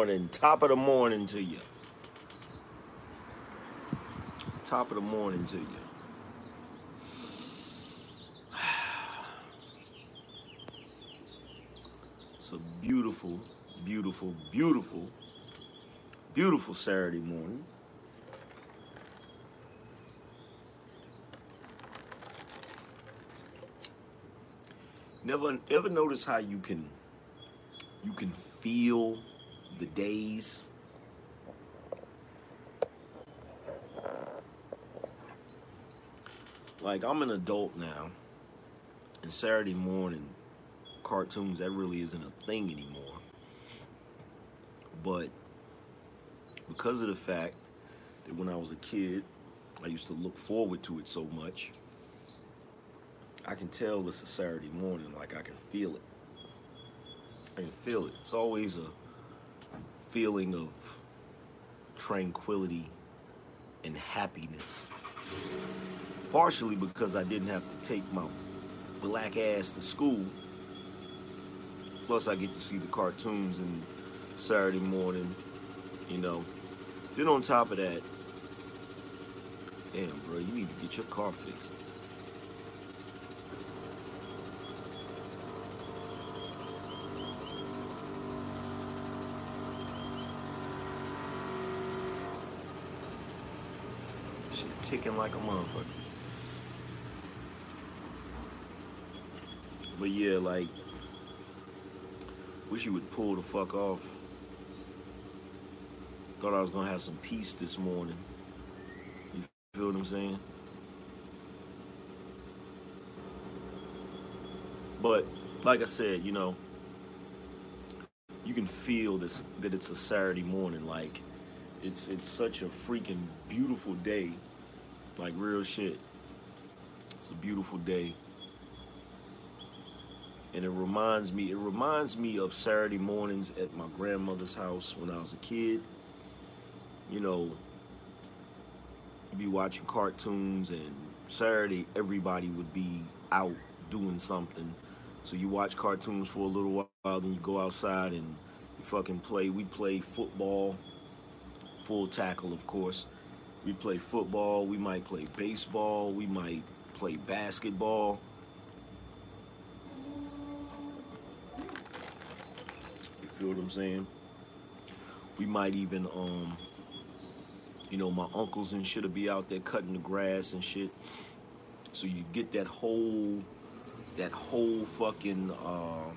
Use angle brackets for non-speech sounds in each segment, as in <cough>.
morning. Top of the morning to you. Top of the morning to you. <sighs> It's a beautiful, beautiful, beautiful, beautiful Saturday morning. Never ever notice how you can you can feel the days. Like I'm an adult now and Saturday morning cartoons that really isn't a thing anymore. But because of the fact that when I was a kid I used to look forward to it so much I can tell it's a Saturday morning like I can feel it. I can feel it. It's always a feeling of tranquility and happiness partially because I didn't have to take my black ass to school. Plus, I get to see the cartoons and Saturday morning, you know. Then on top of that, damn, bro, you need to get your car fixed. Ticking like a motherfucker. But yeah, like, wish you would pull the fuck off. Thought I was gonna have some peace this morning. You feel what I'm saying? But like I said, you know, you can feel this that it's a Saturday morning. Like, it's it's such a freaking beautiful day. Like real shit. It's a beautiful day and it reminds me it reminds me of Saturday mornings at my grandmother's house when I was a kid. You know, you be watching cartoons and Saturday everybody would be out doing something. So you watch cartoons for a little while, then you go outside and you fucking play. We play football, full tackle of course. We play football, we might play baseball, we might play basketball You feel what I'm saying? We might even, um, you know, my uncles and shit'll be out there cutting the grass and shit. So you get that whole, that whole fucking, uh,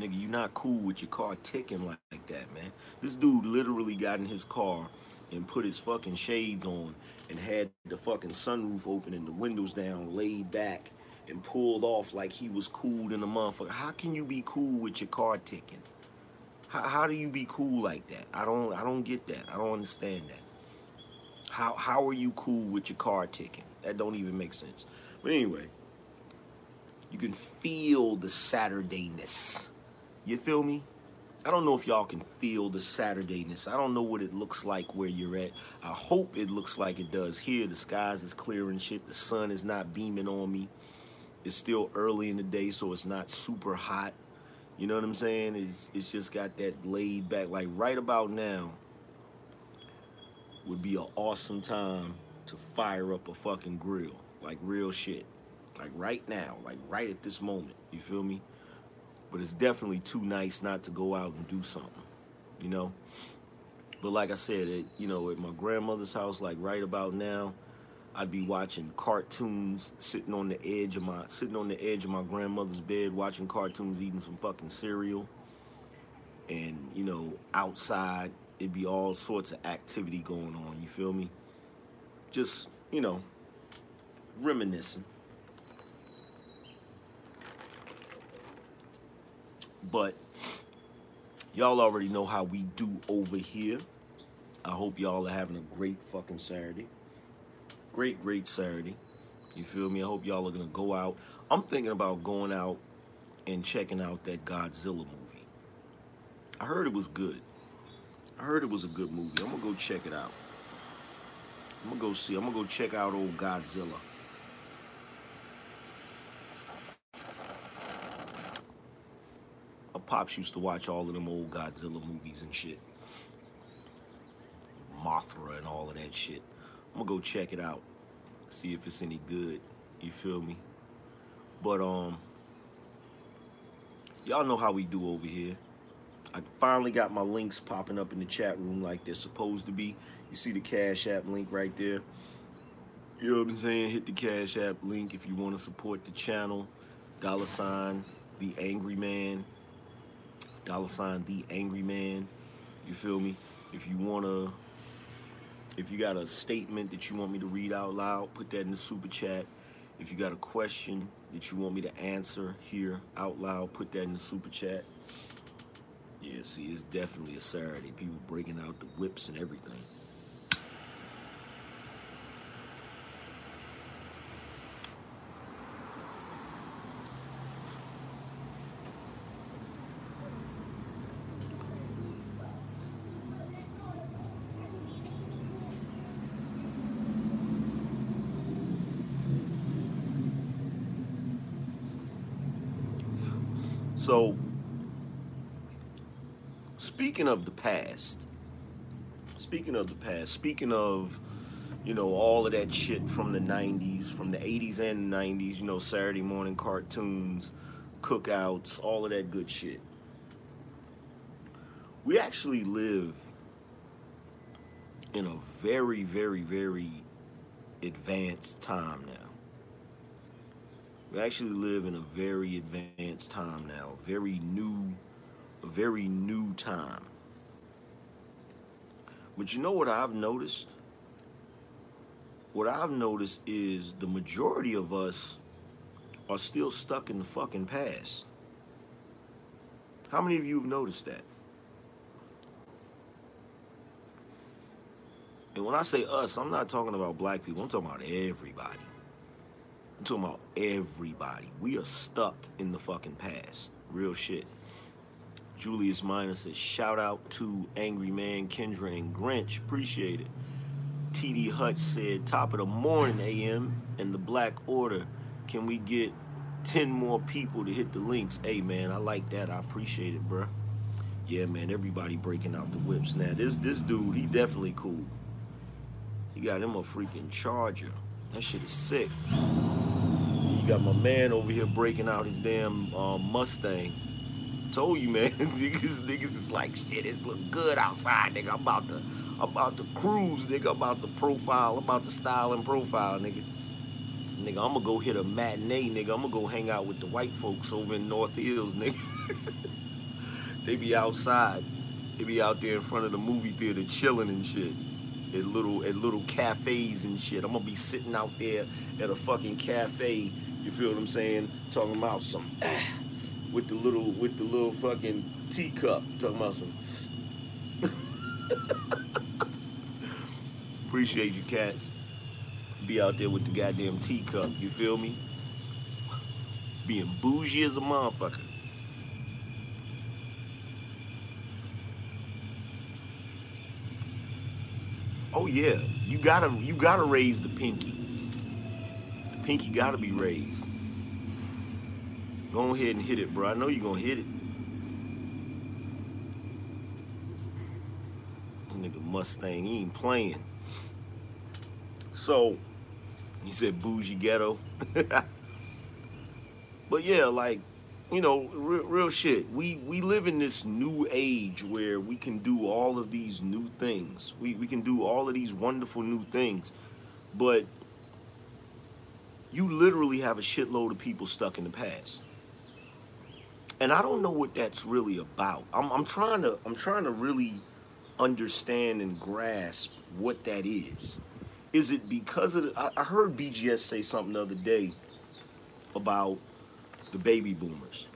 nigga, you not cool with your car ticking like, like that, man. This dude literally got in his car and put his fucking shades on and had the fucking sunroof open and the windows down, laid back, and pulled off like he was cool in the motherfucker. How can you be cool with your car ticking? How, how do you be cool like that? I don't I don't get that. I don't understand that. How how are you cool with your car ticking? That don't even make sense. But anyway, you can feel the Saturdayness. You feel me? I don't know if y'all can feel the Saturdayness. I don't know what it looks like where you're at. I hope it looks like it does here. The skies is clear and shit. The sun is not beaming on me. It's still early in the day, so it's not super hot. You know what I'm saying? It's it's just got that laid back. Like right about now would be an awesome time to fire up a fucking grill. Like real shit. Like right now. Like right at this moment. You feel me? But it's definitely too nice not to go out and do something. You know? But like I said, it, you know, at my grandmother's house, like right about now, I'd be watching cartoons, sitting on the edge of my sitting on the edge of my grandmother's bed, watching cartoons, eating some fucking cereal. And, you know, outside it'd be all sorts of activity going on, you feel me? Just, you know, reminiscing. But y'all already know how we do over here. I hope y'all are having a great fucking Saturday great, great Saturday. You feel me? I hope y'all are gonna go out. I'm thinking about going out and checking out that Godzilla movie. I heard it was good. I heard it was a good movie. I'm gonna go check it out. I'm gonna go see. I'm gonna go check out old Godzilla. Pops used to watch all of them old Godzilla movies and shit. Mothra and all of that shit. I'm gonna go check it out, see if it's any good. You feel me? But um, y'all know how we do over here. I finally got my links popping up in the chat room like they're supposed to be. You see the Cash App link right there. You know what I'm saying? Hit the Cash App link if you want to support the channel. Dollar sign the Angry Man. Dollar sign the Angry Man. You feel me? If you wanna, if you got a statement that you want me to read out loud, put that in the super chat. If you got a question that you want me to answer here out loud, put that in the super chat. Yeah, see, it's definitely a Saturday. People breaking out the whips and everything. So, speaking of the past, speaking of the past, speaking of, you know, all of that shit from the 90s, from the 80s and 90s, you know, Saturday morning cartoons, cookouts, all of that good shit. We actually live in a very, very, very advanced time now. We actually live in a very advanced time now, very new, a very new time. But you know what I've noticed? What I've noticed is the majority of us are still stuck in the fucking past. How many of you have noticed that? And when I say us, I'm not talking about black people, I'm talking about everybody. I'm talking about everybody. We are stuck in the fucking past. Real shit. Julius Minor says, shout out to Angry Man, Kendra, and Grinch. Appreciate it. TD Hutch said, top of the morning AM and the Black Order. Can we get 10 more people to hit the links? Hey, man, I like that. I appreciate it, bruh. Yeah, man, everybody breaking out the whips. Now, this, this dude, he definitely cool. He got him a freaking charger. That shit is sick. You got my man over here breaking out his damn um, Mustang. Told you, man. <laughs> niggas, niggas is like, shit, it look good outside, nigga. I'm about to, about to cruise, nigga. About to profile, about to style and profile, nigga. Nigga, I'm gonna go hit a matinee, nigga. I'm gonna go hang out with the white folks over in North Hills, <laughs> nigga. they be outside. They be out there in front of the movie theater chilling and shit at little at little cafes and shit. I'm gonna be sitting out there at a fucking cafe you feel what I'm saying? Talking about some <clears throat> with the little with the little fucking teacup. Talking about some. <laughs> Appreciate you, cats. Be out there with the goddamn teacup. You feel me? Being bougie as a motherfucker. Oh yeah, you gotta you gotta raise the pinky The pinky gotta be raised. Go ahead and hit it, bro. I know you're gonna hit it. Nigga Mustang, he ain't playing. So, he said bougie ghetto. <laughs> but yeah, like, you know, real, real shit. We we live in this new age where we can do all of these new things. We we can do all of these wonderful new things. But you literally have a shitload of people stuck in the past. And I don't know what that's really about. I'm, I'm trying to I'm trying to really understand and grasp what that is. Is it because of the, I, I heard BGS say something the other day about the baby boomers.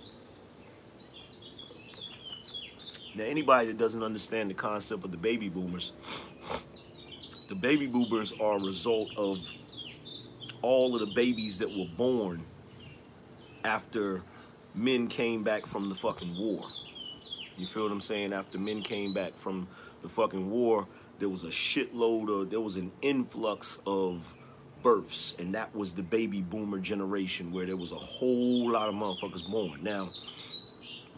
Now, anybody that doesn't understand the concept of the baby boomers, the baby boomers are a result of all of the babies that were born after men came back from the fucking war. You feel what I'm saying? After men came back from the fucking war, there was a shitload of, there was an influx of births, and that was the baby boomer generation where there was a whole lot of motherfuckers born. Now,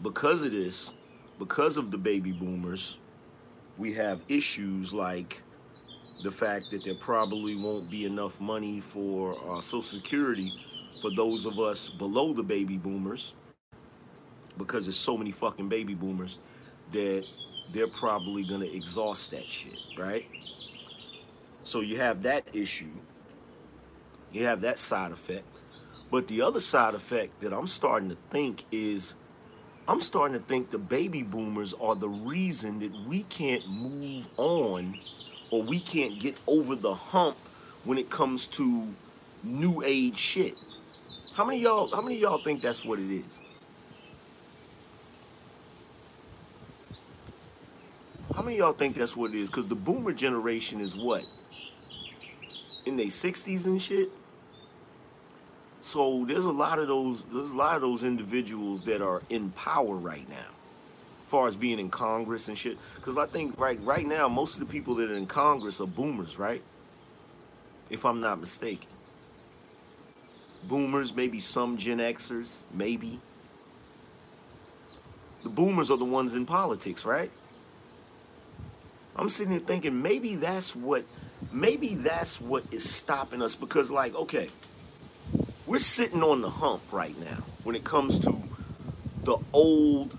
because of this, because of the baby boomers, we have issues like the fact that there probably won't be enough money for uh, Social Security for those of us below the baby boomers because there's so many fucking baby boomers that they're probably gonna exhaust that shit, right? So you have that issue. You have that side effect. But the other side effect that I'm starting to think is I'm starting to think the baby boomers are the reason that we can't move on or we can't get over the hump when it comes to new age shit. How many y'all how many y'all think that's what it is? How many y'all think that's what it is? Because the boomer generation is what? In their 60s and shit? So there's a lot of those there's a lot of those individuals that are in power right now. As far as being in Congress and shit. Because I think right right now most of the people that are in Congress are boomers, right? If I'm not mistaken. Boomers, maybe some Gen Xers, maybe. The boomers are the ones in politics, right? I'm sitting here thinking maybe that's what maybe that's what is stopping us because like okay we're sitting on the hump right now when it comes to the old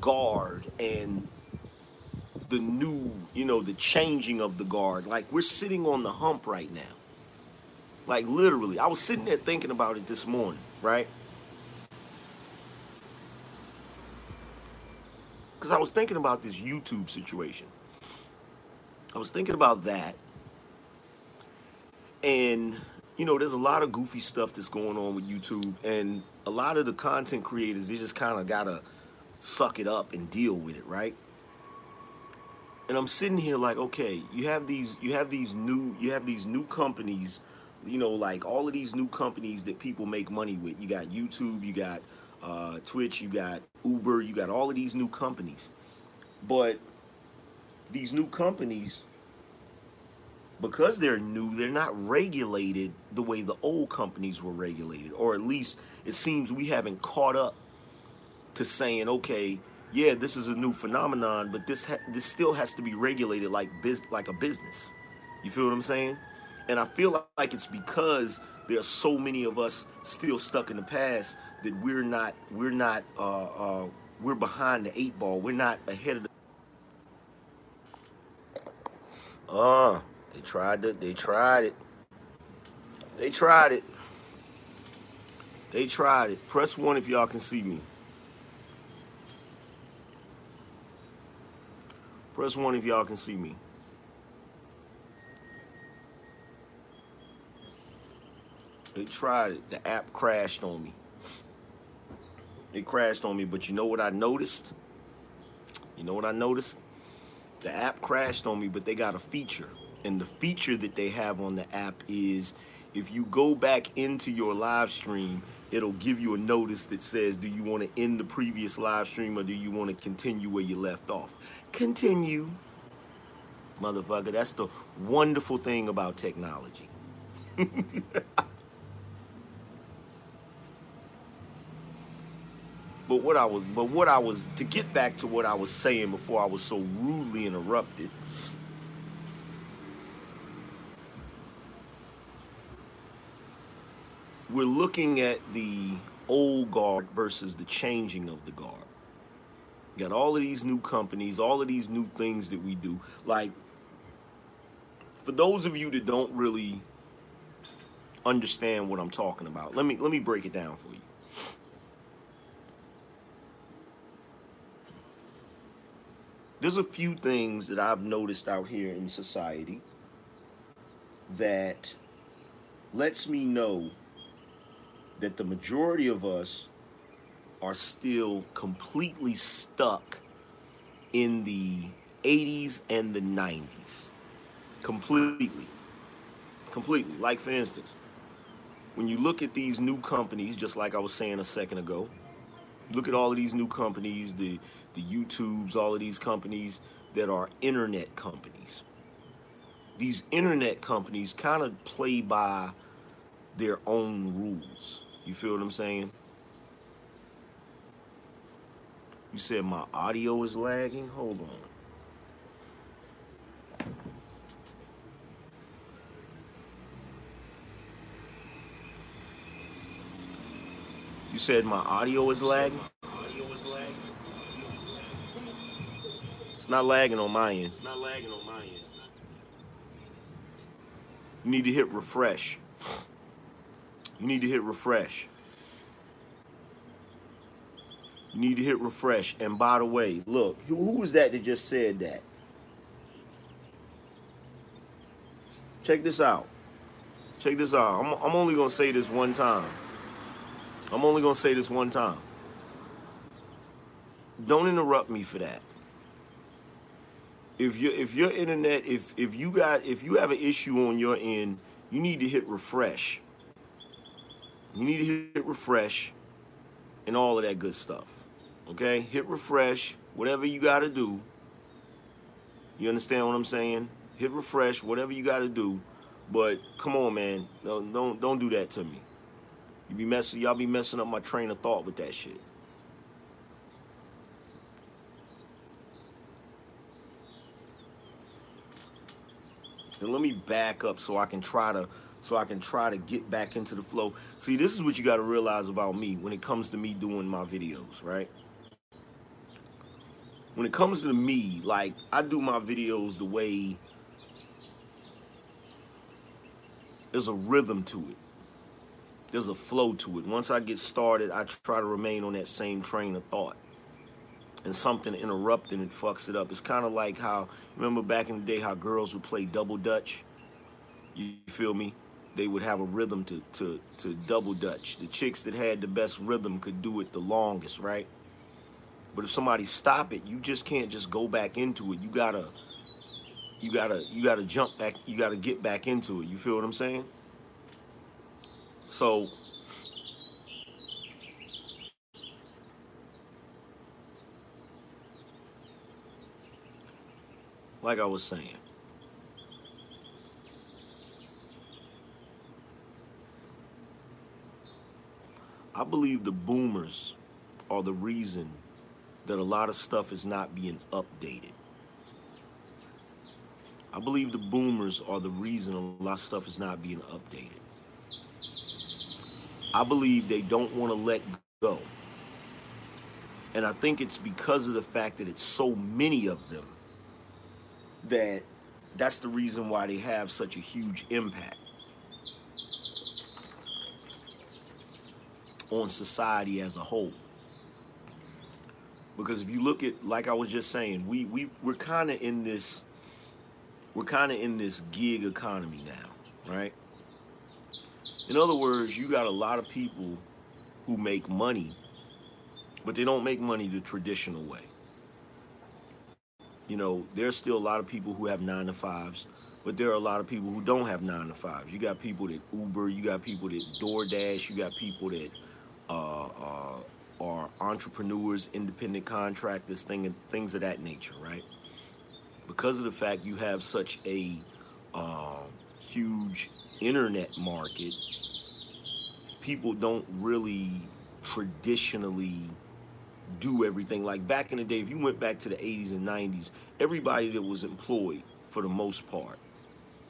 guard and the new you know the changing of the guard. Like we're sitting on the hump right now. Like literally. I was sitting there thinking about it this morning right? Because i was thinking about this youtube situation. I was thinking about that. And, you know, there's a lot of goofy stuff that's going on with YouTube. And a lot of the content creators, they just kind of got to suck it up and deal with it, right? And I'm sitting here like, okay, you have these, you have these new, you have these new companies, you know, like all of these new companies that people make money with. You got YouTube, you got uh, Twitch, you got Uber, you got all of these new companies. But these new companies, because they're new, they're not regulated the way the old companies were regulated, or at least it seems we haven't caught up to saying, okay, yeah, this is a new phenomenon, but this ha- this still has to be regulated like biz- like a business. You feel what I'm saying? And I feel like it's because there are so many of us still stuck in the past that we're not we're not uh, uh, we're behind the eight ball. We're not ahead of the Uh, they tried to, they tried it. They tried it. They tried it. Press one if y'all can see me. Press one if y'all can see me. They tried it. The app crashed on me. It crashed on me, but you know what I noticed? You know what I noticed? the app crashed on me, but they got a feature. And the feature that they have on the app is if you go back into your live stream, it'll give you a notice that says, do you want to end the previous live stream or do you want to continue where you left off? Continue. Motherfucker, that's the wonderful thing about technology. <laughs> But what I was, but what I was to get back to what I was saying before I was so rudely interrupted. We're looking at the old guard versus the changing of the guard. Got all of these new companies, all of these new things that we do. Like, for those of you that don't really understand what I'm talking about, let me let me break it down for you. there's a few things that I've noticed out here in society that lets me know that the majority of us are still completely stuck in the 80s and the 90s. Completely. Completely. Like, for instance, when you look at these new companies, just like I was saying a second ago, look at all of these new companies, the the YouTubes, all of these companies that are internet companies. These internet companies kind of play by their own rules. You feel what I'm saying? You said my audio is lagging? Hold on. You said my audio is lagging? It's not lagging on my end. It's not lagging on my end. You need to hit refresh. You need to hit refresh. You need to hit refresh. And by the way, look, who, was that that just said that? Check this out. Check this out. I'm, I'm only going to say this one time. I'm only going to say this one time. Don't interrupt me for that. If you if your internet if if you got if you have an issue on your end, you need to hit refresh. You need to hit refresh and all of that good stuff. Okay? Hit refresh, whatever you got to do. You understand what I'm saying? Hit refresh, whatever you got to do. But come on, man. Don't, don't don't do that to me. You be messing y'all be messing up my train of thought with that shit. And let me back up so I can try to so I can try to get back into the flow. See, this is what you got to realize about me when it comes to me doing my videos, right? When it comes to me, like I do my videos the way there's a rhythm to it. There's a flow to it. Once I get started, I try to remain on that same train of thought and something interrupting it fucks it up. It's kind of like how remember back in the day how girls would play double dutch. You feel me? They would have a rhythm to to to double dutch. The chicks that had the best rhythm could do it the longest, right? But if somebody stop it, you just can't just go back into it. You gotta you gotta you gotta jump back. You gotta get back into it. You feel what I'm saying? So like I was saying. I believe the boomers are the reason that a lot of stuff is not being updated. I believe the boomers are the reason a lot of stuff is not being updated. I believe they don't want to let go. And I think it's because of the fact that it's so many of them that that's the reason why they have such a huge impact on society as a whole. Because if you look at, like I was just saying, we we we're kind of in this, we're kind of in this gig economy now, right? In other words, you got a lot of people who make money, but they don't make money the traditional way you know, there's still a lot of people who have nine to fives, but there are a lot of people who don't have nine to fives. You got people that Uber, you got people that DoorDash, you got people that uh, uh, are entrepreneurs, independent contractors, thing, things of that nature, right? Because of the fact you have such a uh, huge internet market, people don't really traditionally do everything. Like back in the day, if you went back to the 80s and 90s, everybody that was employed, for the most part,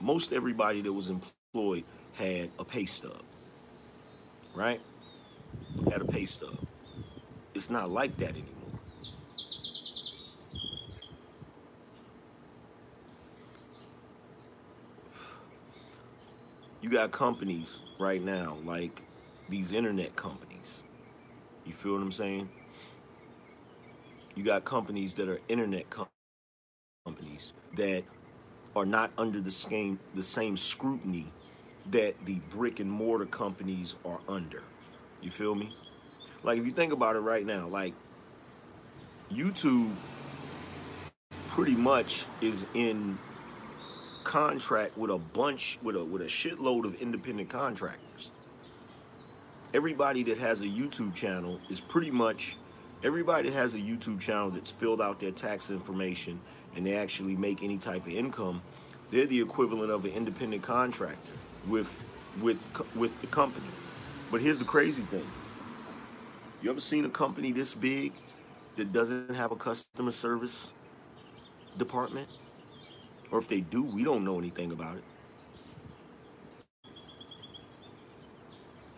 most everybody that was employed had a pay stub, right? Had a pay stub. It's not like that anymore. You got companies right now, like these internet companies. You feel what I'm saying? you got companies that are internet com- companies that are not under the same the same scrutiny that the brick and mortar companies are under. You feel me? Like if you think about it right now, like YouTube pretty much is in contract with a bunch with a with a shitload of independent contractors. Everybody that has a YouTube channel is pretty much everybody that has a YouTube channel that's filled out their tax information and they actually make any type of income, they're the equivalent of an independent contractor with with with the company. But here's the crazy thing. You ever seen a company this big that doesn't have a customer service department? Or if they do, we don't know anything about it.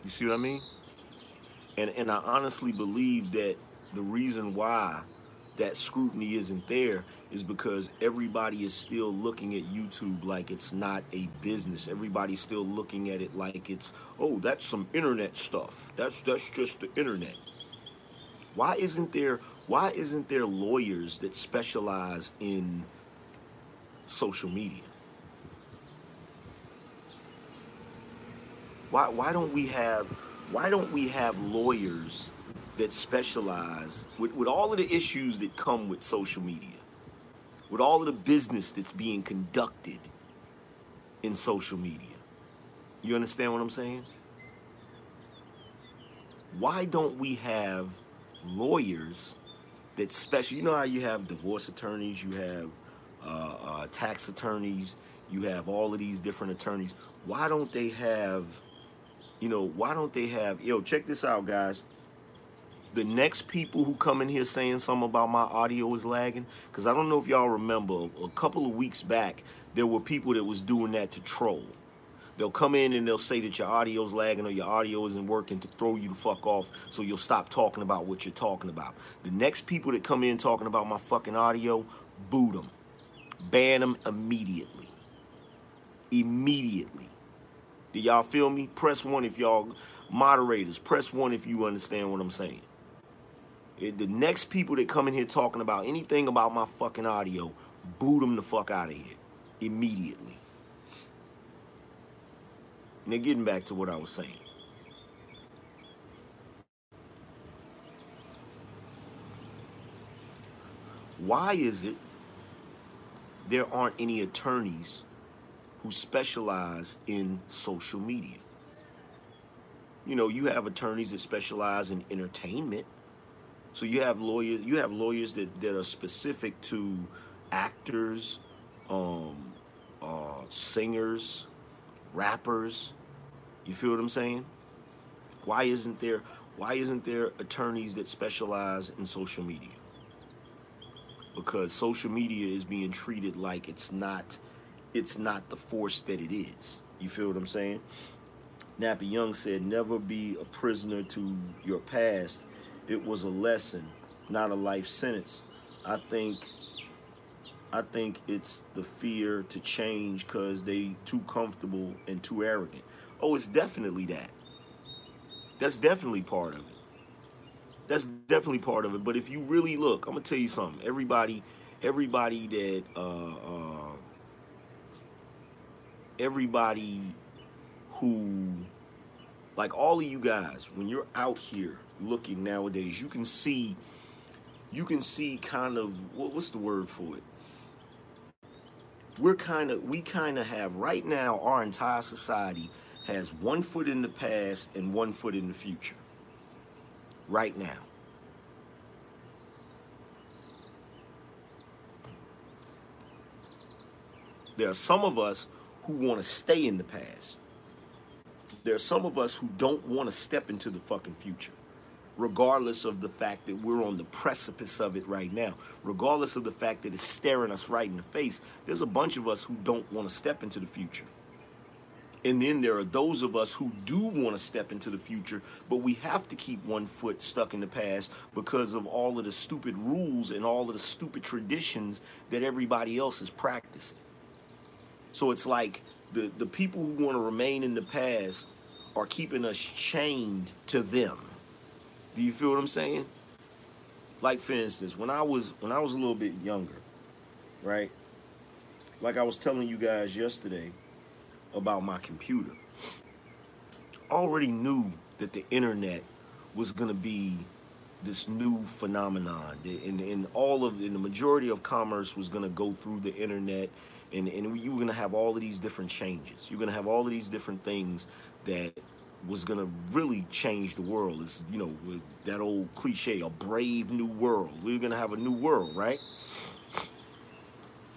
You see what I mean? And and I honestly believe that the reason why that scrutiny isn't there is because everybody is still looking at YouTube like it's not a business. Everybody's still looking at it like it's, oh, that's some internet stuff. That's that's just the internet. Why isn't there why isn't there lawyers that specialize in social media? Why why don't we have why don't we have lawyers that specialize with, with all of the issues that come with social media, with all of the business that's being conducted in social media. You understand what I'm saying? Why don't we have lawyers that special? You know how you have divorce attorneys, you have uh, uh, tax attorneys, you have all of these different attorneys. Why don't they have, you know, why don't they have, yo, check this out, guys the next people who come in here saying something about my audio is lagging, because I don't know if y'all remember, a couple of weeks back, there were people that was doing that to troll. They'll come in and they'll say that your audio's lagging or your audio isn't working to throw you the fuck off so you'll stop talking about what you're talking about. The next people that come in talking about my fucking audio, boot them. Ban them immediately. Immediately. Do y'all feel me? Press one if y'all moderators. Press one if you understand what I'm saying. The next people that come in here talking about anything about my fucking audio, boot them the fuck out of here immediately. Now, getting back to what I was saying. Why is it there aren't any attorneys who specialize in social media? You know, you have attorneys that specialize in entertainment so you have lawyers, you have lawyers that, that are specific to actors, um, uh, singers, rappers. You feel what I'm saying? Why isn't there why isn't there attorneys that specialize in social media? Because social media is being treated like it's not it's not the force that it is. You feel what I'm saying? Nappy Young said, never be a prisoner to your past it was a lesson, not a life sentence. I think I think it's the fear to change because they too comfortable and too arrogant. Oh, it's definitely that. That's definitely part of it. That's definitely part of it. But if you really look, I'm gonna tell you something. Everybody, everybody that uh, uh, everybody who like all of you guys, when you're out here looking nowadays, you can see, you can see kind of what, what's the word for it? We're kind of, we kind of have right now. Our entire society has one foot in the past and one foot in the future. Right now. There are some of us who want to stay in the past there are some of us who don't want to step into the fucking future, regardless of the fact that we're on the precipice of it right now, regardless of the fact that it's staring us right in the face. There's a bunch of us who don't want to step into the future. And then there are those of us who do want to step into the future, but we have to keep one foot stuck in the past because of all of the stupid rules and all of the stupid traditions that everybody else is practicing. So it's like the, the people who want to remain in the past are keeping us chained to them. Do you feel what I'm saying? Like for instance, when I was when I was a little bit younger, right? Like I was telling you guys yesterday about my computer. Already knew that the internet was to be this new phenomenon and, and all of and the majority of commerce was going to go through the internet and, and you were going to have all of these different changes you're going to have all of these different things that was to really change the world. Is you know that old cliche a brave new world. We're going to have a new world right?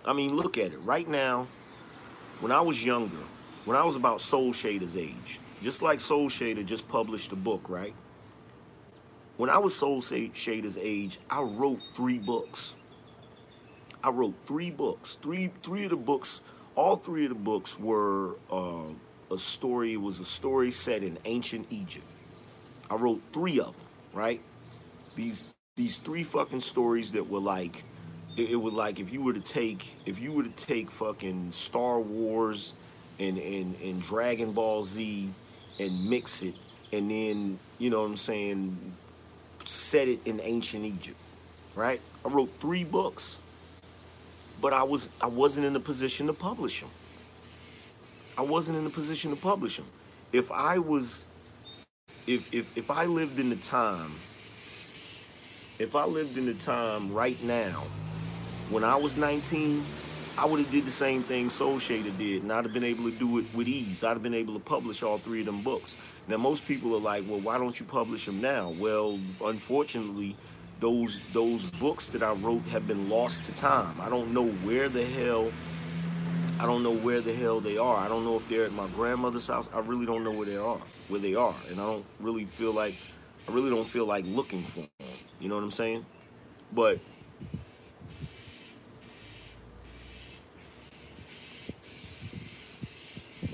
I mean look at it. Right now when i was younger when i was about soul shader's age just like soul shader just published a book right? When I was Soul Shader's age, I wrote three books. I wrote three books. Three three of the books, all three of the books were uh, a story. It was a story set in ancient Egypt. I wrote three of them. Right? These these three fucking stories that were like, it, it would like if you were to take if you were to take fucking Star Wars and and and Dragon Ball Z and mix it and then you know what I'm saying set it in ancient Egypt right I wrote three books but I was I wasn't in a position to publish them I wasn't in a position to publish them if I was if if if I lived in the time if I lived in the time right now when I was 19 I would have did the same thing Soul Shader did, and I'd have been able to do it with ease. I'd have been able to publish all three of them books. Now, most people are like, well, why don't you publish them now? Well, unfortunately, those those books that I wrote have been lost to time. I don't know where the hell I don't know where the hell they are. I don't know if they're at my grandmother's house. I really don't know where they are, where they are, and I don't really feel like I really don't feel like looking for them. You know what I'm saying? But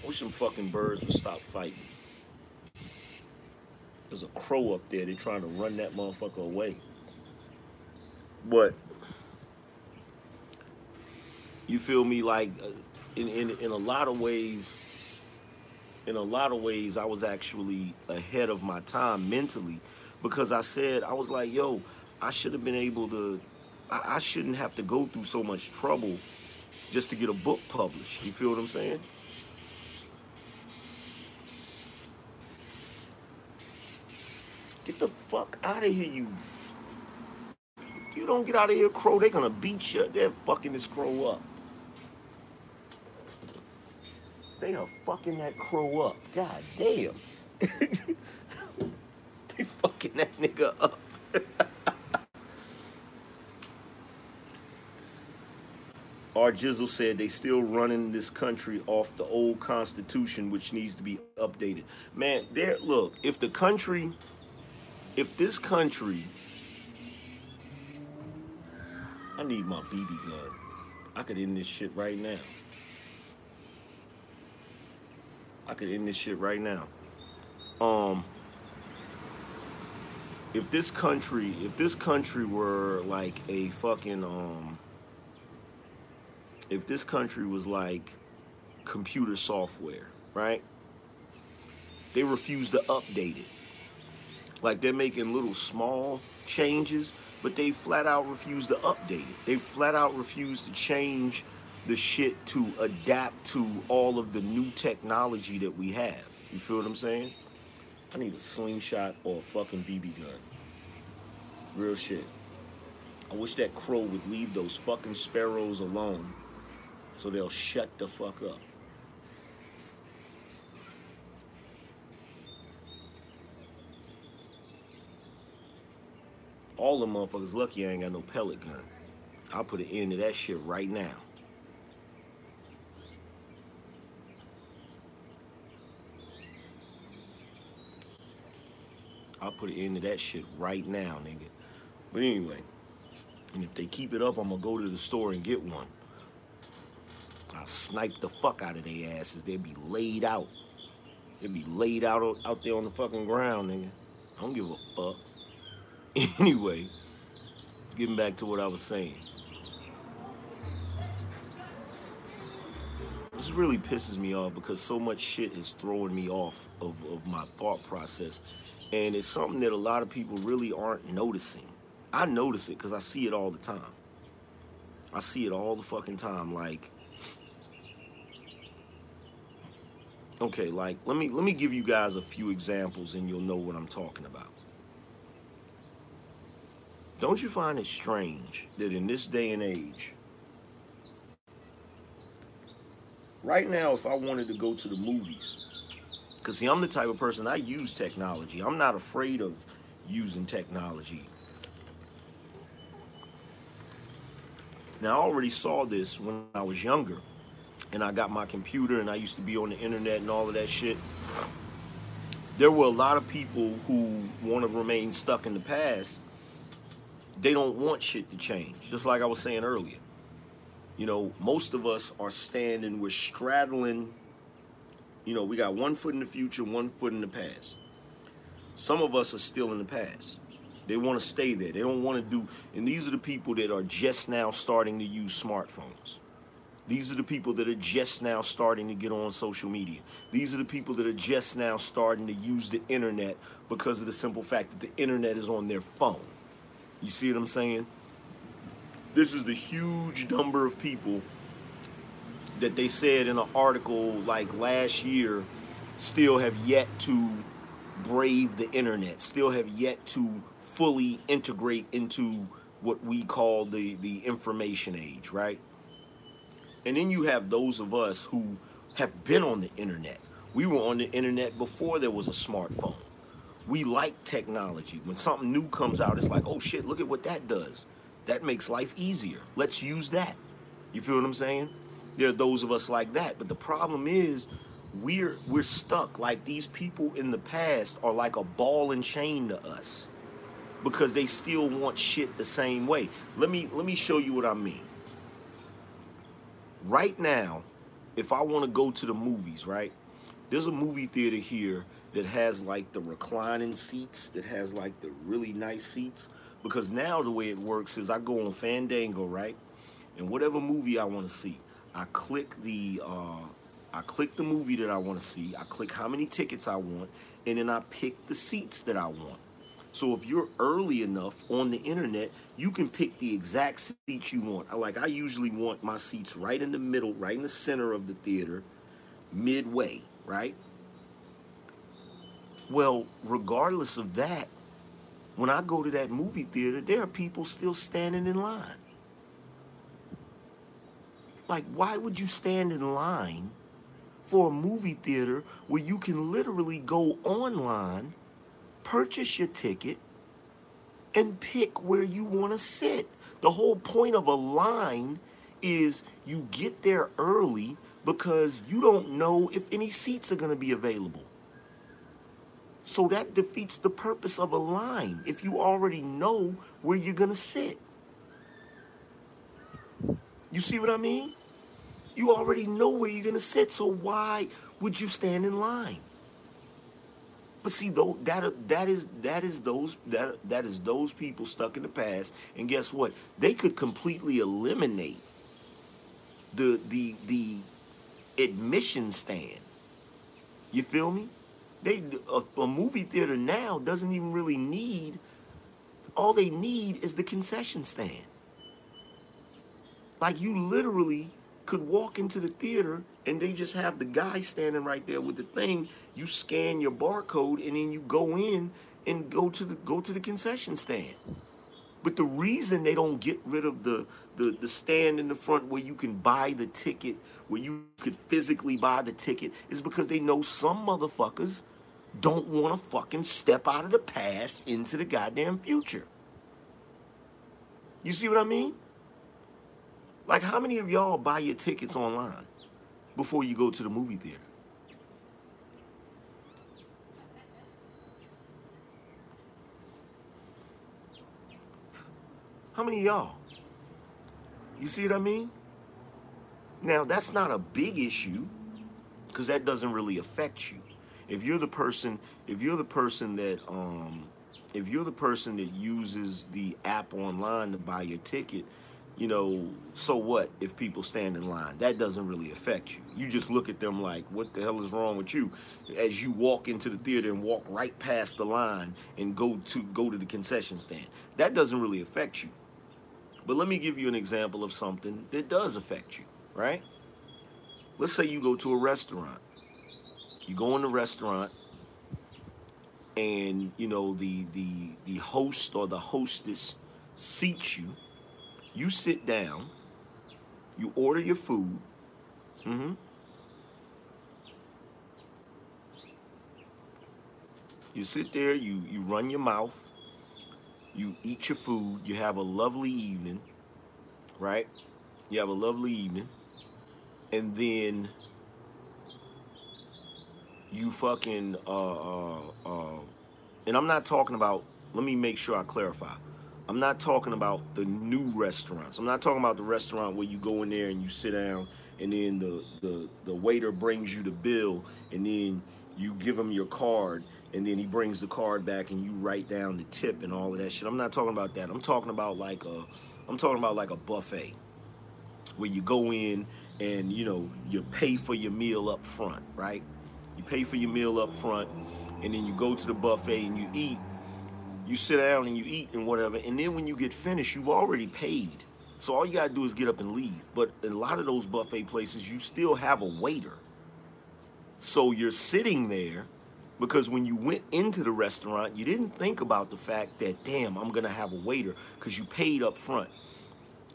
wish some fucking birds would stop fighting. There's a crow up there. They're trying to run that motherfucker away. But you feel me? Like uh, in in in a lot of ways. In a lot of ways, I was actually ahead of my time mentally because I said I was like, yo, I should have been able to. I, I shouldn't have to go through so much trouble just to get a book published. You feel what I'm saying? Get the fuck out of here, you. You don't get out of here, crow. They're gonna beat you. They're fucking this crow up. They are fucking that crow up. God damn. <laughs> they fucking that nigga up. <laughs> Our Jizzle said they still running this country off the old constitution, which needs to be updated. Man, there. Look, if the country if this country, I need my BB gun. I could end this shit right now. I could end this shit right now. Um, if this country, if this country were like a fucking, um, if this country was like computer software, right? They refuse to update it. Like they're making little small changes, but they flat out refuse to update it. They flat out refuse to change the shit to adapt to all of the new technology that we have. You feel what I'm saying? I need a slingshot or a fucking BB gun. Real shit. I wish that crow would leave those fucking sparrows alone so they'll shut the fuck up. All the motherfuckers lucky I ain't got no pellet gun. I'll put an end to that shit right now. I'll put an end to that shit right now, nigga. But anyway, and if they keep it up, I'm gonna go to the store and get one. I'll snipe the fuck out of their asses. They'll be laid out. They'll be laid out out there on the fucking ground, nigga. I don't give a fuck. <laughs> Anyway, getting back to what I was saying. This really pisses me off because so much shit is throwing me off of, of my thought process. And it's something that a lot of people really aren't noticing. I notice it because I see it all the time. I see it all the fucking time. Like, okay, like let me let me give you guys a few examples and you'll know what I'm talking about. Don't you find it strange that in this day and age, right now, if I wanted to go to the movies, because see, I'm the type of person I use technology. I'm not afraid of using technology. Now, I already saw this when I was younger, and I got my computer, and I used to be on the internet and all of that shit. there were a lot of people who want to remain stuck in the past. They don't want shit to change. Just like I was saying earlier. You know, most of us are standing, we're straddling, you know, we got one foot in the future, one foot in the past. Some of us are still in the past. They want to stay there. They don't want to do, and these are the people that are just now starting to use smartphones. These are the people that are just now starting to get on social media. These are the people that are just now starting to use the internet because of the simple fact that the internet is on their phone. You see what I'm saying? This is the huge number of people that they said in an article like last year still have yet to brave the internet, still have yet to fully integrate into what we call the, the information age, right? And then you have those of us who have been on the internet. We were on the internet before there was a smartphone. We like technology. When something new comes out, it's like, oh shit, look at what that does. That makes life easier. Let's use that. You feel what I'm saying? There are those of us like that. But the problem is we're we're stuck. Like these people in the past are like a ball and chain to us. Because they still want shit the same way. Let me let me show you what I mean right now, if I want to go to the movies, right? There's a movie theater here that has like the reclining seats, that has like the really nice seats. Because now the way it works is I go on Fandango, right? And whatever movie I want to see, I click the uh, I click the movie that I want to see. I click how many tickets I want, and then I pick the seats that I want. So if you're early enough on the internet, you can pick the exact seats you want. Like I usually want my seats right in the middle, right in the center of the theater, midway, right? Well, regardless of that, when I go to that movie theater, there are people still standing in line. Like, why would you stand in line for a movie theater where you can literally go online purchase your ticket and pick where you want to sit. The whole point of a line is you get there early because you don't know if any seats are going to be available. So that defeats the purpose of a line if you already know where you're going to sit. You see what I mean? You already know where you're going to sit, so why would you stand in line? But see, though that that is that is those that that is those people stuck in the past. And guess what? They could completely eliminate the the the admission stand. You feel me? They a, a movie theater now doesn't even really need. All they need is the concession stand. Like you literally could walk into the theater and they just have the guy standing right there with the thing. You scan your barcode and then you go in and go to the go to the concession stand. But the reason they don't get rid of the, the, the stand in the front where you can buy the ticket, where you could physically buy the ticket, is because they know some motherfuckers don't want to fucking step out of the past into the goddamn future. You see what I mean? Like, how many of y'all buy your tickets online before you go to the movie theater? How many y'all? You see what I mean? Now, that's not a big issue because that doesn't really affect you. If you're the person, if you're the person that, um, if you're the person that uses the app online to buy your ticket, you know, so what if people stand in line? That doesn't really affect you. You just look at them like, what the hell is wrong with you? As you walk into the theater and walk right past the line and go to go to the concession stand. That doesn't really affect you. But let me give you an example of something that does affect you, right? Let's say you go to a restaurant. You go in the restaurant and you know the the the host or the hostess seats you you sit down, you order your food. Mm-hmm. You sit there, you, you run your mouth, you eat your food, you have a lovely evening, right? You have a lovely evening. And then you fucking uh, uh, uh, and I'm not talking about. Let me make sure I clarify. I'm not talking about the new restaurants. I'm not talking about the restaurant where you go in there and you sit down and then the the the waiter brings you the bill and then you give him your card and then he brings the card back and you write down the tip and all of that shit. I'm not talking about that. I'm talking about like a I'm talking about like a buffet where you go in and you know you pay for your meal up front, right? You pay for your meal up front and then you go to the buffet and you eat. You sit down and you eat and whatever. And then when you get finished, you've already paid. So all you gotta do is get up and leave. But in a lot of those buffet places, you still have a waiter. So you're sitting there because when you went into the restaurant, you didn't think about the fact that, damn, I'm gonna have a waiter because you paid up front.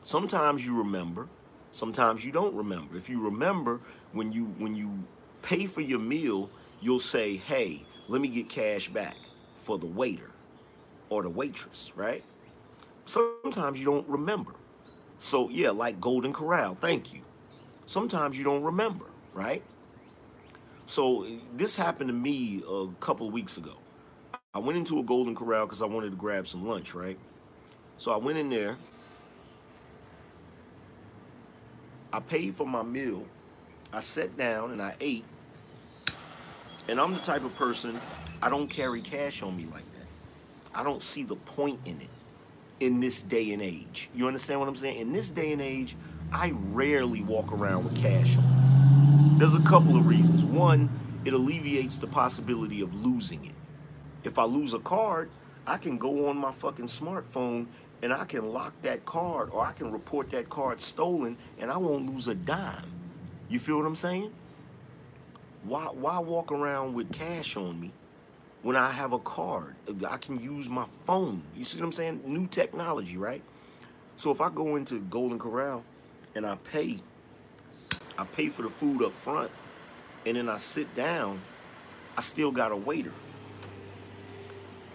Sometimes you remember, sometimes you don't remember. If you remember, when you when you pay for your meal, you'll say, hey, let me get cash back for the waiter or the waitress, right? Sometimes you don't remember. So yeah, like Golden Corral, thank you. Sometimes you don't remember, right? So this happened to me a couple weeks ago. I went into a Golden Corral because I wanted to grab some lunch, right? So I went in there. I paid for my meal. I sat down and I ate. And I'm the type of person, I don't carry cash on me like that. I don't see the point in it in this day and age. You understand what I'm saying? In this day and age, I rarely walk around with cash on. There's a couple of reasons. One, it alleviates the possibility of losing it. If I lose a card, I can go on my fucking smartphone and I can lock that card or I can report that card stolen and I won't lose a dime. You feel what I'm saying? Why why walk around with cash on me when I have a card? I can use my phone. You see what I'm saying? New technology, right? So if I go into Golden Corral and I pay I pay for the food up front and then I sit down, I still got a waiter.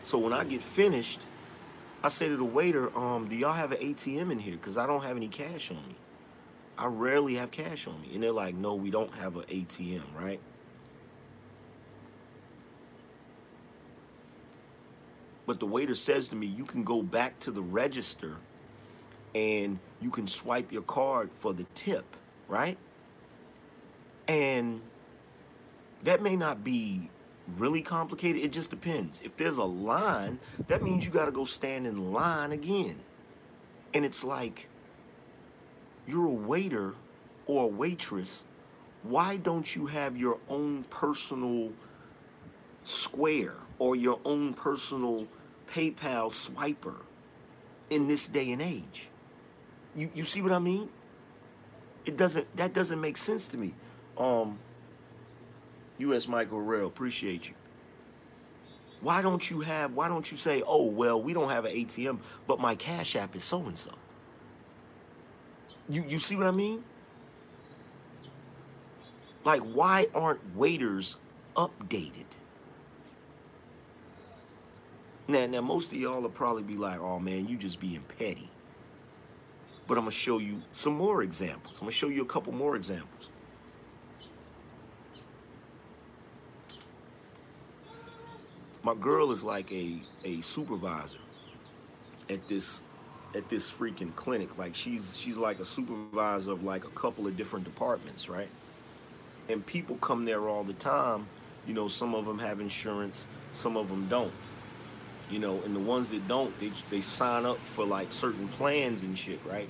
So when I get finished, I say to the waiter, um, do y'all have an ATM in here? Because I don't have any cash on me. I rarely have cash on me. And they're like, no, we don't have an ATM, right? But the waiter says to me, you can go back to the register and you can swipe your card for the tip, right? And that may not be really complicated. It just depends. If there's a line, that means you got to go stand in line again. And it's like, you're a waiter or a waitress. Why don't you have your own personal square or your own personal PayPal swiper in this day and age? You, you see what I mean? It doesn't that doesn't make sense to me. Um US Michael Rail, appreciate you. Why don't you have, why don't you say, oh, well, we don't have an ATM, but my Cash App is so and so? You, you see what I mean? Like, why aren't waiters updated? Now, now, most of y'all will probably be like, oh man, you just being petty. But I'm to show you some more examples. I'm to show you a couple more examples. my girl is like a a supervisor at this at this freaking clinic. Like she's she's like a supervisor of like a couple of different departments, right? And people come there all the time. You know, some of them have insurance, some of them don't. You know, and the ones that don't, they they sign up for like certain plans and shit, right?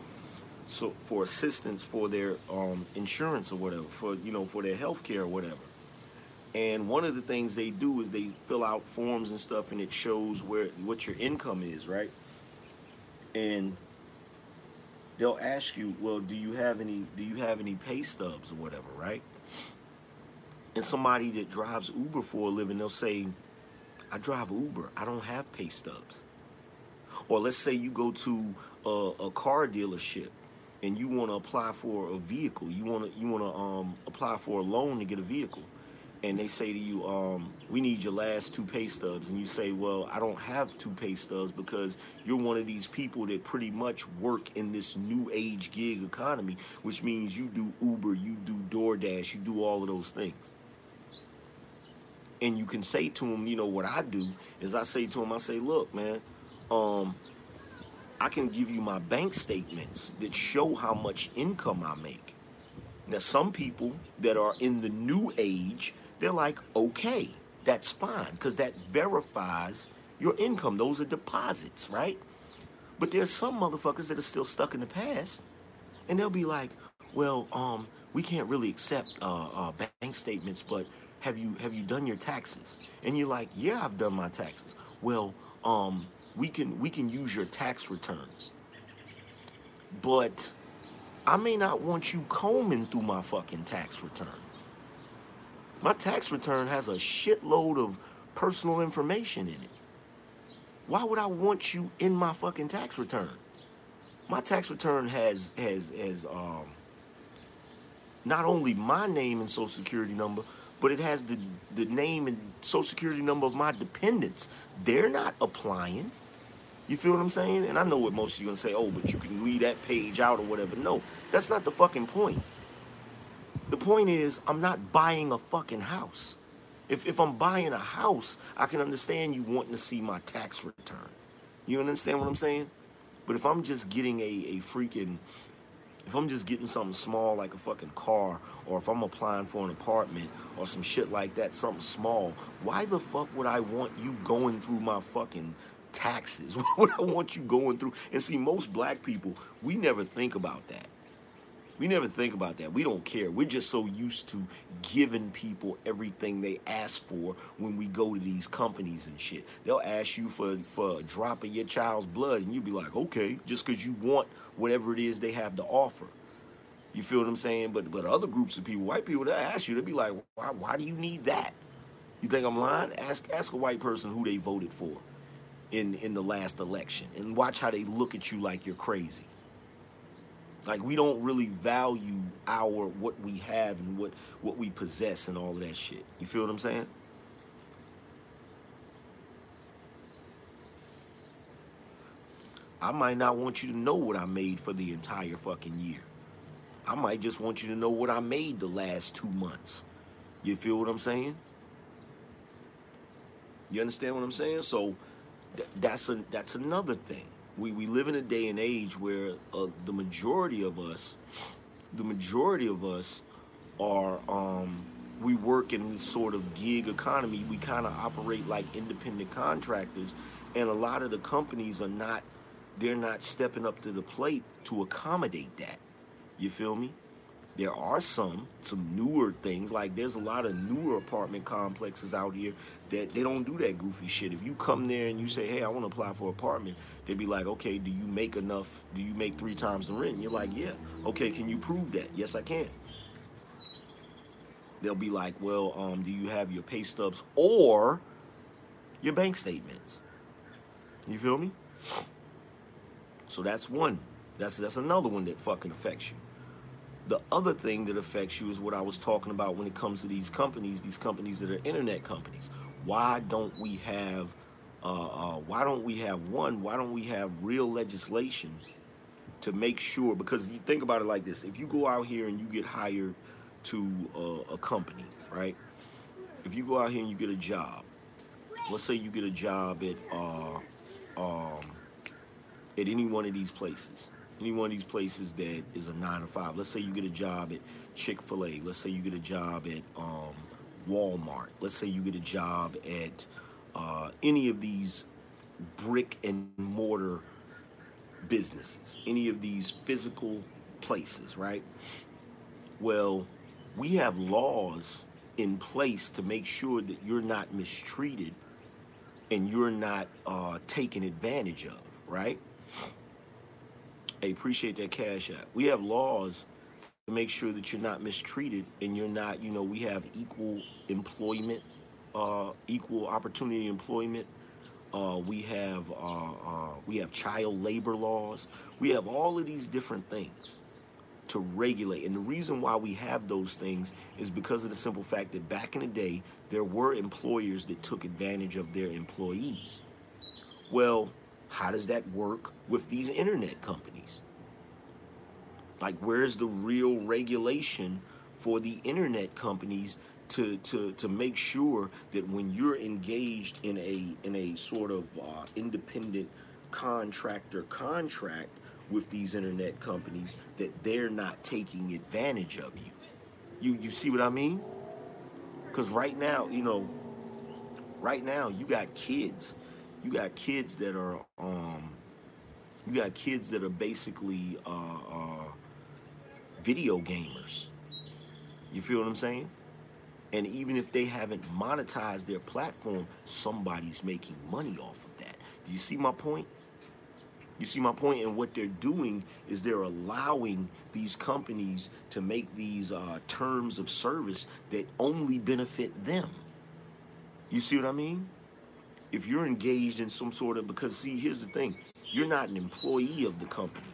So for assistance for their um, insurance or whatever, for you know, for their health care or whatever. And one of the things they do is they fill out forms and stuff, and it shows where what your income is, right? And they'll ask you, well, do you have any do you have any pay stubs or whatever, right? And somebody that drives Uber for a living, they'll say, I drive Uber. I don't have pay stubs. Or let's say you go to a, a car dealership and you want to apply for a vehicle. You want to you want to um, apply for a loan to get a vehicle and they say to you, um, we need your last two pay stubs. And you say, well, I don't have two pay stubs because you're one of these people that pretty much work in this new age gig economy, which means you do Uber, you do DoorDash, you do all of those things. And you can say to them, you know, what I do is I say to them, I say, look, man, um, I can give you my bank statements that show how much income I make. Now, some people that are in the new age, they're like, okay, that's fine, because that verifies your income. Those are deposits, right? But there's some motherfuckers that are still stuck in the past, and they'll be like, well, um, we can't really accept uh, uh, bank statements, but have you have you done your taxes? And you're like, yeah, I've done my taxes. Well, um, we can we can use your tax returns, but I may not want you combing through my fucking tax return. My tax return has a shitload of personal information in it. Why would I want you in my fucking tax return? My tax return has has has um not only my name and social security number, but it has the the name and social security number of my dependents. They're not applying. You feel what I'm saying? And I know what most of you are gonna say, oh, but you can leave that page out or whatever. No, that's not the fucking point. The point is, I'm not buying a fucking house. If, if I'm buying a house, I can understand you wanting to see my tax return. You understand what I'm saying? But if I'm just getting a, a freaking, if I'm just getting something small like a fucking car, or if I'm applying for an apartment or some shit like that, something small, why the fuck would I want you going through my fucking taxes? <laughs> Why would I want you going through? And see, most black people, we never think about that. We never think about that. We don't care. We're just so used to giving people everything they ask for when we go to these companies and shit. They'll ask you for, for a drop of your child's blood, and you'll be like, okay, just because you want whatever it is they have to offer. You feel what I'm saying? But but other groups of people, white people, they'll ask you, they'll be like, why, why do you need that? You think I'm lying? Ask ask a white person who they voted for in, in the last election and watch how they look at you like you're crazy. Like we don't really value our what we have and what what we possess and all of that shit. You feel what I'm saying? I might not want you to know what I made for the entire fucking year. I might just want you to know what I made the last two months. You feel what I'm saying? You understand what I'm saying? So th- that's a that's another thing. We we live in a day and age where uh, the majority of us, the majority of us, are um, we work in this sort of gig economy. We kind of operate like independent contractors, and a lot of the companies are not. They're not stepping up to the plate to accommodate that. You feel me? There are some, some newer things. Like there's a lot of newer apartment complexes out here that they don't do that goofy shit. If you come there and you say, "Hey, I want to apply for an apartment," they'd be like, "Okay, do you make enough? Do you make three times the rent?" And you're like, "Yeah." Okay, can you prove that? Yes, I can. They'll be like, "Well, um, do you have your pay stubs or your bank statements?" You feel me? So that's one. That's that's another one that fucking affects you. The other thing that affects you is what I was talking about when it comes to these companies, these companies that are internet companies. Why don't we have, uh, uh, why don't we have one? Why don't we have real legislation to make sure? Because you think about it like this: if you go out here and you get hired to uh, a company, right? If you go out here and you get a job, let's say you get a job at uh, um, at any one of these places any one of these places that is a nine to five. Let's say you get a job at Chick Fil A. Let's say you get a job at um, Walmart. Let's say you get a job at uh, any of these brick and mortar businesses, any of these physical places, right? Well, we have laws in place to make sure that you're not mistreated and you're not uh, taken advantage of, right? I appreciate that cash app. We have laws to make sure that you're not mistreated and you're not, you know, we have equal employment, uh, equal opportunity employment. Uh, we have uh, uh, we have child labor laws. We have all of these different things to regulate. And the reason why we have those things is because of the simple fact that back in the day, there were employers that took advantage of their employees. Well, how does that work with these internet companies? Like, where's the real regulation for the internet companies to to to make sure that when you're engaged in a in a sort of uh, independent contractor contract with these internet companies that they're not taking advantage of you. You you see what I mean? Cuz right now, you know, right now you got kids. You got kids that are um you got kids that are basically uh, uh video gamers. You feel what I'm saying? And even if they haven't monetized their platform, somebody's making money off of that. Do you see my point? You see my point? And what they're doing is they're allowing these companies to make these uh, terms of service that only benefit them. You see what I mean? If you're engaged in some sort of, because see, here's the thing you're not an employee of the company,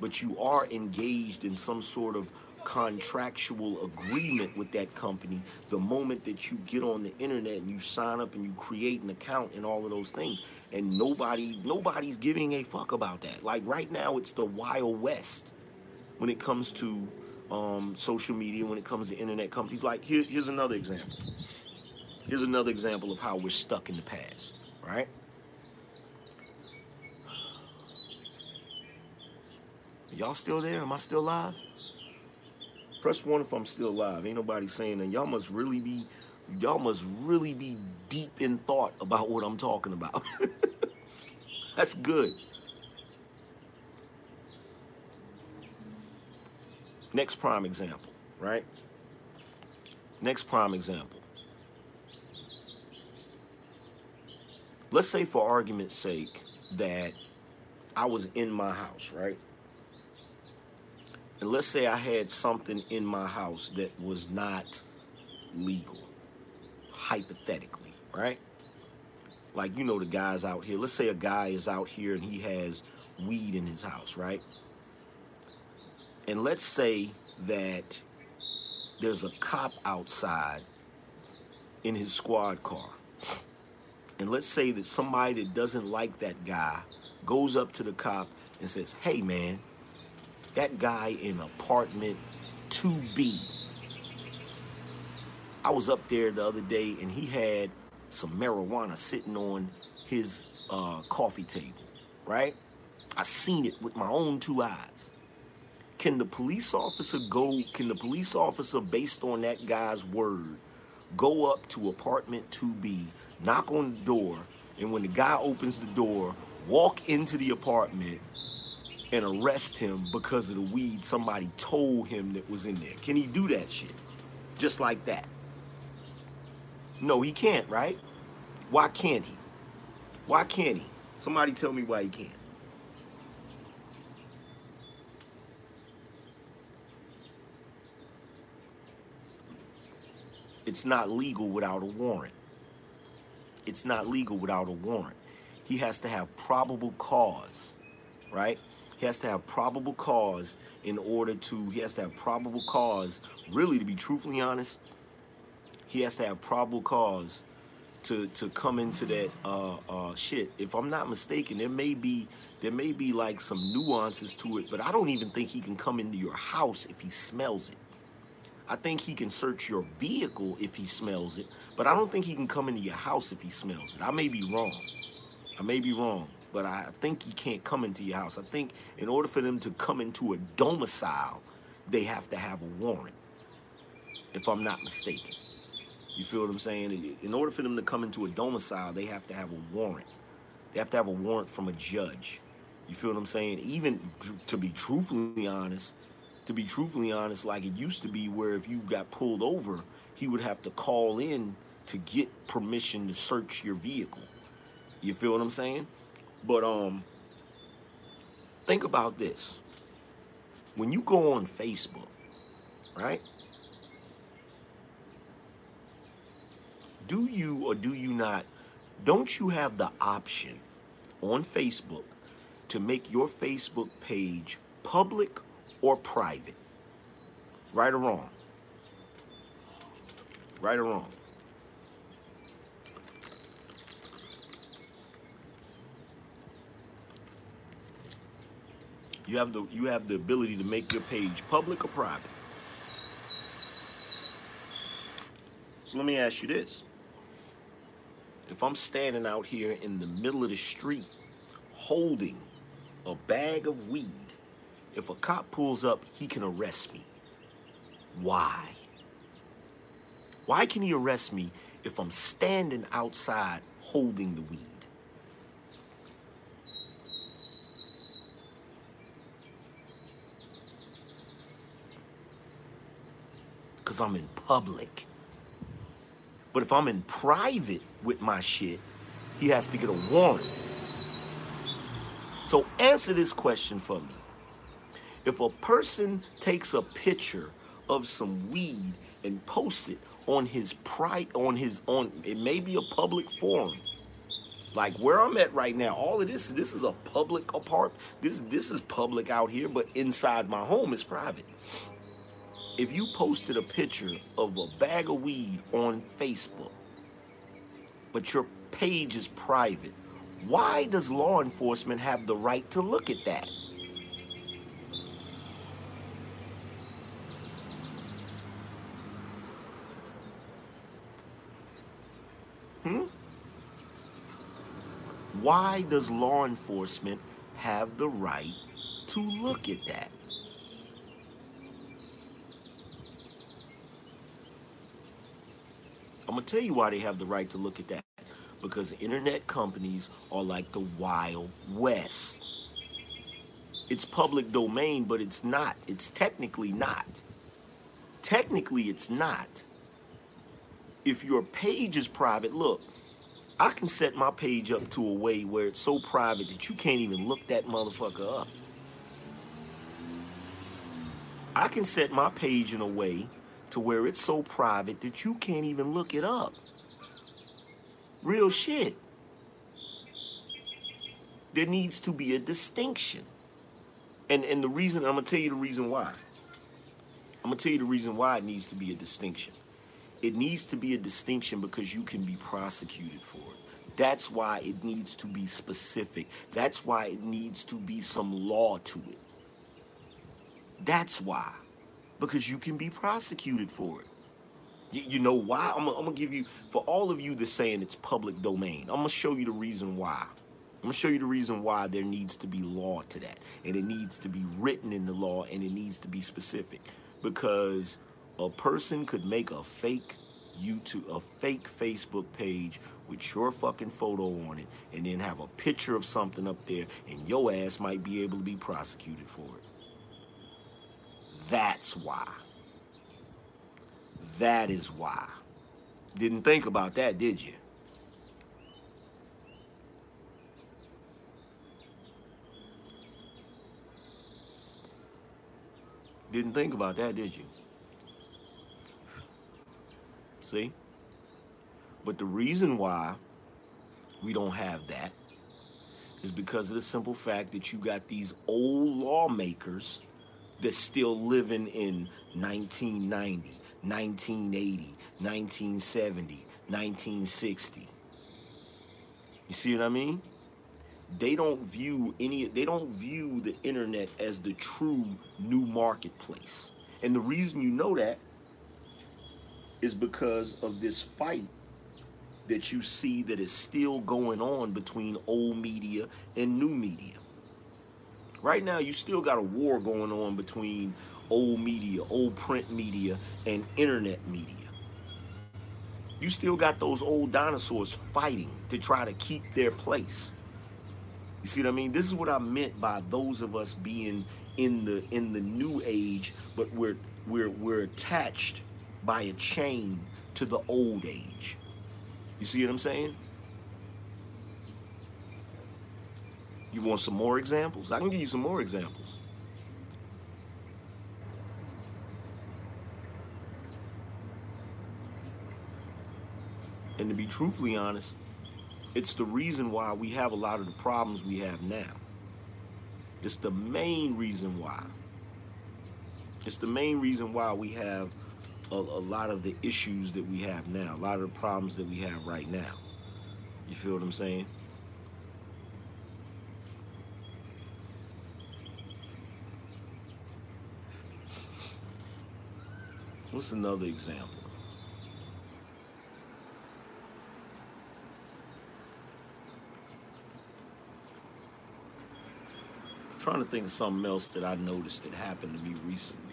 but you are engaged in some sort of contractual agreement with that company the moment that you get on the internet and you sign up and you create an account and all of those things and nobody nobody's giving a fuck about that. Like right now it's the wild west when it comes to um, social media when it comes to internet companies. Like here, here's another example. Here's another example of how we're stuck in the past right? Y'all still there? Am i still live Press one if I'm still alive. Ain't nobody saying that. Y'all must really be, y'all must really be deep in thought about what I'm talking about. <laughs> That's good. Next prime example, right? Next prime example. Let's say, for argument's sake, that I was in my house, right? And let's say I had something in my house that was not legal, hypothetically, right? Like, you know, the guys out here, let's say a guy is out here and he has weed in his house, right? And let's say that there's a cop outside in his squad car. And let's say that somebody that doesn't like that guy goes up to the cop and says, Hey, man, that guy in apartment 2B. I was up there the other day and he had some marijuana sitting on his uh, coffee table, right? I seen it with my own two eyes. Can the police officer go, can the police officer, based on that guy's word, go up to apartment 2B, knock on the door, and when the guy opens the door, walk into the apartment and arrest him because of the weed somebody told him that was in there? Can he do that shit? Just like that? No, he can't, right? Why can't he? Why can't he? Somebody tell me why he can't. It's not legal without a warrant. It's not legal without a warrant. He has to have probable cause, right? He has to have probable cause in order to, he has to have probable cause, really to be truthfully honest, he has to have probable cause to to come into that uh, uh, shit. If I'm not mistaken, there may be there may be like some nuances to it, but I don't even think he can come into your house if he smells it. I think he can search your vehicle if he smells it, but I don't think he can come into your house if he smells it. I may be wrong. I may be wrong but I think he can't come into your house. I think in order for them to come into a domicile, they have to have a warrant, if I'm not mistaken. You feel what I'm saying? In order for them to come into a domicile, they have to have a warrant. They have to have a warrant from a judge. You feel what I'm saying? Even to be truthfully honest, to be truthfully honest, like it used to be where if you got pulled over, he would have to call in to get permission to search your vehicle. You feel what I'm saying? But um think about this. When you go on Facebook, right? Do you or do you not don't you have the option on Facebook to make your Facebook page public or private? Right or wrong? Right or wrong? You have the you have the ability to make your page public or private. So let me ask you this. If I'm standing out here in the middle of the street holding a bag of weed, if a cop pulls up, he can arrest me. Why? Why can he arrest me if I'm standing outside holding the weed? Because I'm in public. But if I'm in private with my shit, he has to get a warrant. So answer this question for me. If a person takes a picture of some weed and posts it on his pri on his on it may be a public forum. Like where I'm at right now, all of this this is a public apartment. This this is public out here, but inside my home is private. If you posted a picture of a bag of weed on Facebook, but your page is private, why does law enforcement have the right to look at that? Hmm? Why does law enforcement have the right to look at that? I'm gonna tell you why they have the right to look at that. Because internet companies are like the Wild West. It's public domain, but it's not. It's technically not. Technically, it's not. If your page is private, look, I can set my page up to a way where it's so private that you can't even look that motherfucker up. I can set my page in a way to where it's so private that you can't even look it up. Real shit. There needs to be a distinction. And and the reason I'm gonna tell you the reason why. I'm gonna tell you the reason why it needs to be a distinction. It needs to be a distinction because you can be prosecuted for it. That's why it needs to be specific. That's why it needs to be some law to it. That's why. Because you can be prosecuted for it. You, you know why? I'm, going to give you, for all of you that's saying it's public domain, I'm going to show you the reason why. I'm going to show you the reason why there needs to be law to that. And it needs to be written in the law and it needs to be specific. Because a person could make a fake YouTube, a fake Facebook page with your fucking photo on it, and then have a picture of something up there, and your ass might be able to be prosecuted for it. That's why. That is why. Didn't think about that, did you? Didn't think about that, did you? See? But the reason why we don't have that is because of the simple fact that you got these old lawmakers that's still living in 1990, 1980, 1970, 1960. You see what I mean? They don't view any they don't view the internet as the true new marketplace. And the reason you know that is because of this fight that you see that is still going on between old media and new media. Right now, you still got a war going on between old media, old print media, and internet media. You still got those old dinosaurs fighting to try to keep their place. You see what I mean? This is what I meant by those of us being in the in the new age, but we're we're we're attached by a chain to the old age. You see what I'm saying? You want some more examples? I can give you some more examples. And to be truthfully honest, it's the reason why we have a lot of the problems we have now. It's the main reason why. It's the main reason why we have a, a, lot of the issues that we have now, a lot of the problems that we have right now. You feel what I'm saying? What's another example? I'm trying to think of something else that I noticed that happened to me recently.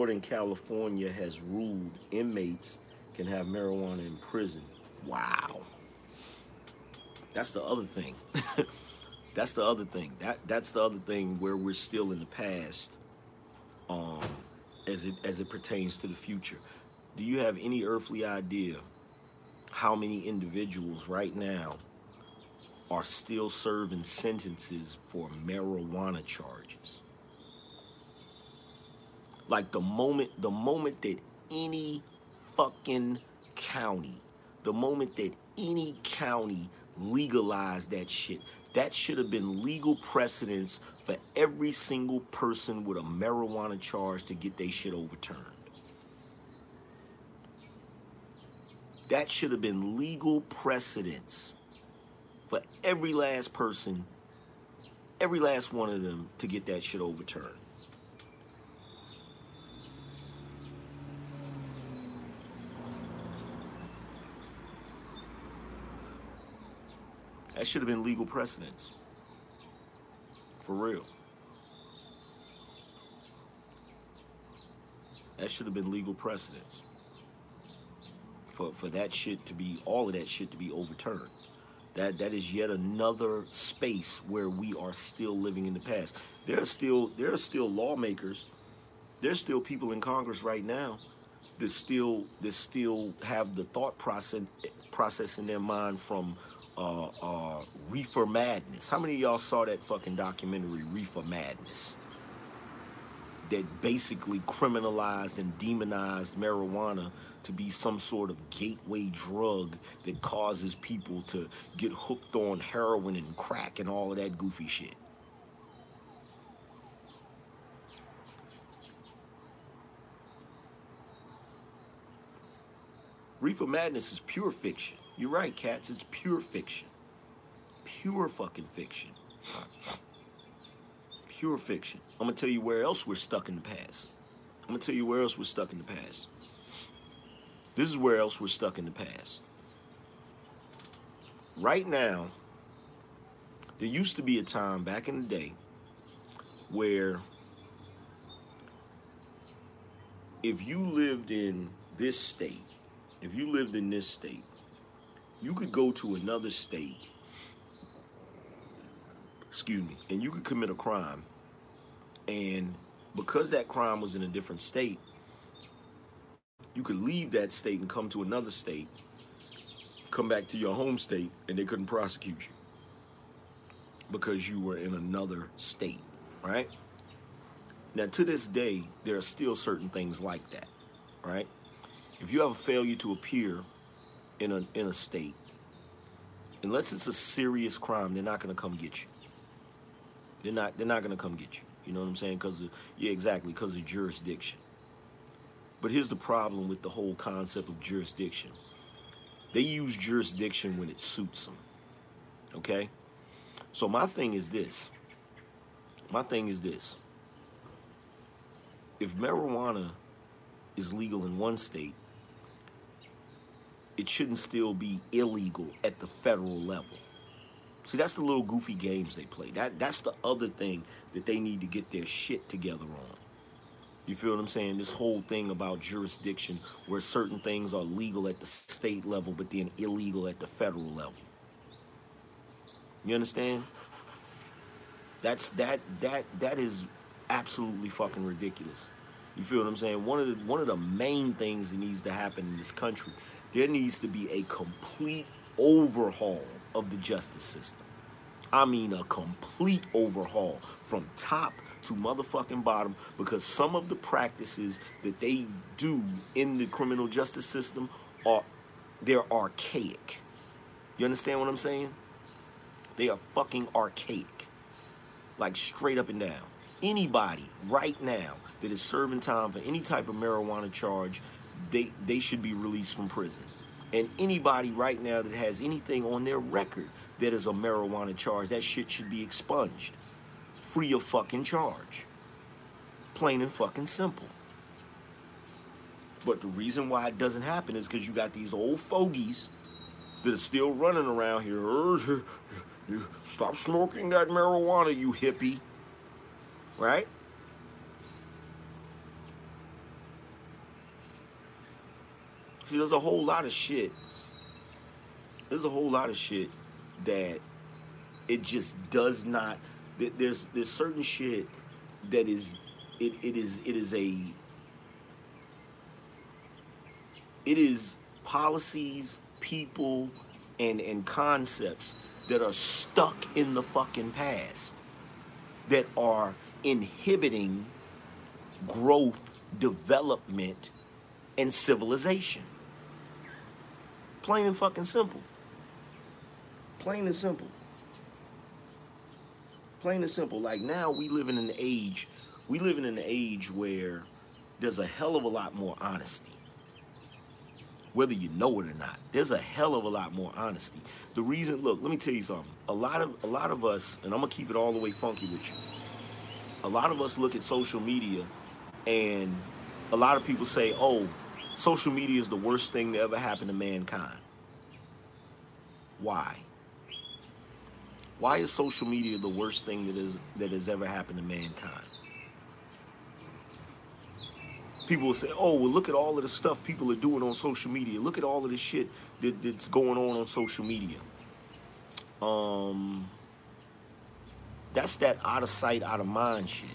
Court in California has ruled inmates can have marijuana in prison. Wow. That's the other thing. <laughs> that's the other thing. That that's the other thing where we're still in the past um as it as it pertains to the future. Do you have any earthly idea how many individuals right now are still serving sentences for marijuana charges? Like the moment the moment that any fucking county, the moment that any county legalized that shit, that should have been legal precedence for every single person with a marijuana charge to get their shit overturned. That should have been legal precedence for every last person, every last one of them to get that shit overturned. That should have been legal precedence. For real. That should have been legal precedence. For for that shit to be all of that shit to be overturned. That that is yet another space where we are still living in the past. There are still there are still lawmakers. There's still people in Congress right now that still that still have the thought process process in their mind from uh, uh, Reefer Madness. How many of y'all saw that fucking documentary, Reefer Madness? That basically criminalized and demonized marijuana to be some sort of gateway drug that causes people to get hooked on heroin and crack and all of that goofy shit. Reefer Madness is pure fiction. You're right, cats. It's pure fiction. Pure fucking fiction. Pure fiction. I'm gonna tell you where else we're stuck in the past. I'm gonna tell you where else we're stuck in the past. This is where else we're stuck in the past. Right now, there used to be a time back in the day where if you lived in this state, if you lived in this state, you could go to another state, excuse me, and you could commit a crime. And because that crime was in a different state, you could leave that state and come to another state, come back to your home state, and they couldn't prosecute you because you were in another state, right? Now, to this day, there are still certain things like that, right? If you have a failure to appear in a in a state, unless it's a serious crime, they're not to come get you. They're not they're not to come get you. You know what I'm saying? Because yeah, exactly, because of jurisdiction. But here's the problem with the whole concept of jurisdiction. They use jurisdiction when it suits them. Okay? So my thing is this. My thing is this. If marijuana is legal in one state, it shouldn't still be illegal at the federal level. See, that's the little goofy games they play. That that's the other thing that they need to get their shit together on. You feel what I'm saying? This whole thing about jurisdiction where certain things are legal at the state level but then illegal at the federal level. You understand? That's that that that is absolutely fucking ridiculous. You feel what I'm saying? One of the one of the main things that needs to happen in this country, there needs to be a complete overhaul of the justice system. I mean a complete overhaul from top to motherfucking bottom because some of the practices that they do in the criminal justice system are they're archaic. You understand what I'm saying? They are fucking archaic. Like straight up and down. Anybody right now that is serving time for any type of marijuana charge, they they should be released from prison. And anybody right now that has anything on their record that is a marijuana charge, that shit should be expunged. Free of fucking charge. Plain and fucking simple. But the reason why it doesn't happen is because you got these old fogies that are still running around here. <laughs> Stop smoking that marijuana, you hippie. Right? See, there's a whole lot of shit. There's a whole lot of shit that it just does not. There's there's certain shit that is it, it is it is a it is policies, people, and and concepts that are stuck in the fucking past that are inhibiting growth, development, and civilization. Plain and fucking simple. Plain and simple. Plain and simple. Like now we live in an age, we live in an age where there's a hell of a lot more honesty. Whether you know it or not, there's a hell of a lot more honesty. The reason, look, let me tell you something. A lot of a lot of us, and I'm gonna keep it all the way funky with you. A lot of us look at social media and a lot of people say, oh, social media is the worst thing that ever happened to mankind. Why? Why is social media the worst thing that is that has ever happened to mankind? People will say, "Oh, well, look at all of the stuff people are doing on social media. Look at all of the shit that, that's going on on social media." Um, that's that out of sight, out of mind shit.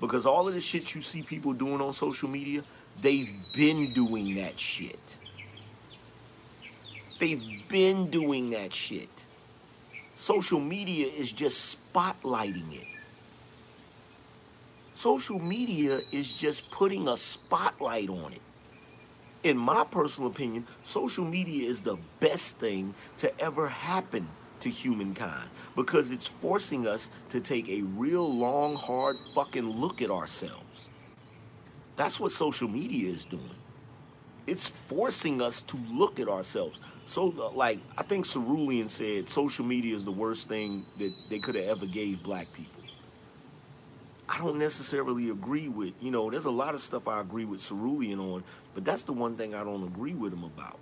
Because all of the shit you see people doing on social media, they've been doing that shit. They've been doing that shit. Social media is just spotlighting it. Social media is just putting a spotlight on it. In my personal opinion, social media is the best thing to ever happen to humankind because it's forcing us to take a real long, hard fucking look at ourselves. That's what social media is doing. It's forcing us to look at ourselves. So, like, I think Cerulean said social media is the worst thing that they could have ever gave black people. I don't necessarily agree with, you know, there's a lot of stuff I agree with Cerulean on, but that's the one thing I don't agree with him about.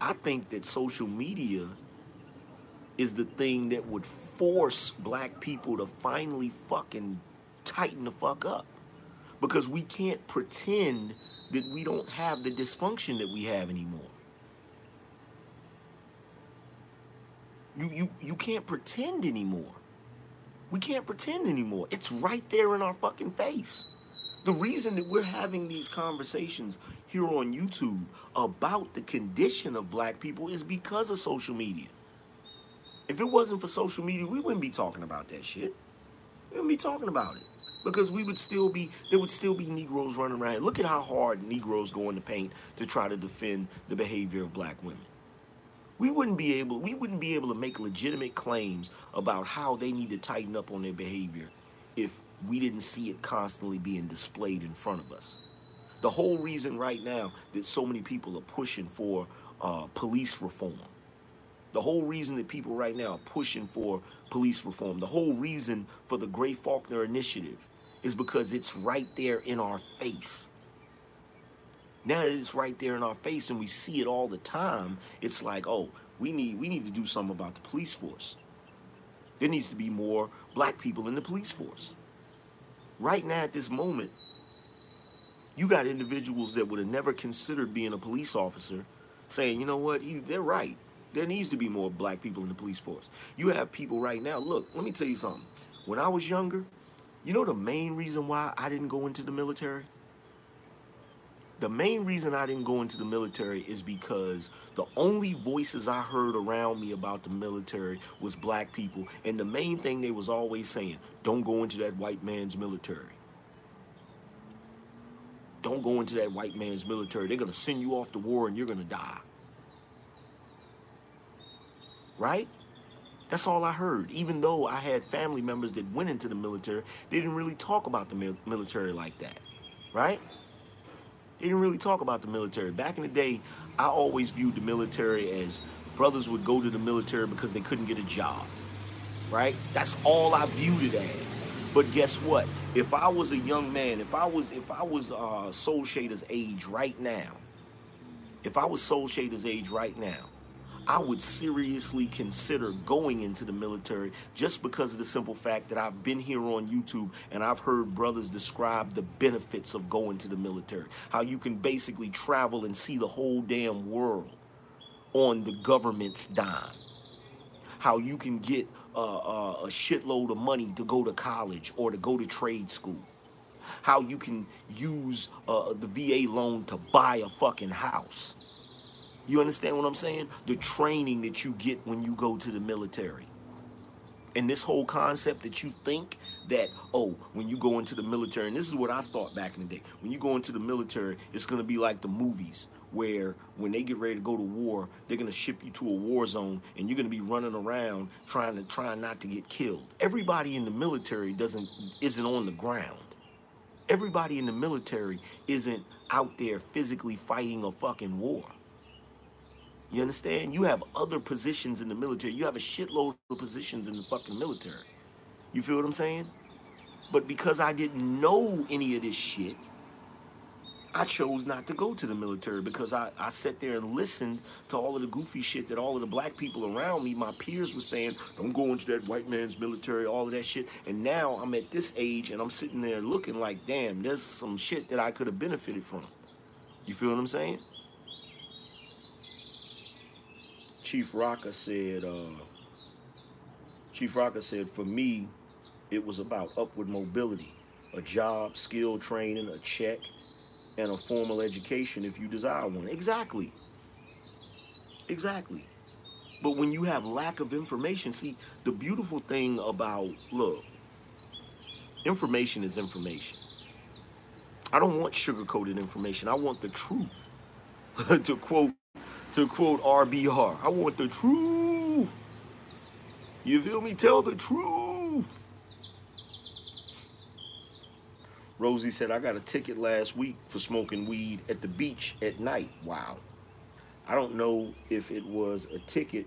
I think that social media is the thing that would force black people to finally fucking tighten the fuck up. Because we can't pretend that we don't have the dysfunction that we have anymore. You, you, you can't pretend anymore. We can't pretend anymore. It's right there in our fucking face. The reason that we're having these conversations here on YouTube about the condition of black people is because of social media. If it wasn't for social media, we wouldn't be talking about that shit. We wouldn't be talking about it. Because we would still be, there would still be Negroes running around. Look at how hard Negroes go in the paint to try to defend the behavior of black women. We wouldn't be able, we wouldn't be able to make legitimate claims about how they need to tighten up on their behavior if we didn't see it constantly being displayed in front of us. The whole reason right now that so many people are pushing for uh, police reform the whole reason that people right now are pushing for police reform, the whole reason for the Gray Faulkner Initiative is because it's right there in our face. Now that it's right there in our face and we see it all the time, it's like, oh, we need we need to do something about the police force. There needs to be more black people in the police force. Right now at this moment, you got individuals that would have never considered being a police officer saying, you know what, they're right. There needs to be more black people in the police force. You have people right now. Look, let me tell you something. When I was younger, you know the main reason why I didn't go into the military? The main reason I didn't go into the military is because the only voices I heard around me about the military was black people. And the main thing they was always saying, don't go into that white man's military. Don't go into that white man's military. They're going to send you off to war and you're going to die right? That's all I heard. Even though I had family members that went into the military, they didn't really talk about the military like that, right? They didn't really talk about the military. Back in the day, I always viewed the military as brothers would go to the military because they couldn't get a job. Right? That's all I viewed it as. But guess what? If I was a young man, if I was if I was uh, Soul Shader's age right now, if I was Soul Shader's age right now, I would seriously consider going into the military just because of the simple fact that I've been here on YouTube and I've heard brothers describe the benefits of going to the military. How you can basically travel and see the whole damn world on the government's dime. How you can get uh, uh, a shitload of money to go to college or to go to trade school. How you can use uh, the VA loan to buy a fucking house you understand what I'm saying? The training that you get when you go to the military. And this whole concept that you think that, oh, when you go into the military, and this is what I thought back in the day, when you go into the military, it's going to be like the movies where when they get ready to go to war, they're going to ship you to a war zone and you're going to be running around trying to try not to get killed. Everybody in the military doesn't isn't on the ground. Everybody in the military isn't out there physically fighting a fucking war. You understand? You have other positions in the military. You have a shitload of positions in the fucking military. You feel what I'm saying? But because I didn't know any of this shit, I chose not to go to the military because I, I sat there and listened to all of the goofy shit that all of the black people around me, my peers were saying, don't go into that white man's military, all of that shit. And now I'm at this age and I'm sitting there looking like, damn, there's some shit that I could have benefited from. You feel what I'm saying? Chief Rocker said, uh, Chief Rocka said, for me, it was about upward mobility, a job, skill training, a check, and a formal education if you desire one. Exactly. Exactly. But when you have lack of information, see, the beautiful thing about, look, information is information. I don't want sugar-coated information. I want the truth. <laughs> to quote to quote RBR. I want the truth. You feel me? Tell the truth. Rosie said, I got a ticket last week for smoking weed at the beach at night. Wow. I don't know if it was a ticket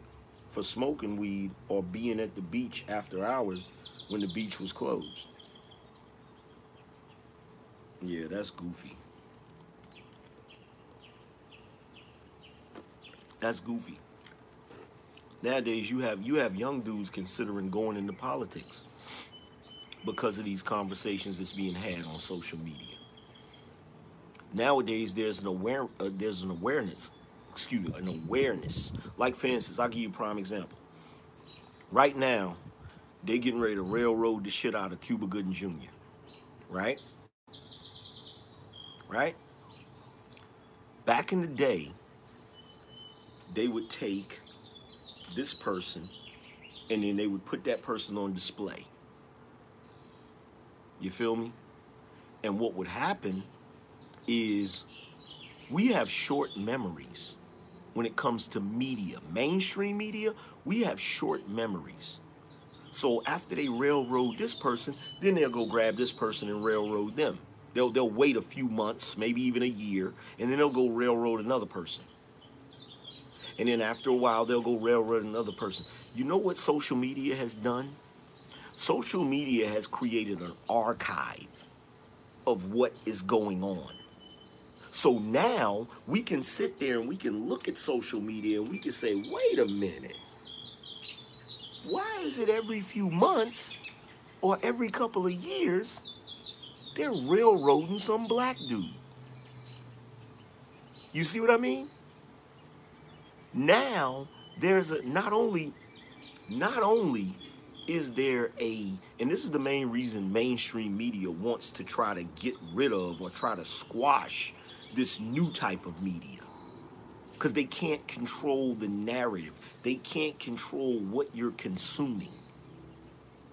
for smoking weed or being at the beach after hours when the beach was closed. Yeah, that's goofy. That's goofy. Nowadays, you have you have young dudes considering going into politics because of these conversations that's being had on social media. Nowadays, there's an aware uh, there's an awareness, excuse me, an awareness. Like for instance, I'll give you a prime example. Right now, they're getting ready to railroad the shit out of Cuba Gooding Jr. Right? Right? Back in the day, they would take this person and then they would put that person on display. You feel me? And what would happen is we have short memories when it comes to media. Mainstream media, we have short memories. So after they railroad this person, then they'll go grab this person and railroad them. They'll, they'll wait a few months, maybe even a year, and then they'll go railroad another person and then after a while they'll go railroad another person. You know what social media has done? Social media has created an archive of what is going on. So now we can sit there and we can look at social media and we can say, wait a minute. Why is it every few months or every couple of years they're railroading some black dude? You see what I mean? Now there's a not only not only is there a and this is the main reason mainstream media wants to try to get rid of or try to squash this new type of media. Because they can't control the narrative. They can't control what you're consuming.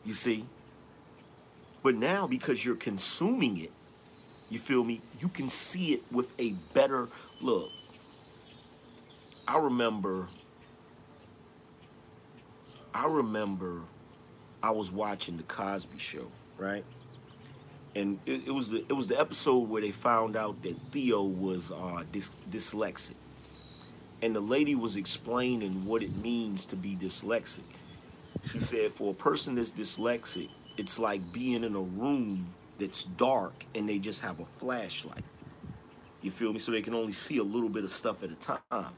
You see? But now because you're consuming it you feel me? You can see it with a better look I remember, I remember I was watching the Cosby show, right? and it, it was the it was the episode where they found out that Theo was uh, dys, dyslexic, and the lady was explaining what it means to be dyslexic. She said, for a person that's dyslexic, it's like being in a room that's dark and they just have a flashlight. You feel me? So they can only see a little bit of stuff at a time.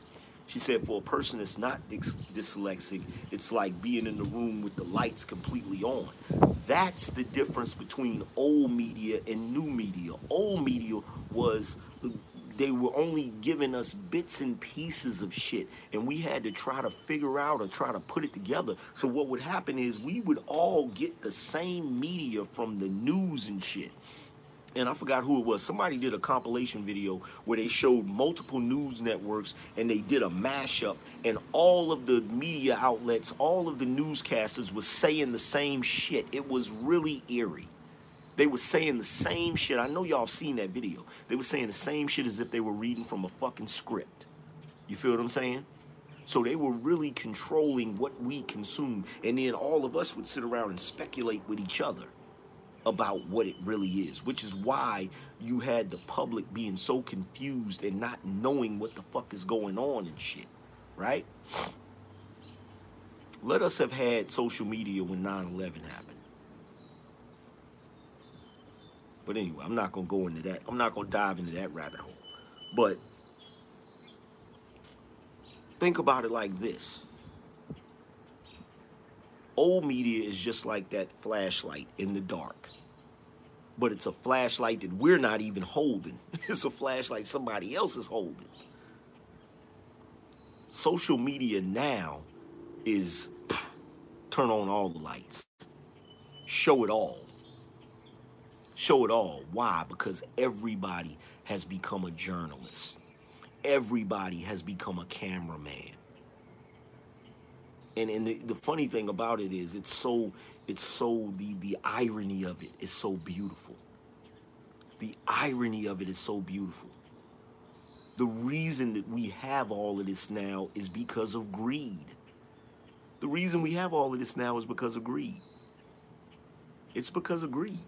She said, for a person that's not dys- dyslexic, it's like being in the room with the lights completely on. That's the difference between old media and new media. Old media was they were only giving us bits and pieces of shit and we had to try to figure out or try to put it together so what would happen is we would all get the same media from the news and shit and I forgot who it was. Somebody did a compilation video where they showed multiple news networks and they did a mashup, and all of the media outlets, all of the newscasters was saying the same shit. It was really eerie. They were saying the same shit. I know y'all have seen that video. They were saying the same shit as if they were reading from a fucking script. You feel what I'm saying? So they were really controlling what we consume. And then all of us would sit around and speculate with each other about what it really is, which is why you had the public being so confused and not knowing what the fuck is going on and shit, right? Let us have had social media when 9 11 happened. But anyway, I'm not going to go into that. I'm not going to dive into that rabbit hole. But think about it like this old media is just like that flashlight in the dark. But it's a flashlight that we're not even holding. <laughs> It's a flashlight somebody else is holding. Social media now is pff, turn on all the lights, show it all show it all. Why? Because everybody has become a journalist. Everybody has become a cameraman. And and the, the funny thing about it is it's so it's so the the irony of it is so beautiful. The irony of it is so beautiful. The reason that we have all of this now is because of greed. The reason we have all of this now is because of greed. It's because of greed.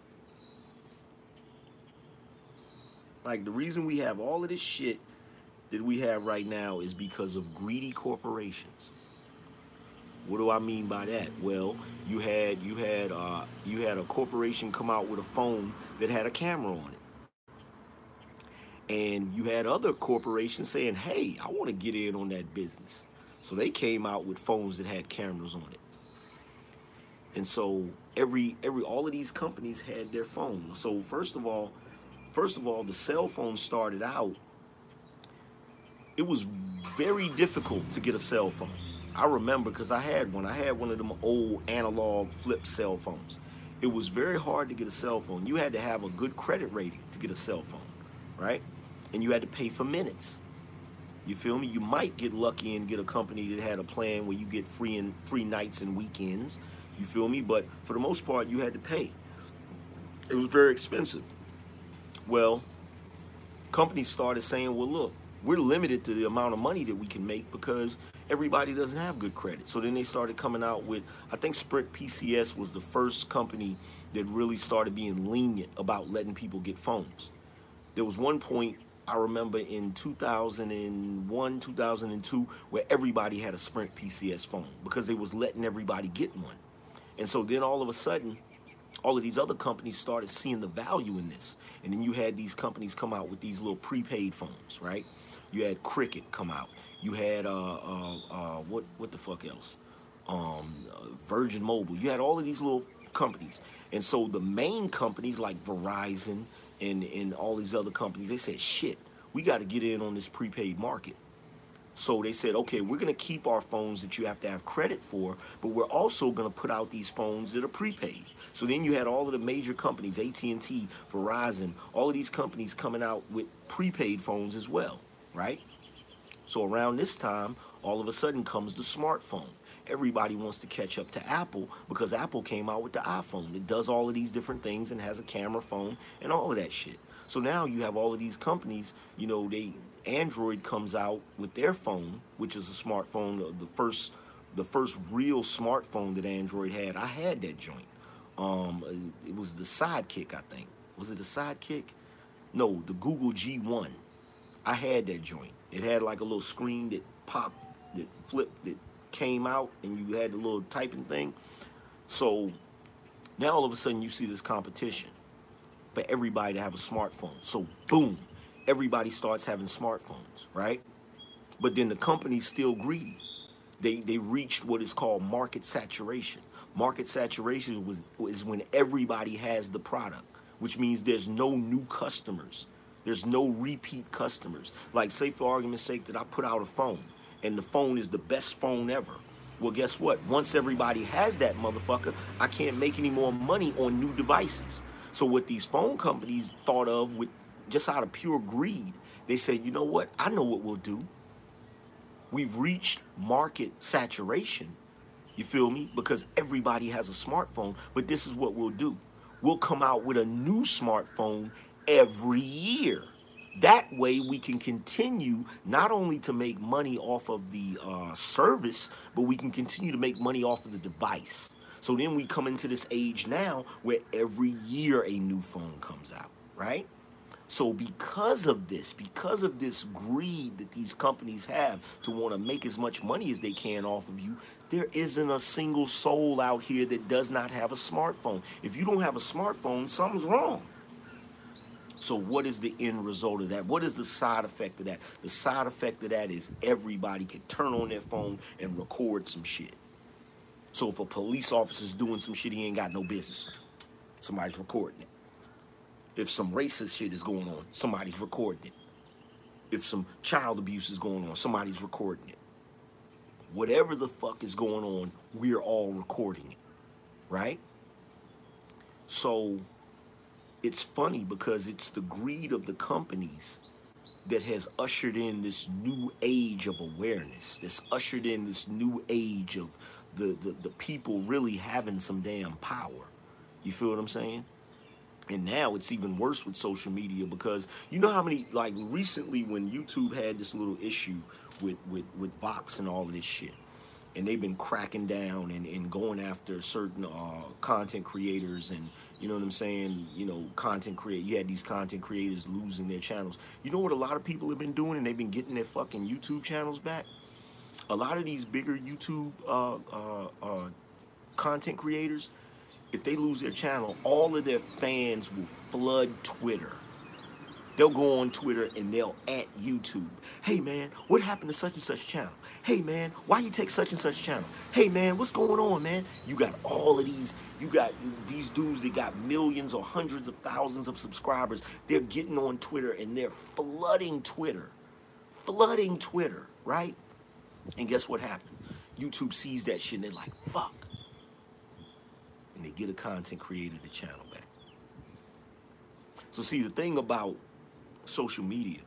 Like the reason we have all of this shit that we have right now is because of greedy corporations. What do I mean by that? Well, you had you had uh, you had a corporation come out with a phone that had a camera on it, and you had other corporations saying, "Hey, I want to get in on that business." So they came out with phones that had cameras on it, and so every every all of these companies had their phone. So first of all, first of all, the cell phone started out. It was very difficult to get a cell phone. I remember because I had one. I had one of them old analog flip cell phones. It was very hard to get a cell phone. You had to have a good credit rating to get a cell phone, right? And you had to pay for minutes. You feel me? You might get lucky and get a company that had a plan where you get free and free nights and weekends. You feel me? But for the most part, you had to pay. It was very expensive. Well, companies started saying, well, look, we're limited to the amount of money that we can make because everybody doesn't have good credit. So then they started coming out with, I think Sprint PCS was the first company that really started being lenient about letting people get phones. There was one point I remember in 2001, 2002, where everybody had a Sprint PCS phone because they was letting everybody get one. And so then all of a sudden, all of these other companies started seeing the value in this. And then you had these companies come out with these little prepaid phones, right? You had Cricket come out. You had uh, uh, uh, what what the fuck else? Um, Virgin Mobile. You had all of these little companies, and so the main companies like Verizon and and all these other companies, they said, shit, we got to get in on this prepaid market. So they said, okay, we're to keep our phones that you have to have credit for, but we're also to put out these phones that are prepaid. So then you had all of the major companies, AT&T, Verizon, all of these companies coming out with prepaid phones as well, right? So around this time, all of a sudden comes the smartphone. Everybody wants to catch up to Apple because Apple came out with the iPhone. It does all of these different things and has a camera phone and all of that shit. So now you have all of these companies, you know, they Android comes out with their phone, which is a smartphone, the first the first real smartphone that Android had. I had that joint. Um, it was the Sidekick, I think. Was it the Sidekick? No, the Google G1. I had that joint. It had like a little screen that popped, that flipped, that came out, and you had the little typing thing. So now all of a sudden you see this competition for everybody to have a smartphone. So boom, everybody starts having smartphones, right? But then the company's still greedy. They they reached what is called market saturation. Market saturation was is when everybody has the product, which means there's no new customers. There's no repeat customers. Like say for argument's sake that I put out a phone and the phone is the best phone ever. Well, guess what? Once everybody has that motherfucker, I can't make any more money on new devices. So what these phone companies thought of with just out of pure greed, they said, you know what? I know what we'll do. We've reached market saturation. You feel me? Because everybody has a smartphone, but this is what we'll do. We'll come out with a new smartphone every year. That way, we can continue not only to make money off of the uh, service, but we can continue to make money off of the device. So then we come into this age now where every year a new phone comes out, right? So because of this, because of this greed that these companies have to want to make as much money as they can off of you, there isn't a single soul out here that does not have a smartphone. If you don't have a smartphone, something's wrong. So what is the end result of that? What is the side effect of that? The side effect of that is everybody can turn on their phone and record some shit. So if a police officer's doing some shit he ain't got no business, somebody's recording it. If some racist shit is going on, somebody's recording it. If some child abuse is going on, somebody's recording it. Whatever the fuck is going on, we're all recording it. Right? So it's funny because it's the greed of the companies that has ushered in this new age of awareness. that's ushered in this new age of the, the, the people really having some damn power. You feel what I'm saying? And now it's even worse with social media because you know how many like recently when YouTube had this little issue with with, with Vox and all of this shit. And they've been cracking down and, and going after certain uh, content creators and you know what I'm saying? You know, content create. You had these content creators losing their channels. You know what a lot of people have been doing, and they've been getting their fucking YouTube channels back a lot of these bigger YouTube uh, uh, uh, content creators, if they lose their channel, all of their fans will flood Twitter. They'll go on Twitter and they'll at YouTube. Hey man, what happened to such and such channel? Hey man, why you take such and such channel? Hey man, what's going on, man? You got all of these, you got these dudes that got millions or hundreds of thousands of subscribers. They're getting on Twitter and they're flooding Twitter. Flooding Twitter, right? And guess what happened? YouTube sees that shit and they're like, fuck. And they get a content creator to channel back. So see, the thing about social media,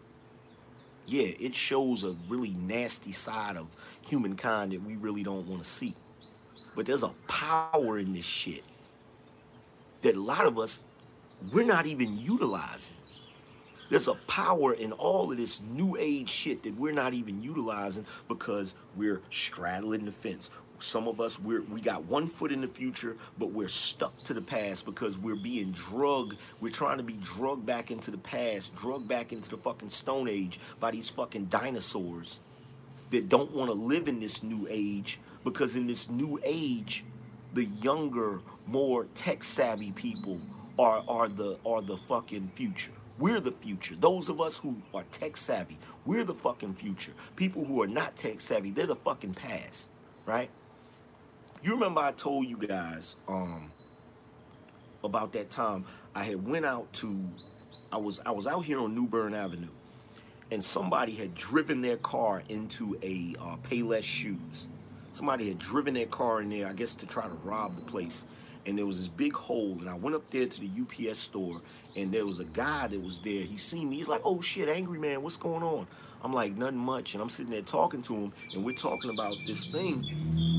yeah, it shows a really nasty side of humankind that we really don't want to see. But there's a power in this shit that a lot of us, we're not even utilizing. There's a power in all of this new age shit that we're not even utilizing because we're straddling the fence. Some of us we're we got one foot in the future, but we're stuck to the past because we're being drugged. We're trying to be drugged back into the past, drugged back into the fucking stone age by these fucking dinosaurs that don't want to live in this new age because in this new age, the younger, more tech savvy people are are the are the fucking future. We're the future. Those of us who are tech savvy, we're the fucking future. People who are not tech savvy, they're the fucking past, right? You remember I told you guys um, about that time I had went out to I was I was out here on New Bern Avenue and somebody had driven their car into a uh, Payless shoes. Somebody had driven their car in there, I guess to try to rob the place. And there was this big hole, and I went up there to the UPS store, and there was a guy that was there. He seen me. He's like, "Oh shit, angry man, what's going on?" I'm like, "Nothing much." And I'm sitting there talking to him, and we're talking about this thing,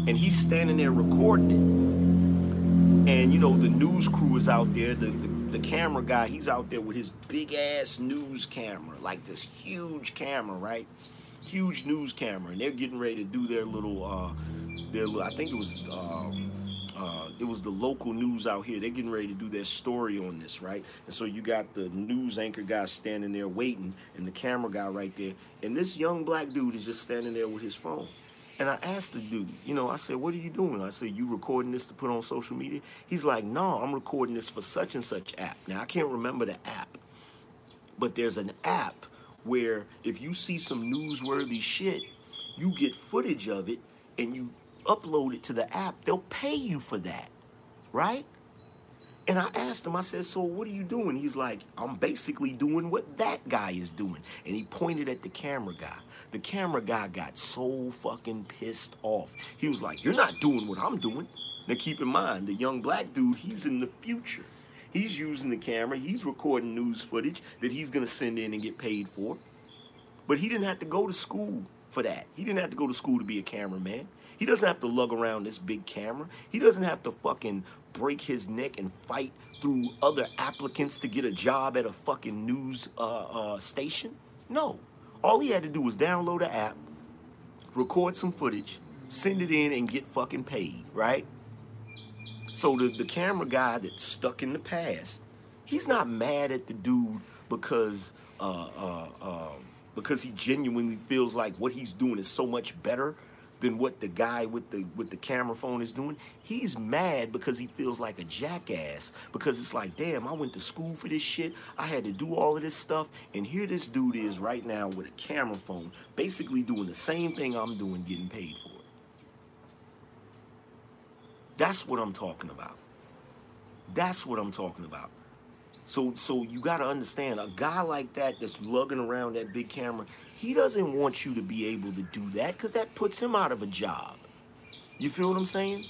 and he's standing there recording it. And you know, the news crew is out there. The, the the camera guy, he's out there with his big ass news camera, like this huge camera, right? Huge news camera, and they're getting ready to do their little, uh, their. I think it was. Um, uh, it was the local news out here. They're getting ready to do their story on this, right? And so you got the news anchor guy standing there waiting, and the camera guy right there, and this young black dude is just standing there with his phone. And I asked the dude, you know, I said, "What are you doing?" I said, "You recording this to put on social media?" He's like, "No, I'm recording this for such and such app." Now I can't remember the app, but there's an app where if you see some newsworthy shit, you get footage of it and you upload it to the app, they'll pay you for that, right? And I asked him, I said, So what are you doing? He's like, I'm basically doing what that guy is doing. And he pointed at the camera guy. The camera guy got so fucking pissed off. He was like, You're not doing what I'm doing. Now keep in mind, the young black dude, he's in the future. He's using the camera, he's recording news footage that he's gonna send in and get paid for. But he didn't have to go to school for that. He didn't have to go to school to be a cameraman. He doesn't have to lug around this big camera. He doesn't have to fucking break his neck and fight through other applicants to get a job at a fucking news uh, uh, station. No. All he had to do was download an app, record some footage, send it in, and get fucking paid, right? So the, the camera guy that's stuck in the past, he's not mad at the dude because uh, uh, uh, because he genuinely feels like what he's doing is so much better than what the guy with the with the camera phone is doing. He's mad because he feels like a jackass because it's like, damn, I went to school for this shit. I had to do all of this stuff, and here this dude is right now with a camera phone, basically doing the same thing I'm doing, getting paid for. That's what I'm talking about. That's what I'm talking about. So so you got to understand a guy like that that's lugging around that big camera, he doesn't want you to be able to do that cuz that puts him out of a job. You feel what I'm saying?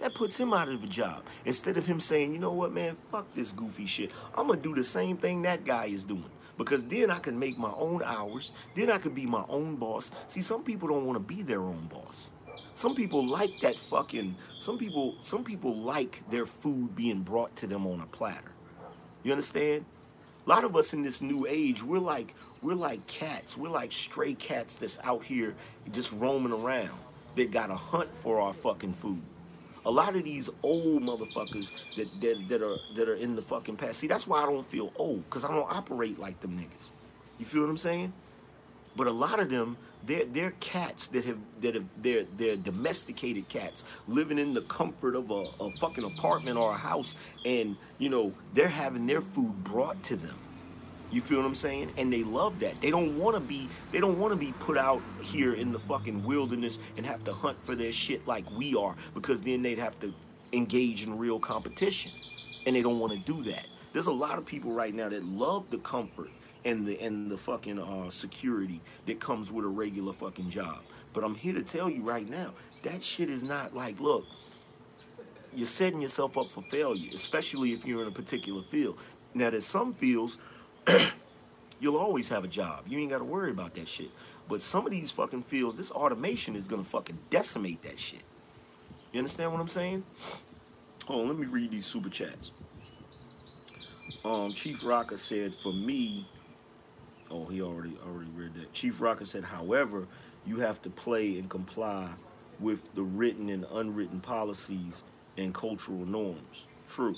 That puts him out of a job. Instead of him saying, "You know what, man? Fuck this goofy shit. I'm going to do the same thing that guy is doing." Because then I can make my own hours. Then I can be my own boss. See, some people don't want to be their own boss. Some people like that fucking some people some people like their food being brought to them on a platter. You understand? A lot of us in this new age, we're like we're like cats. We're like stray cats that's out here just roaming around. That got to hunt for our fucking food. A lot of these old motherfuckers that, that that are that are in the fucking past. See, that's why I don't feel old, because I don't operate like them niggas. You feel what I'm saying? But a lot of them, they're they're cats that have that have they're they're domesticated cats living in the comfort of a, a fucking apartment or a house, and you know they're having their food brought to them. You feel what I'm saying? And they love that. They don't want to be they don't want to be put out here in the fucking wilderness and have to hunt for their shit like we are because then they'd have to engage in real competition. And they don't want to do that. There's a lot of people right now that love the comfort and the and the fucking uh, security that comes with a regular fucking job. But I'm here to tell you right now, that shit is not like, look, you're setting yourself up for failure, especially if you're in a particular field. Now, there's some fields <clears throat> you'll always have a job. You ain't got to worry about that shit. But some of these fucking fields, this automation is gonna fucking decimate that shit. You understand what I'm saying? Oh, let me read these super chats. Um, Chief Rocker said, for me, Oh, he already already read that. Chief Rocker said, however, you have to play and comply with the written and unwritten policies and cultural norms. True.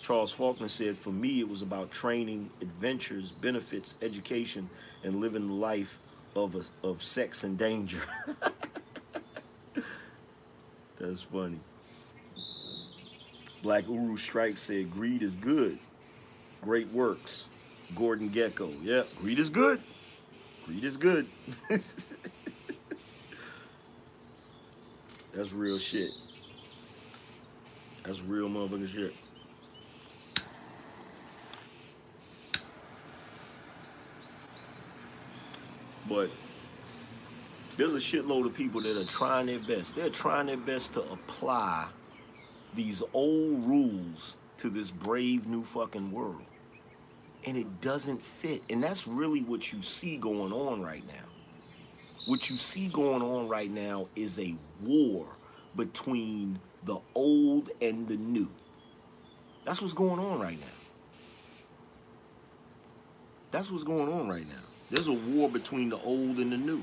Charles Faulkner said, for me, it was about training, adventures, benefits, education, and living the life of a, of sex and danger. <laughs> That's funny. Black Uru Strike said, greed is good. Great works. Gordon Gekko. Yeah, greed is good. Greed is good. <laughs> That's real shit. That's real motherfucking shit. But there's a shitload of people that are trying their best. They're trying their best to apply these old rules to this brave new fucking world and it doesn't fit. And that's really what you see going on right now. What you see going on right now is a war between the old and the new. That's what's going on right now. That's what's going on right now. There's a war between the old and the new.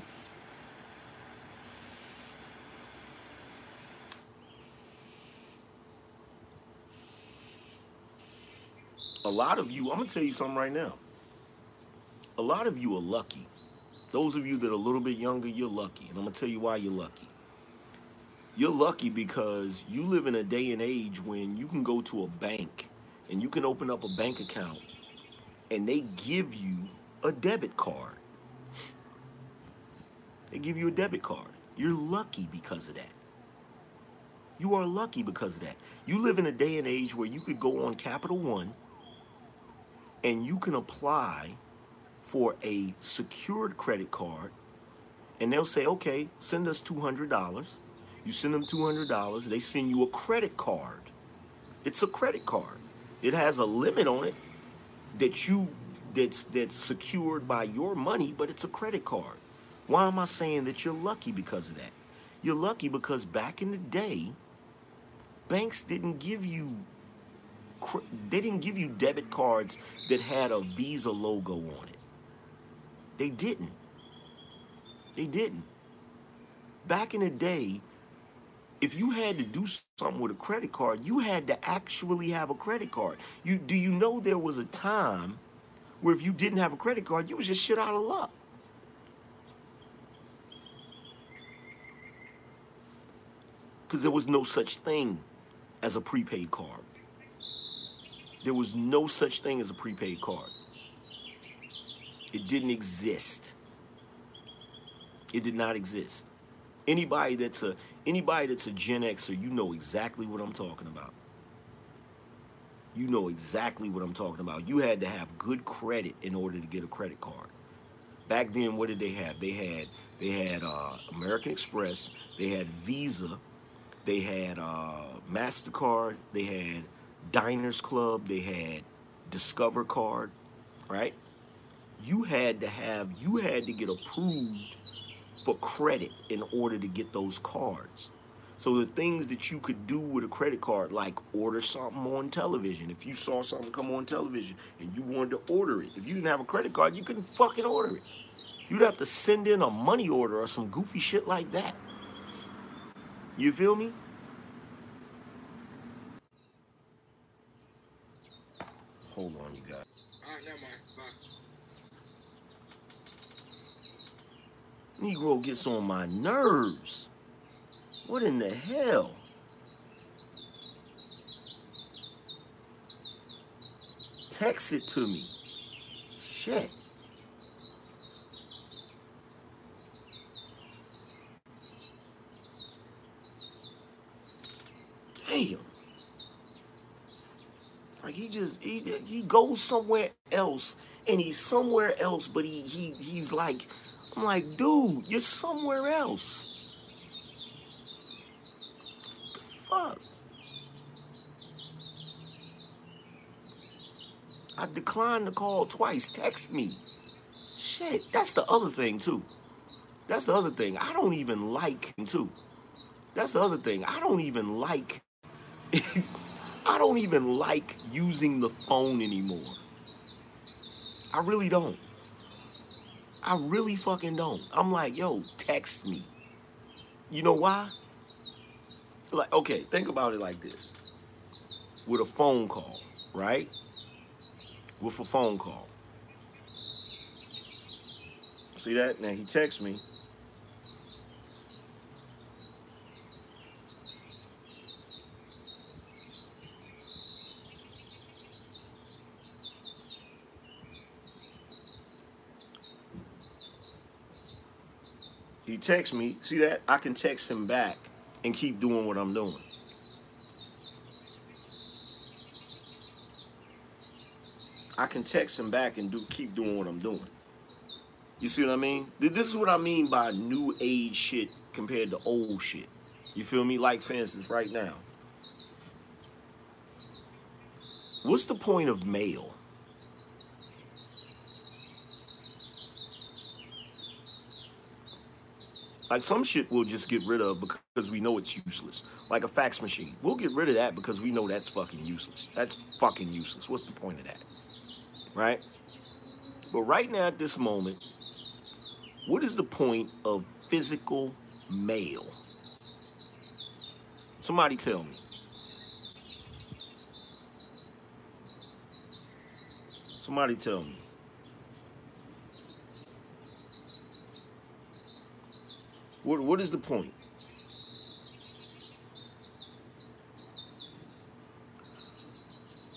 A lot of you, I'm gonna tell you something right now. A lot of you are lucky. Those of you that are a little bit younger, you're lucky. And I'm gonna tell you why you're lucky. You're lucky because you live in a day and age when you can go to a bank and you can open up a bank account and they give you a debit card. They give you a debit card. You're lucky because of that. You are lucky because of that. You live in a day and age where you could go on Capital One and you can apply for a secured credit card and they'll say, okay, send us $200. You send them $200, they send you a credit card. It's a credit card. It has a limit on it that you that's that's secured by your money, but it's a credit card. Why am I saying that you're lucky because of that? You're lucky because back in the day, banks didn't give you they didn't give you debit cards that had a Visa logo on it. They didn't. They didn't. Back in the day, if you had to do something with a credit card, you had to actually have a credit card. You do you know there was a time where if you didn't have a credit card, you was just shit out of luck. Because there was no such thing as a prepaid card. There was no such thing as a prepaid card. It didn't exist. It did not exist. Anybody that's a anybody that's a Gen Xer, you know exactly what I'm talking about. You know exactly what I'm talking about. You had to have good credit in order to get a credit card. Back then, what did they have? They had they had uh, American Express, they had Visa, they had uh, Mastercard, they had Diners Club, they had Discover Card, right? You had to have you had to get approved for credit in order to get those cards. So the things that you could do with a credit card, like order something on television. If you saw something come on television and you wanted to order it, if you didn't have a credit card, you couldn't fucking order it. You'd have to send in a money order or some goofy shit like that. You feel me? Hold on, you guys. All right, never mind. Bye. Negro gets on my nerves. What in the hell? Text it to me. Shit. Damn. Like he just he he goes somewhere else and he's somewhere else, but he he he's like I'm like, dude, you're somewhere else. The fuck? I declined the call twice. Text me. Shit, that's the other thing too. That's the other thing. I don't even like him too. That's the other thing. I don't even like <laughs> I don't even like using the phone anymore. I really don't. I really fucking don't. I'm like, yo, text me. You know why? Like, okay, think about it like this. With a phone call, right? With a phone call. See that? Now he texts me. He texts me. See that? I can text him back and keep doing what I'm doing. I can text him back and do keep doing what I'm doing. You see what I mean? This is what I mean by new age shit compared to old shit. You feel me? Like for instance, right now. What's the point of mail? Like some shit we'll just get rid of because we know it's useless. Like a fax machine. We'll get rid of that because we know that's fucking useless. That's fucking useless. What's the point of that? Right? But right now at this moment, what is the point of physical mail? Somebody tell me. Somebody tell me. What what is the point?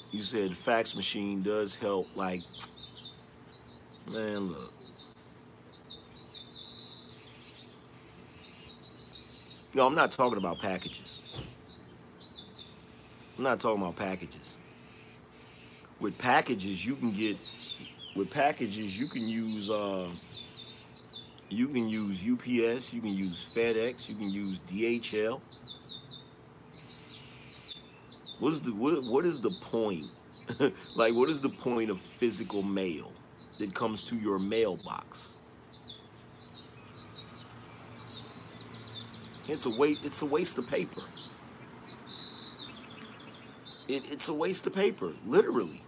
You said fax machine does help like man look. No, I'm not talking about packages. I'm not talking about packages. With packages, you can get with packages you can use uh, you can use UPS, you can use FedEx, you can use DHL. What's the what, what is the point? <laughs> like what is the point of physical mail that comes to your mailbox? It's a waste it's a waste of paper. It, it's a waste of paper, literally.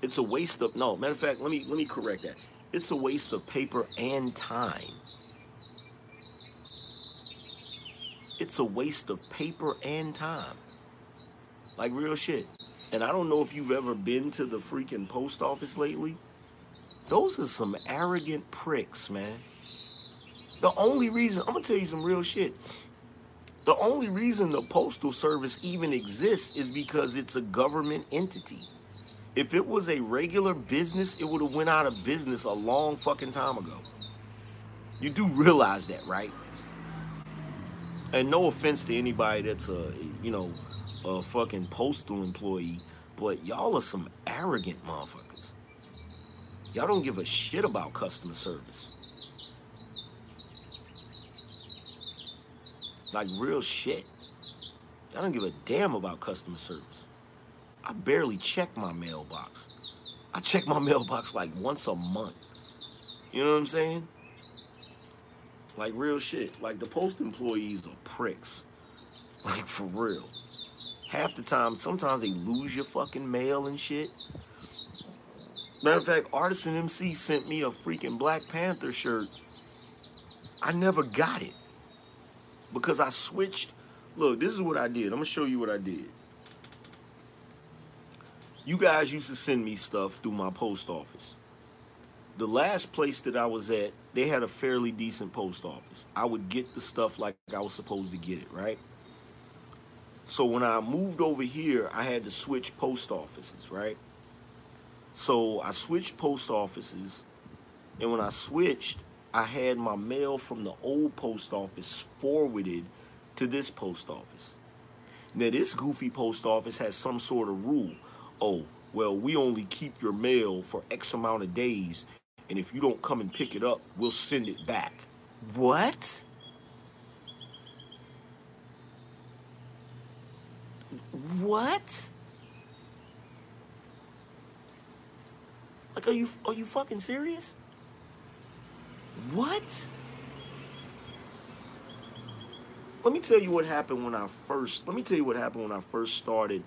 It's a waste of no. Matter of fact, let me let me correct that. It's a waste of paper and time. It's a waste of paper and time. Like real shit. And I don't know if you've ever been to the freaking post office lately. Those are some arrogant pricks, man. The only reason, I'm gonna tell you some real shit. The only reason the Postal Service even exists is because it's a government entity. If it was a regular business, it would have went out of business a long fucking time ago. You do realize that, right? And no offense to anybody that's a, you know, a fucking postal employee, but y'all are some arrogant motherfuckers. Y'all don't give a shit about customer service. Like real shit. Y'all don't give a damn about customer service. I barely check my mailbox. I check my <laughs> mailbox like once a month. You know what I'm saying? Like real shit. Like the post employees are pricks. <laughs> Like for real. Half the time, sometimes they lose your fucking mail and shit. Matter of fact, Artisan MC sent me a freaking Black Panther shirt. I never got it because I switched. Look, this is what I did. I'm gonna show you what I did. You guys used to send me stuff through my post office. The last place that I was at, they had a fairly decent post office. I would get the stuff like I was supposed to get it, right? So when I moved over here, I had to switch post offices, right? So I switched post offices, and when I switched, I had my mail from the old post office forwarded to this post office. Now, this goofy post office has some sort of rule. Oh, well, we only keep your mail for X amount of days, and if you don't come and pick it up, we'll send it back. What? What? Like, are you are you fucking serious? What? Let me tell you what happened when I first. Let me tell you what happened when I first started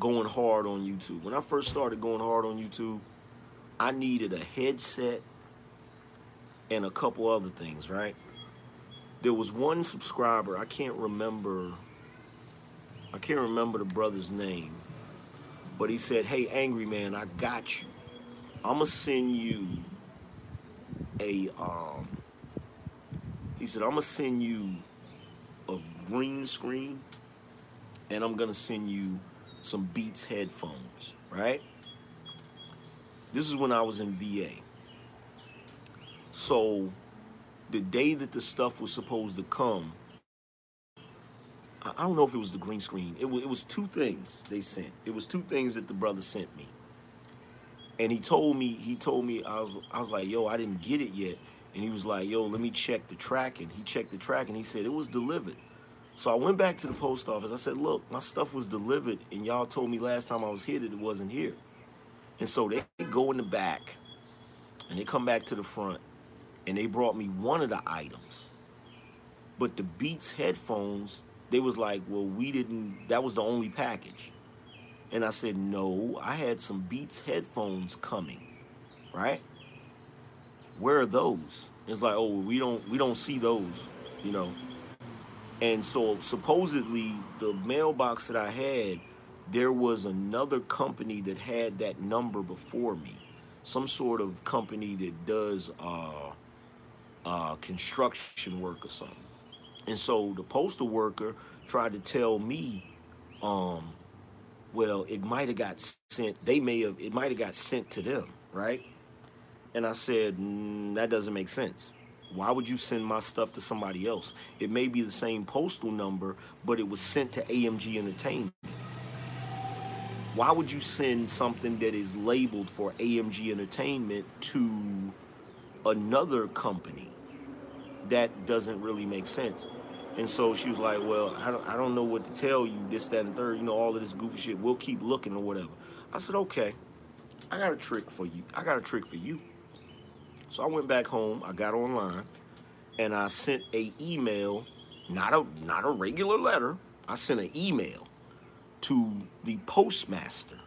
going hard on YouTube. When I first started going hard on YouTube, I needed a headset and a couple other things, right? There was one subscriber, I can't remember I can't remember the brother's name, but he said, "Hey angry man, I got you. I'm to send you a um he said i'm gonna send you a green screen and i'm gonna send you some beats headphones right this is when i was in va so the day that the stuff was supposed to come i don't know if it was the green screen it was, it was two things they sent it was two things that the brother sent me and he told me he told me I was I was like, "Yo, I didn't get it yet." And he was like, "Yo, let me check the tracking." He checked the tracking. He said it was delivered. So I went back to the post office. I said, "Look, my stuff was delivered, and y'all told me last time I was here that it wasn't here." And so they go in the back, and they come back to the front, and they brought me one of the items. But the Beats headphones, they was like, "Well, we didn't. That was the only package." And I said, no, I had some Beats headphones coming, right? Where are those? It's like, oh, we don't we don't see those, you know. And so supposedly the mailbox that I had there was another company that had that number before me, some sort of company that does uh, uh, construction work or something. And so the postal worker tried to tell me, um, well, it might have got sent. They may have. It might have got sent to them, right? And I said mm, that doesn't make sense. Why would you send my stuff to somebody else? It may be the same postal number, but it was sent to AMG Entertainment. Why would you send something that is labeled for AMG Entertainment to another company? That doesn't really make sense. And so she was like, Well, I don't, I don't know what to tell you, this, that, and third, you know, all of this goofy shit. We'll keep looking or whatever. I said, Okay, I got a trick for you. I got a trick for you. So I went back home, I got online, and I sent a email, not a not a regular letter. I sent an email to the postmaster.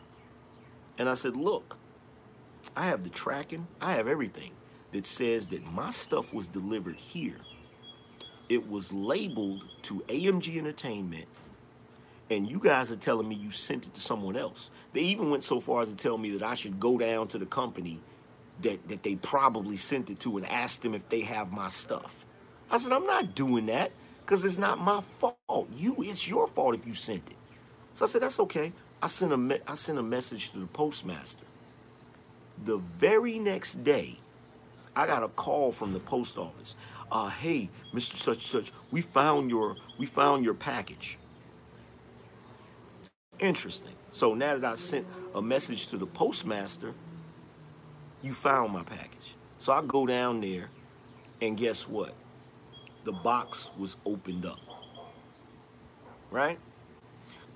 And I said, look, I have the tracking, I have everything that says that my stuff was delivered here. It was labeled to AMG Entertainment, and you guys are telling me you sent it to someone else. They even went so far as to tell me that I should go down to the company that, that they probably sent it to and ask them if they have my stuff. I said, I'm not doing that because it's not my fault. You, it's your fault if you sent it. So I said, that's okay. I sent a, me- I sent a message to the postmaster. The very next day, I got a call from the post office. Uh, hey, Mr. Such Such, we found your we found your package. Interesting. So now that I sent a message to the postmaster, you found my package. So I go down there, and guess what? The box was opened up. Right?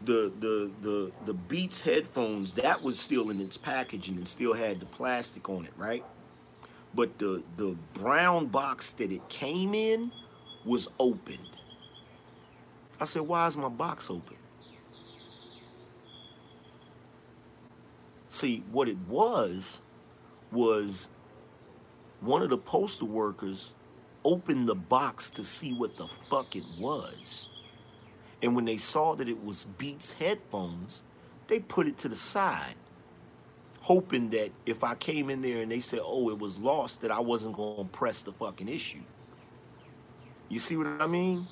The the the the Beats headphones that was still in its packaging and still had the plastic on it, right? But the the brown box that it came in was opened. I said, "Why is my box open?" See, what it was was one of the postal workers opened the box to see what the fuck it was. And when they saw that it was Beats headphones, they put it to the side, hoping that if I came in there and they said, oh, it was lost, that I wasn't going to press the fucking issue. You see what I mean?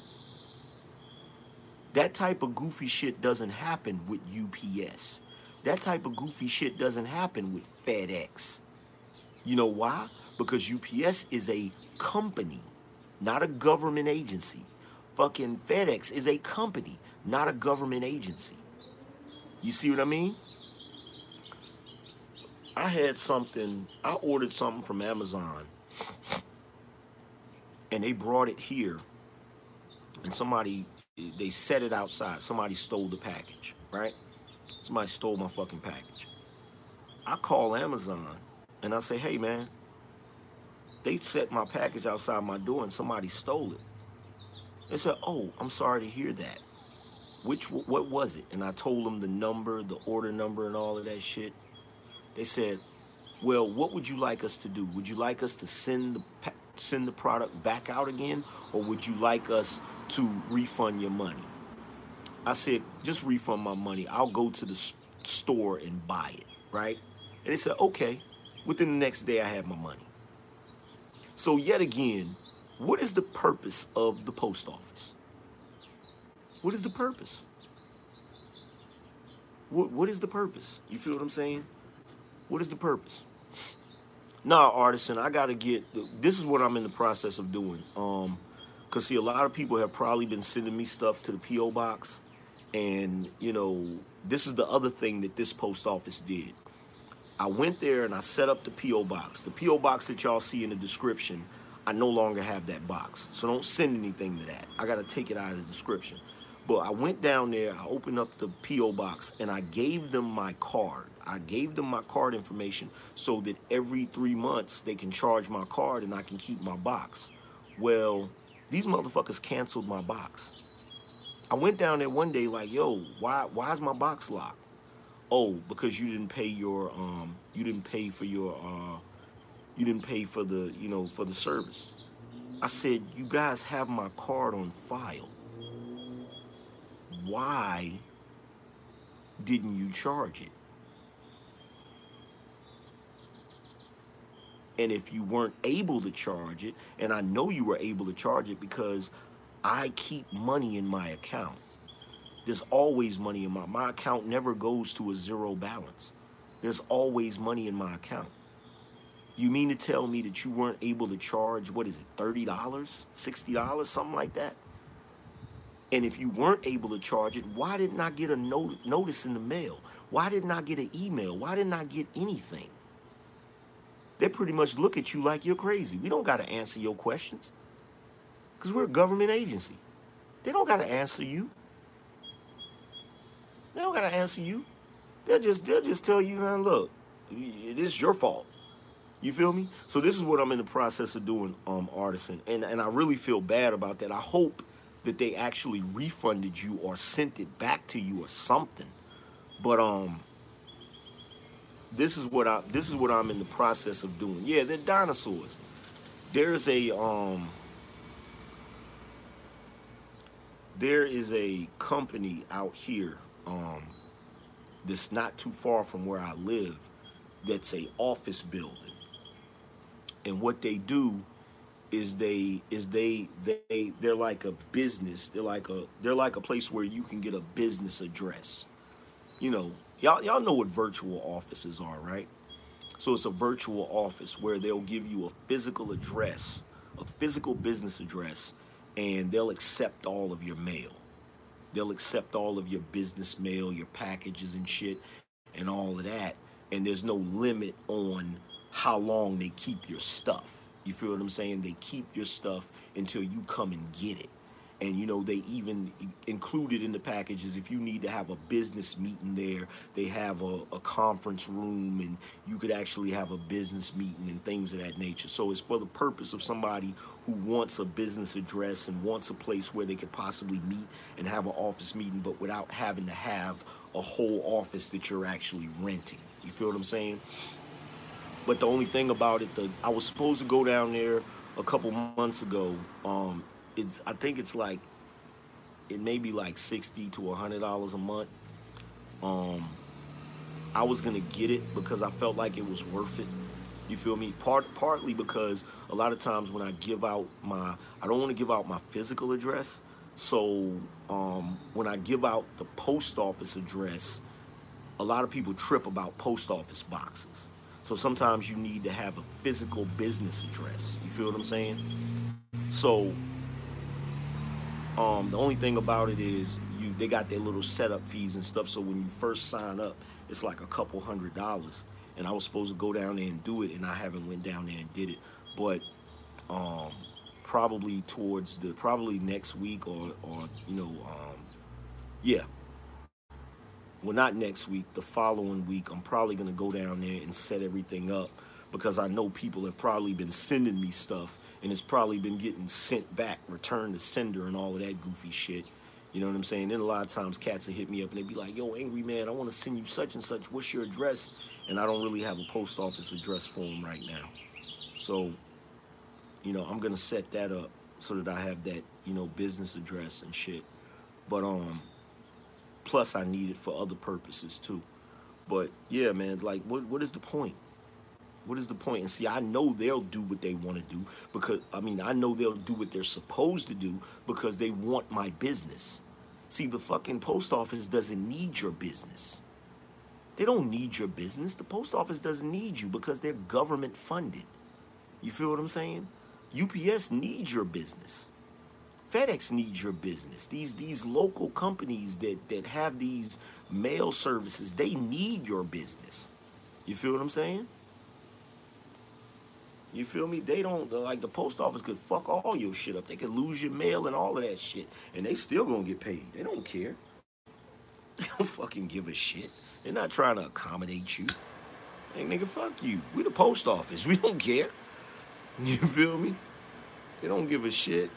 That type of goofy shit doesn't happen with UPS. That type of goofy shit doesn't happen with FedEx. You know why? Because UPS is a company, not a government agency. Fucking FedEx is a company, not a government agency. You see what I mean? I had something, I ordered something from Amazon and they brought it here and somebody, they set it outside. Somebody stole the package, right? Somebody stole my fucking package. I call Amazon and I say, hey man, they set my package outside my door and somebody stole it. They said, oh, I'm sorry to hear that. Which, what was it? And I told them the number, the order number and all of that shit. They said, well, what would you like us to do? Would you like us to send the, send the product back out again? Or would you like us to refund your money? I said, just refund my money. I'll go to the store and buy it, right? And they said, okay. Within the next day, I had my money. So, yet again, what is the purpose of the post office? What is the purpose? What, what is the purpose? You feel what I'm saying? What is the purpose? Nah, artisan, I gotta get. This is what I'm in the process of doing. Um, cause see, a lot of people have probably been sending me stuff to the PO box, and you know, this is the other thing that this post office did. I went there and I set up the P.O. box. The P.O. box that y'all see in the description, I no longer have that box. So don't send anything to that. I got to take it out of the description. But I went down there, I opened up the P.O. box, and I gave them my card. I gave them my card information so that every three months they can charge my card and I can keep my box. Well, these motherfuckers canceled my box. I went down there one day like, yo, why why is my box locked? Oh because you didn't pay your um you didn't pay for your uh you didn't pay for the you know for the service i said you guys have my card on file why didn't you charge it? And if you weren't able to charge it, and I know you were able to charge it because I keep money in my account. There's always money in my my account never goes to a zero balance. There's always money in my account. You mean to tell me that you weren't able to charge what is it, $30, $60, something like that? And if you weren't able to charge it, why didn't I get a not- notice in the mail? Why didn't I get an email? Why didn't I get anything? They pretty much look at you like you're crazy. We don't got to answer your questions because we're a government agency. They don't got to answer you. They don't got to answer you. They'll just they'll just tell you, man, look, it is your fault. You feel me? So this is what I'm in the process of doing, um, artisan, and and I really feel bad about that. I hope that they actually refunded you or sent it back to you or something. But um, this is what I this is what I'm in the process of doing. Yeah, they're dinosaurs. There's a um there is a company out here um that's not too far from where I live that's a office building. And what they do is they is they they they're like a business. They're like a they're like a place where you can get a business address. You know, y'all y'all know what virtual offices are, right? So it's a virtual office where they'll give you a physical address, a physical business address, and they'll accept all of your mail. They'll accept all of your business mail, your packages and shit, and all of that. And there's no limit on how long they keep your stuff. You feel what I'm saying? They keep your stuff until you come and get it. And you know, they even included in the packages if you need to have a business meeting there, they have a, a conference room and you could actually have a business meeting and things of that nature. So it's for the purpose of somebody who wants a business address and wants a place where they could possibly meet and have an office meeting, but without having to have a whole office that you're actually renting. You feel what I'm saying? But the only thing about it, the I was supposed to go down there a couple months ago. Um, it's I think it's like it may be like sixty to a hundred dollars a month. Um, I was gonna get it because I felt like it was worth it. You feel me? Part partly because a lot of times when I give out my, I don't want to give out my physical address. So um, when I give out the post office address, a lot of people trip about post office boxes. So sometimes you need to have a physical business address. You feel what I'm saying? So um, the only thing about it is you they got their little setup fees and stuff. So when you first sign up, it's like a couple hundred dollars. And I was supposed to go down there and do it, and I haven't went down there and did it. But um, probably towards the probably next week or or you know um, yeah. Well, not next week. The following week, I'm probably gonna go down there and set everything up because I know people have probably been sending me stuff and it's probably been getting sent back, returned to sender, and all of that goofy shit. You know what I'm saying? Then a lot of times cats will hit me up and they'd be like, "Yo, angry man, I want to send you such and such. What's your address?" And I don't really have a post office address for them right now. So, you know, I'm gonna set that up so that I have that, you know, business address and shit. But um, plus I need it for other purposes too. But yeah, man, like, what what is the point? What is the point? And see, I know they'll do what they want to do because, I mean, I know they'll do what they're supposed to do because they want my business. See, the fucking post office doesn't need your business. They don't need your business. The post office doesn't need you because they're government funded. You feel what I'm saying? UPS needs your business. FedEx needs your business. These these local companies that that have these mail services, they need your business. You feel what I'm saying? You feel me? They don't like the post office could fuck all your shit up. They could lose your mail and all of that shit, and they still gonna get paid. They don't care. <laughs> They don't fucking give a shit. They're not trying to accommodate you. Hey, nigga, fuck you. We the post office. <laughs> We don't care. You feel me? They don't give a shit.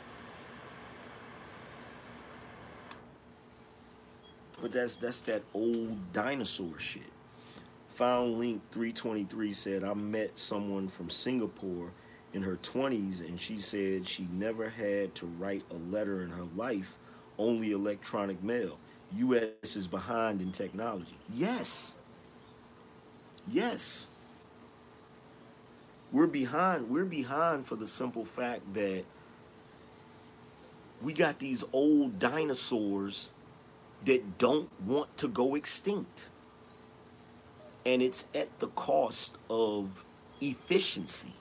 But that's that's that old dinosaur shit. Found Link 323 said, I met someone from Singapore in her 20s and she said she never had to write a letter in her life, only electronic mail. U.S. is behind in technology. Yes. Yes. We're behind. We're behind for the simple fact that we got these old dinosaurs that don't want to go extinct. And it's at the cost of efficiency.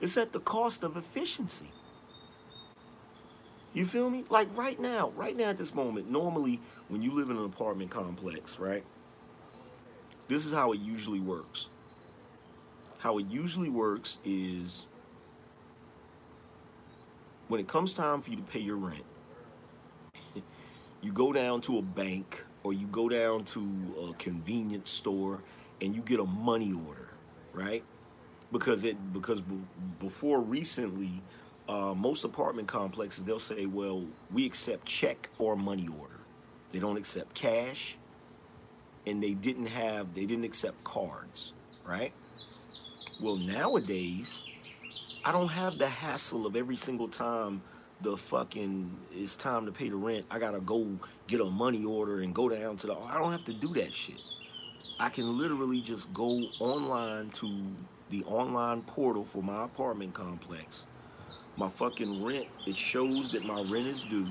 It's at the cost of efficiency. You feel me? Like right now, right now at this moment, normally when you live in an apartment complex, right? This is how it usually works. How it usually works is when it comes time for you to pay your rent, <laughs> you go down to a bank or you go down to a convenience store and you get a money order, right? Because it because b- before recently, uh, most apartment complexes they'll say, well, we accept check or money order. They don't accept cash, and they didn't have they didn't accept cards, right? Well, nowadays, I don't have the hassle of every single time the fucking it's time to pay the rent. I gotta go get a money order and go down to the. I don't have to do that shit. I can literally just go online to the online portal for my apartment complex. My fucking rent, it shows that my rent is due.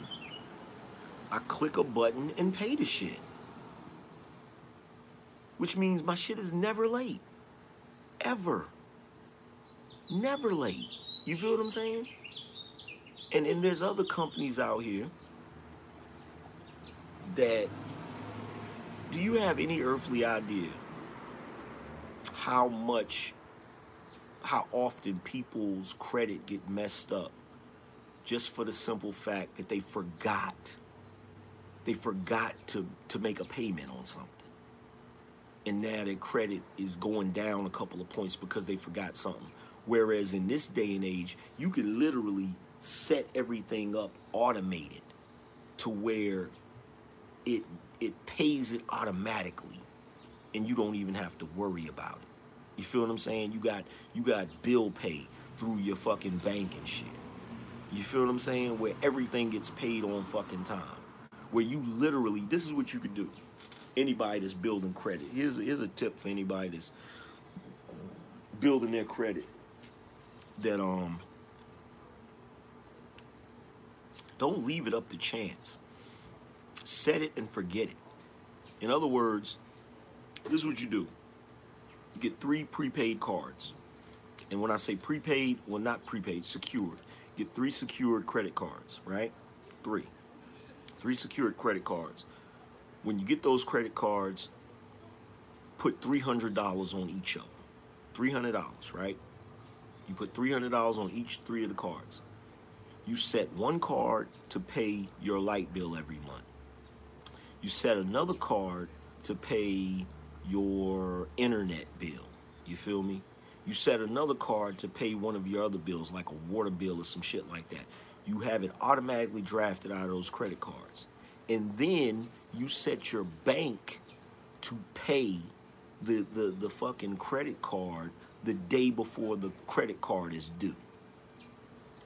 I click a button and pay the shit. Which means my shit is never late. Ever. Never late. You feel what I'm saying? And and there's other companies out here that do you have any earthly idea how much how often people's credit get messed up just for the simple fact that they forgot they forgot to to make a payment on something? And now their credit is going down a couple of points because they forgot something. Whereas in this day and age you can literally set everything up automated to where it it pays it automatically and you don't even have to worry about it. You feel what I'm saying? You got you got bill pay through your fucking bank and shit. You feel what I'm saying? Where everything gets paid on fucking time. Where you literally this is what you could do. Anybody that's building credit. Here's here's a tip for anybody that's building their credit. That um don't leave it up to chance. Set it and forget it. In other words, this is what you do. You get three prepaid cards. And when I say prepaid, well, not prepaid, secured. Get three secured credit cards, right? Three. Three secured credit cards. When you get those credit cards, put $300 on each of them. $300, right? You put $300 on each three of the cards. You set one card to pay your light bill every month. You set another card to pay your internet bill. You feel me? You set another card to pay one of your other bills, like a water bill or some shit like that. You have it automatically drafted out of those credit cards. And then you set your bank to pay the, the, the fucking credit card the day before the credit card is due.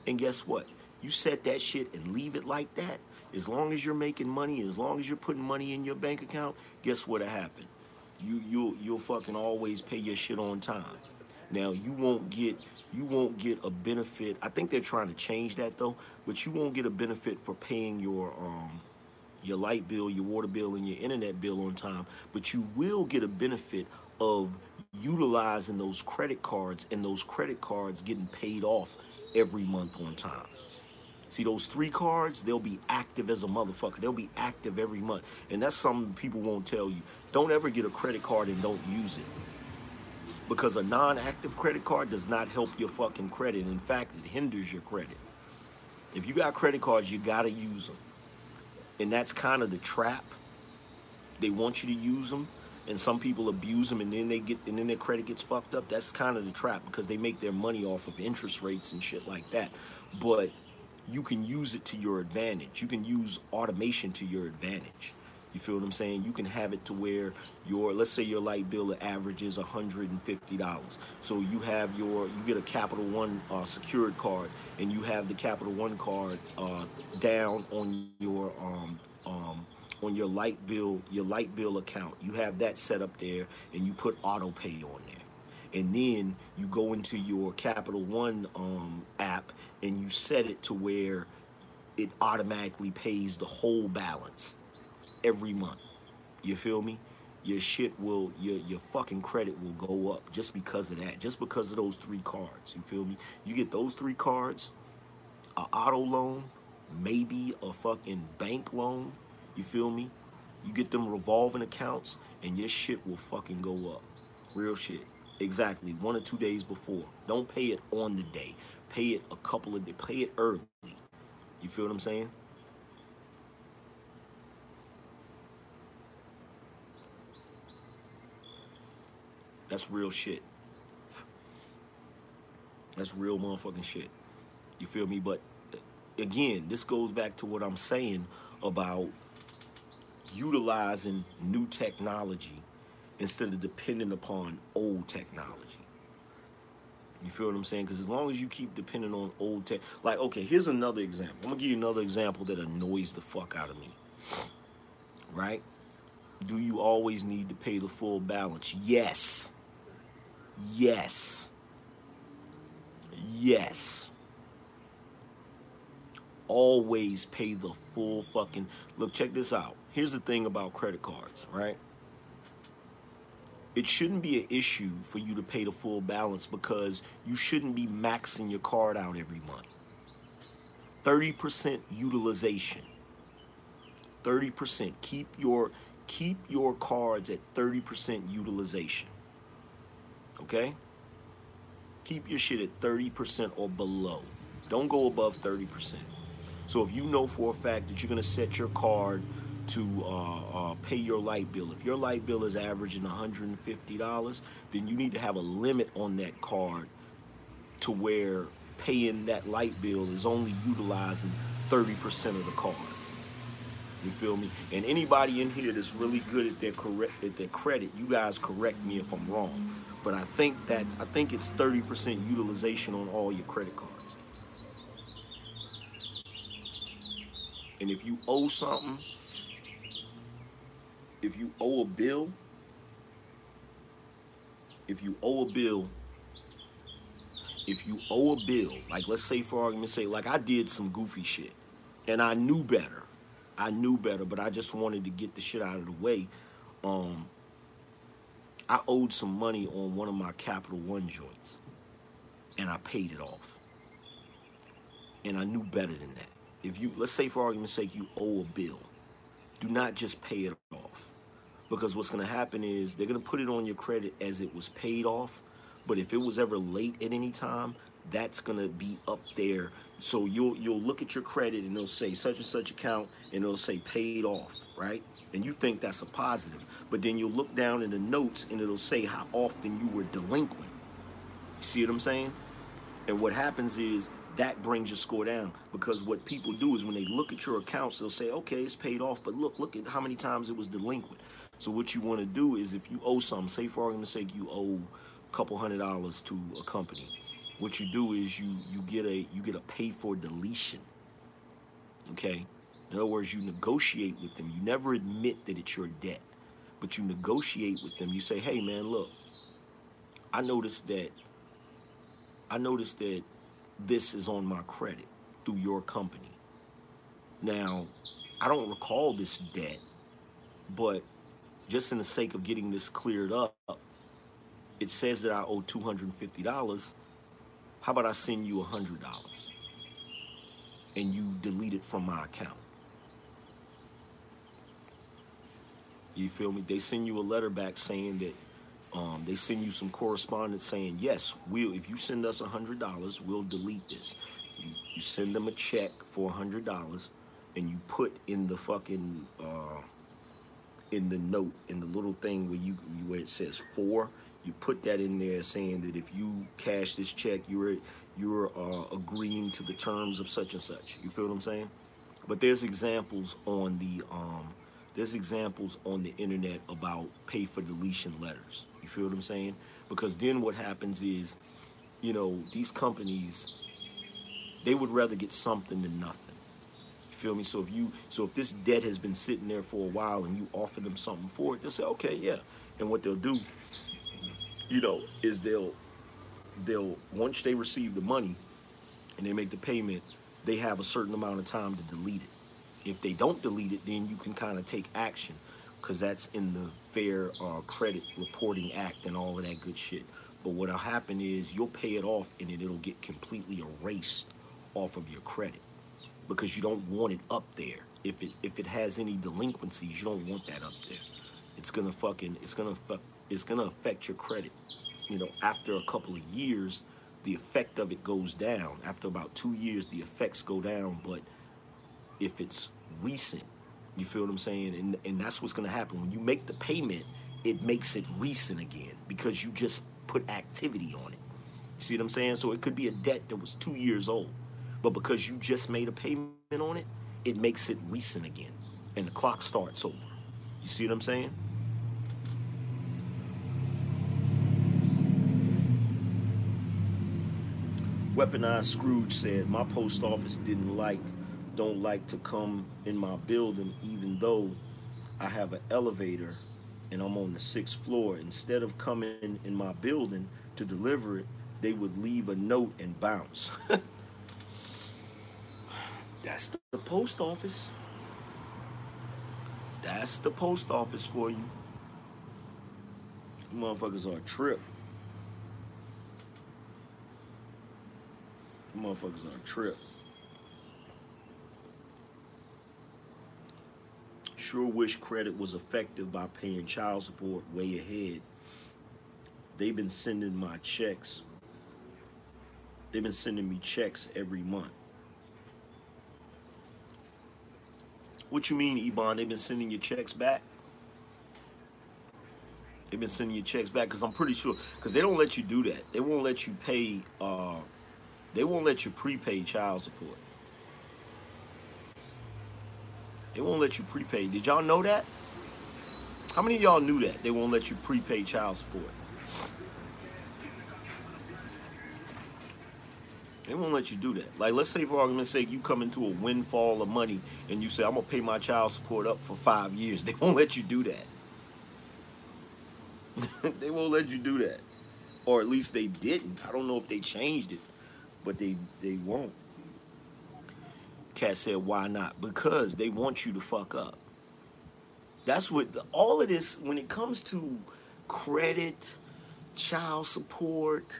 And guess what? You set that shit and leave it like that. As long as you're making money, as long as you're putting money in your bank account, guess what'll happen? You you'll you'll fucking always pay your shit on time. Now you won't get you won't get a benefit. I think they're trying to change that though, but you won't get a benefit for paying your um your light bill, your water bill, and your internet bill on time. But you will get a benefit of utilizing those credit cards and those credit cards getting paid off every month on time. See those three cards, they'll be active as a motherfucker. They'll be active every month. And that's something people won't tell you. Don't ever get a credit card and don't use it. Because a non-active credit card does not help your fucking credit. In fact, it hinders your credit. If you got credit cards, you gotta use them. And that's kind of the trap. They want you to use them, and some people abuse them, and then they get, and then their credit gets fucked up. That's kind of the trap because they make their money off of interest rates and shit like that. But you can use it to your advantage. You can use automation to your advantage. You feel what I'm saying? You can have it to where your, let's say your light bill averages $150. So you have your, you get a Capital One uh, secured card, and you have the Capital One card uh, down on your um, um, on your light bill, your light bill account. You have that set up there, and you put auto pay on there. And then you go into your Capital One um, app, and you set it to where it automatically pays the whole balance every month. You feel me? Your shit will, your your fucking credit will go up just because of that, just because of those three cards. You feel me? You get those three cards, a auto loan, maybe a fucking bank loan. You feel me? You get them revolving accounts, and your shit will fucking go up. Real shit. Exactly. One or two days before. Don't pay it on the day. Pay it a couple of days. Pay it early. You feel what I'm saying? That's real shit. That's real motherfucking shit. You feel me? But again, this goes back to what I'm saying about utilizing new technology instead of depending upon old technology. You feel what I'm saying? Because as long as you keep depending on old tech, like, okay, here's another example. I'm gonna give you another example that annoys the fuck out of me. Right? Do you always need to pay the full balance? Yes. Yes. Yes. Always pay the full fucking. Look, check this out. Here's the thing about credit cards, right? It shouldn't be an issue for you to pay the full balance because you shouldn't be maxing your card out every month. 30% utilization. 30%. Keep your keep your cards at 30% utilization. Okay? Keep your shit at 30% or below. Don't go above 30%. So if you know for a fact that you're going to set your card to uh, uh, pay your light bill, if your light bill is averaging $150, then you need to have a limit on that card to where paying that light bill is only utilizing 30% of the card. You feel me? And anybody in here that's really good at their correct at their credit, you guys correct me if I'm wrong. But I think that I think it's 30% utilization on all your credit cards. And if you owe something, if you owe a bill, if you owe a bill, if you owe a bill, like let's say for argument's sake, like I did some goofy shit and I knew better. I knew better, but I just wanted to get the shit out of the way. Um, I owed some money on one of my Capital One joints, and I paid it off. And I knew better than that. If you, let's say for argument's sake, you owe a bill, do not just pay it off. Because what's going to happen is they're going to put it on your credit as it was paid off. But if it was ever late at any time, that's going to be up there so you'll you'll look at your credit and it'll say such and such account and it'll say paid off, right? And you think that's a positive. But then you'll look down in the notes and it'll say how often you were delinquent. You see what I'm saying? And what happens is that brings your score down because what people do is when they look at your accounts, they'll say, okay, it's paid off, but look, look at how many times it was delinquent. So what you want to do is if you owe something, say for argument's sake, you owe a couple hundred dollars to a company what you do is you you get a you get a pay for deletion. Okay? In other words, you negotiate with them. You never admit that it's your debt, but you negotiate with them. You say, "Hey, man, look, I noticed that I noticed that this is on my credit through your company. Now, I don't recall this debt, but just in the sake of getting this cleared up, it says that I owe $250 how about I send you a hundred dollars and you delete it from my account? You feel me? They send you a letter back saying that um, they send you some correspondence saying, yes, we'll if you send us a hundred dollars, we'll delete this. You, you send them a check for a hundred dollars and you put in the fucking uh, in the note in the little thing where you where it says for you put that in there saying that if you cash this check, you're you're uh, agreeing to the terms of such and such. You feel what I'm saying? But there's examples on the um, There's examples on the internet about pay for deletion letters. You feel what I'm saying? Because then what happens is, you know, these companies, they would rather get something than nothing. Feel me? So if you, so if this debt has been sitting there for a while and you offer them something for it, they'll say, okay, yeah. And what they'll do, you know, is they'll, they'll once they receive the money and they make the payment, they have a certain amount of time to delete it. If they don't delete it, then you can kind of take action because that's in the Fair uh, Credit Reporting Act and all of that good shit. But what'll happen is you'll pay it off and then it'll get completely erased off of your credit because you don't want it up there. If it if it has any delinquencies, you don't want that up there. It's gonna fucking it's gonna it's gonna affect your credit. You know, after a couple of years, the effect of it goes down. After about two years, the effects go down. But if it's recent. You feel what I'm saying? And and that's what's gonna happen. When you make the payment, it makes it recent again because you just put activity on it. You see what I'm saying? So it could be a debt that was two years old. But because you just made a payment on it, it makes it recent again. And the clock starts over. You see what I'm saying? Weaponized Scrooge said, My post office didn't like don't like to come in my building even though I have an elevator and I'm on the sixth floor. Instead of coming in my building to deliver it, they would leave a note and bounce. <laughs> That's the post office. That's the post office for you. Motherfuckers are a trip. Motherfuckers are a trip. Sure wish credit was effective by paying child support way ahead. They've been sending my checks. They've been sending me checks every month. What you mean, Ebon? They've been sending your checks back? They've been sending your checks back because I'm pretty sure because they don't let you do that. They won't let you pay. Uh, they won't let you prepay child support. They won't let you prepay. Did y'all know that? How many of y'all knew that? They won't let you prepay child support. They won't let you do that. Like, let's say, for argument's sake, you come into a windfall of money and you say, I'm going to pay my child support up for five years. <laughs> They won't let you do that. <laughs> they won't let you do that. Or at least they didn't. I don't know if they changed it, but they, they won't. Cat said, why not? Because they want you to fuck up. That's what the, all of this, when it comes to credit, child support,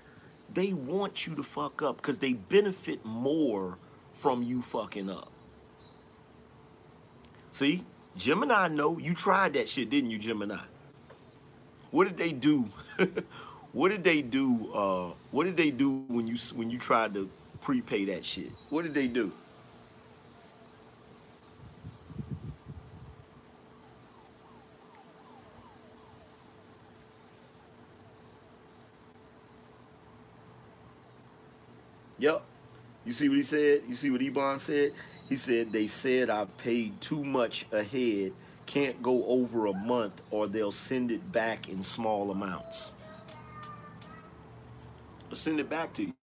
they want you to fuck up because they benefit more from you fucking up. See, Gemini know you tried that shit, didn't you, Gemini? What did they do? <laughs> what did they do? Uh, what did they do when you when you tried to prepay that shit? What did they do? You see what he said? You see what Ebon said? He said they said I've paid too much ahead, can't go over a month, or they'll send it back in small amounts. I'll send it back to you.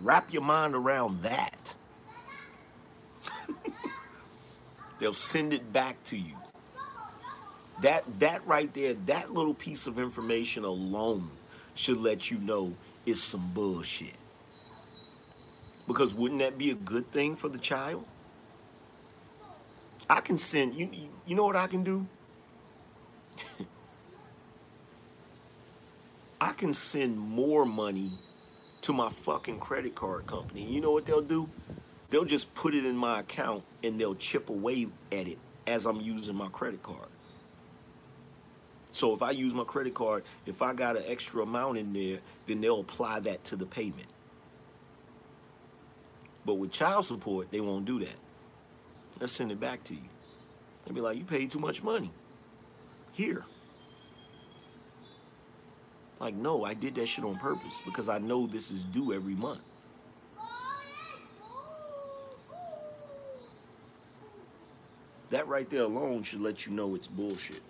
Wrap your mind around that. <laughs> they'll send it back to you. That that right there, that little piece of information alone should let you know it's some bullshit. Because wouldn't that be a good thing for the child? I can send you you know what I can do? <laughs> I can send more money to my fucking credit card company. You know what they'll do? They'll just put it in my account and they'll chip away at it as I'm using my credit card. So if I use my credit card, if I got an extra amount in there, then they'll apply that to the payment. But with child support, they won't do that. They'll send it back to you. They'll be like, you paid too much money. Here. Like, no, I did that shit on purpose because I know this is due every month. That right there alone should let you know it's bullshit.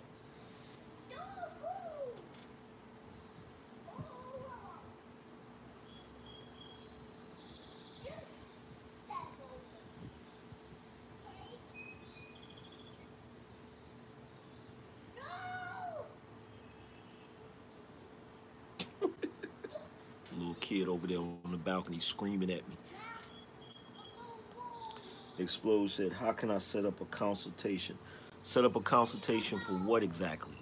Little kid over there on the balcony screaming at me. Explode said, How can I set up a consultation? Set up a consultation for what exactly?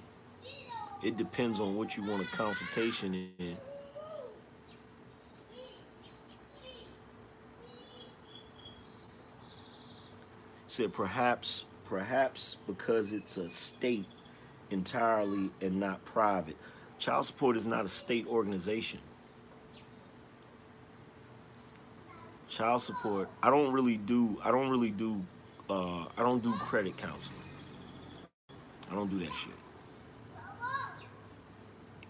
It depends on what you want a consultation in. Said perhaps, perhaps because it's a state entirely and not private. Child support is not a state organization. Child support, I don't really do, I don't really do, uh, I don't do credit counseling. I don't do that shit.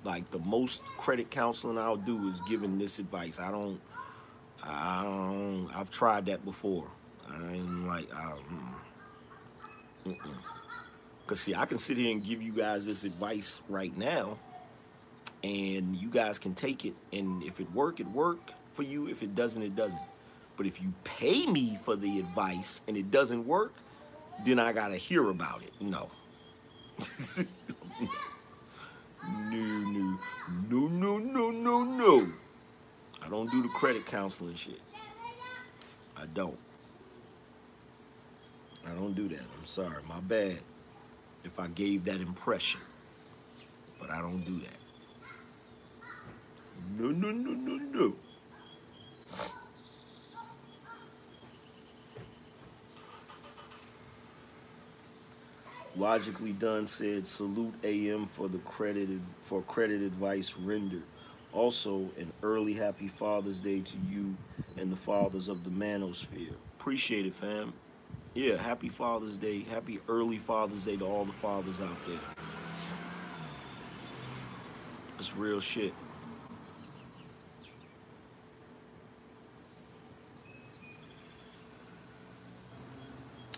Like the most credit counseling I'll do is giving this advice. I don't, I don't, I've tried that before. I ain't like, I. Cause see, I can sit here and give you guys this advice right now, and you guys can take it. And if it work, it work for you. If it doesn't, it doesn't. But if you pay me for the advice and it doesn't work, then I gotta hear about it. No. <laughs> no, no, no, no, no, no, no. I don't do the credit counseling shit. I don't. I don't do that. I'm sorry. My bad if I gave that impression. But I don't do that. No, no, no, no, no. Logically done said salute AM for the credited for credit advice rendered. Also, an early happy Father's Day to you and the fathers of the manosphere. Appreciate it, fam. Yeah, happy Father's Day. Happy early Father's Day to all the fathers out there. It's real shit.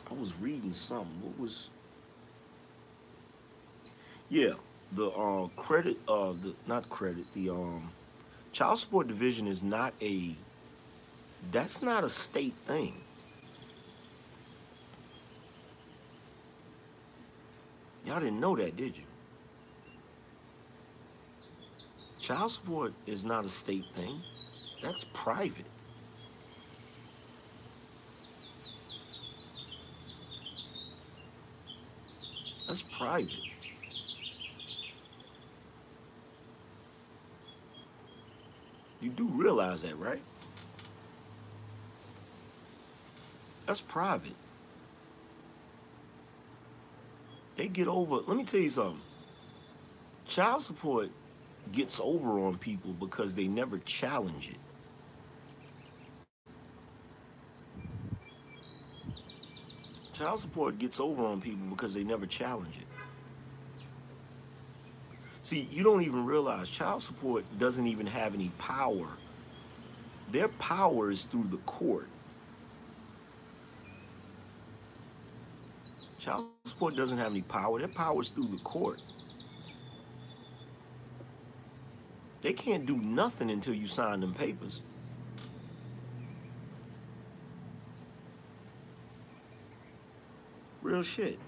I was reading something. What was yeah, the uh, credit, uh, the not credit, the um, child support division is not a. That's not a state thing. Y'all didn't know that, did you? Child support is not a state thing. That's private. That's private. You do realize that, right? That's private. They get over, let me tell you something. Child support gets over on people because they never challenge it. Child support gets over on people because they never challenge it. See, you don't even realize child support doesn't even have any power. Their power is through the court. Child support doesn't have any power. Their power is through the court. They can't do nothing until you sign them papers. Real shit.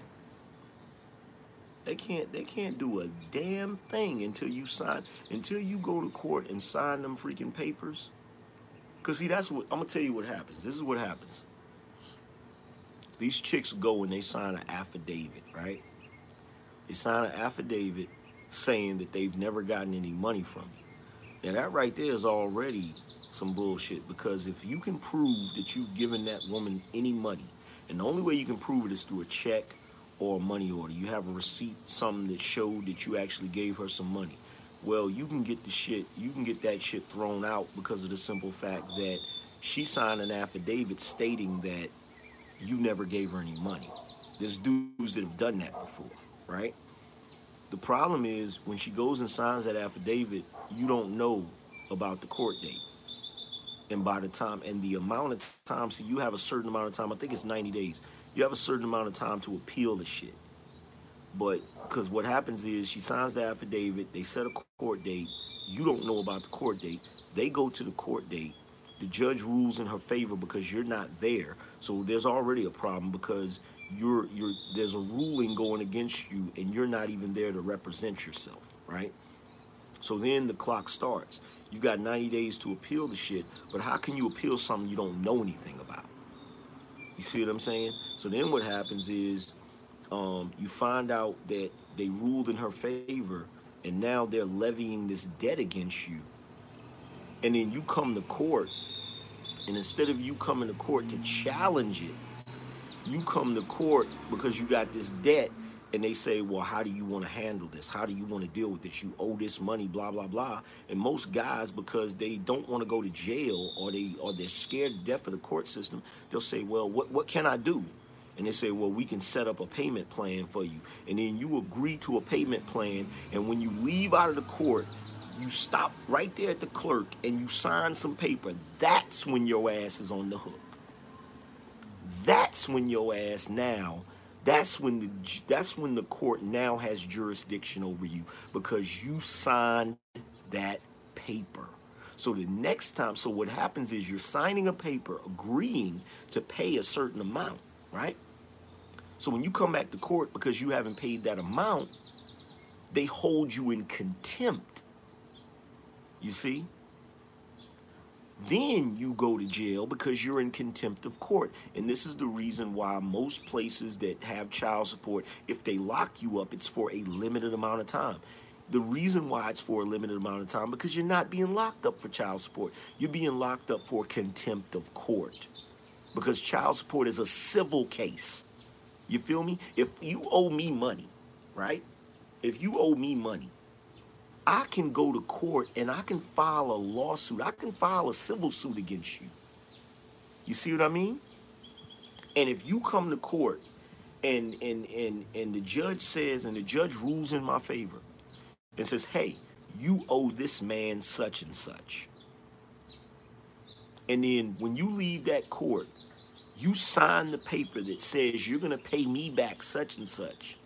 They can't they can't do a damn thing until you sign until you go to court and sign them freaking papers. Cause see that's what I'm gonna tell you what happens. This is what happens. These chicks go and they sign an affidavit, right? They sign an affidavit saying that they've never gotten any money from you. Now that right there is already some bullshit because if you can prove that you've given that woman any money, and the only way you can prove it is through a check or a money order. You have a receipt, something that showed that you actually gave her some money. Well, you can get the shit, you can get that shit thrown out because of the simple fact that she signed an affidavit stating that you never gave her any money. There's dudes that have done that before, right? The problem is when she goes and signs that affidavit, you don't know about the court date. And by the time, and the amount of time, so you have a certain amount of time, I think it's 90 days you have a certain amount of time to appeal the shit. But because what happens is she signs the affidavit, they set a court date. You don't know about the court date. They go to the court date. The judge rules in her favor because you're not there. So there's already a problem because you're you're there's a ruling going against you and you're not even there to represent yourself, right? So then the clock starts. You got 90 days to appeal the shit, but how can you appeal something you don't know anything about? You see what I'm saying? So then what happens is um, you find out that they ruled in her favor and now they're levying this debt against you. And then you come to court, and instead of you coming to court to challenge it, you come to court because you got this debt and they say, well, how do you want to handle this? How do you want to deal with this? You owe this money, blah blah blah. And most guys, because they don't want to go to jail or they or they're scared to death of the court system, they'll say, well, what what can I do? And they say, well, we can set up a payment plan for you. And then you agree to a payment plan. And when you leave out of the court, you stop right there at the clerk and you sign some paper. That's when your ass is on the hook. That's when your ass now that's when the that's when the court now has jurisdiction over you because you signed that paper. So the next time, so what happens is you're signing a paper agreeing to pay a certain amount, right? So when you come back to court because you haven't paid that amount, they hold you in contempt. You see? Then you go to jail because you're in contempt of court. And this is the reason why most places that have child support, if they lock you up, it's for a limited amount of time. The reason why it's for a limited amount of time because you're not being locked up for child support. You're being locked up for contempt of court. Because child support is a civil case. You feel me? If you owe me money, right? If you owe me money, I can go to court and I can file a lawsuit. I can file a civil suit against you. You see what I mean? And if you come to court and and and and the judge says and the judge rules in my favor and says, "Hey, you owe this man such and such." And then when you leave that court, you sign the paper that says you're going to pay me back such and such.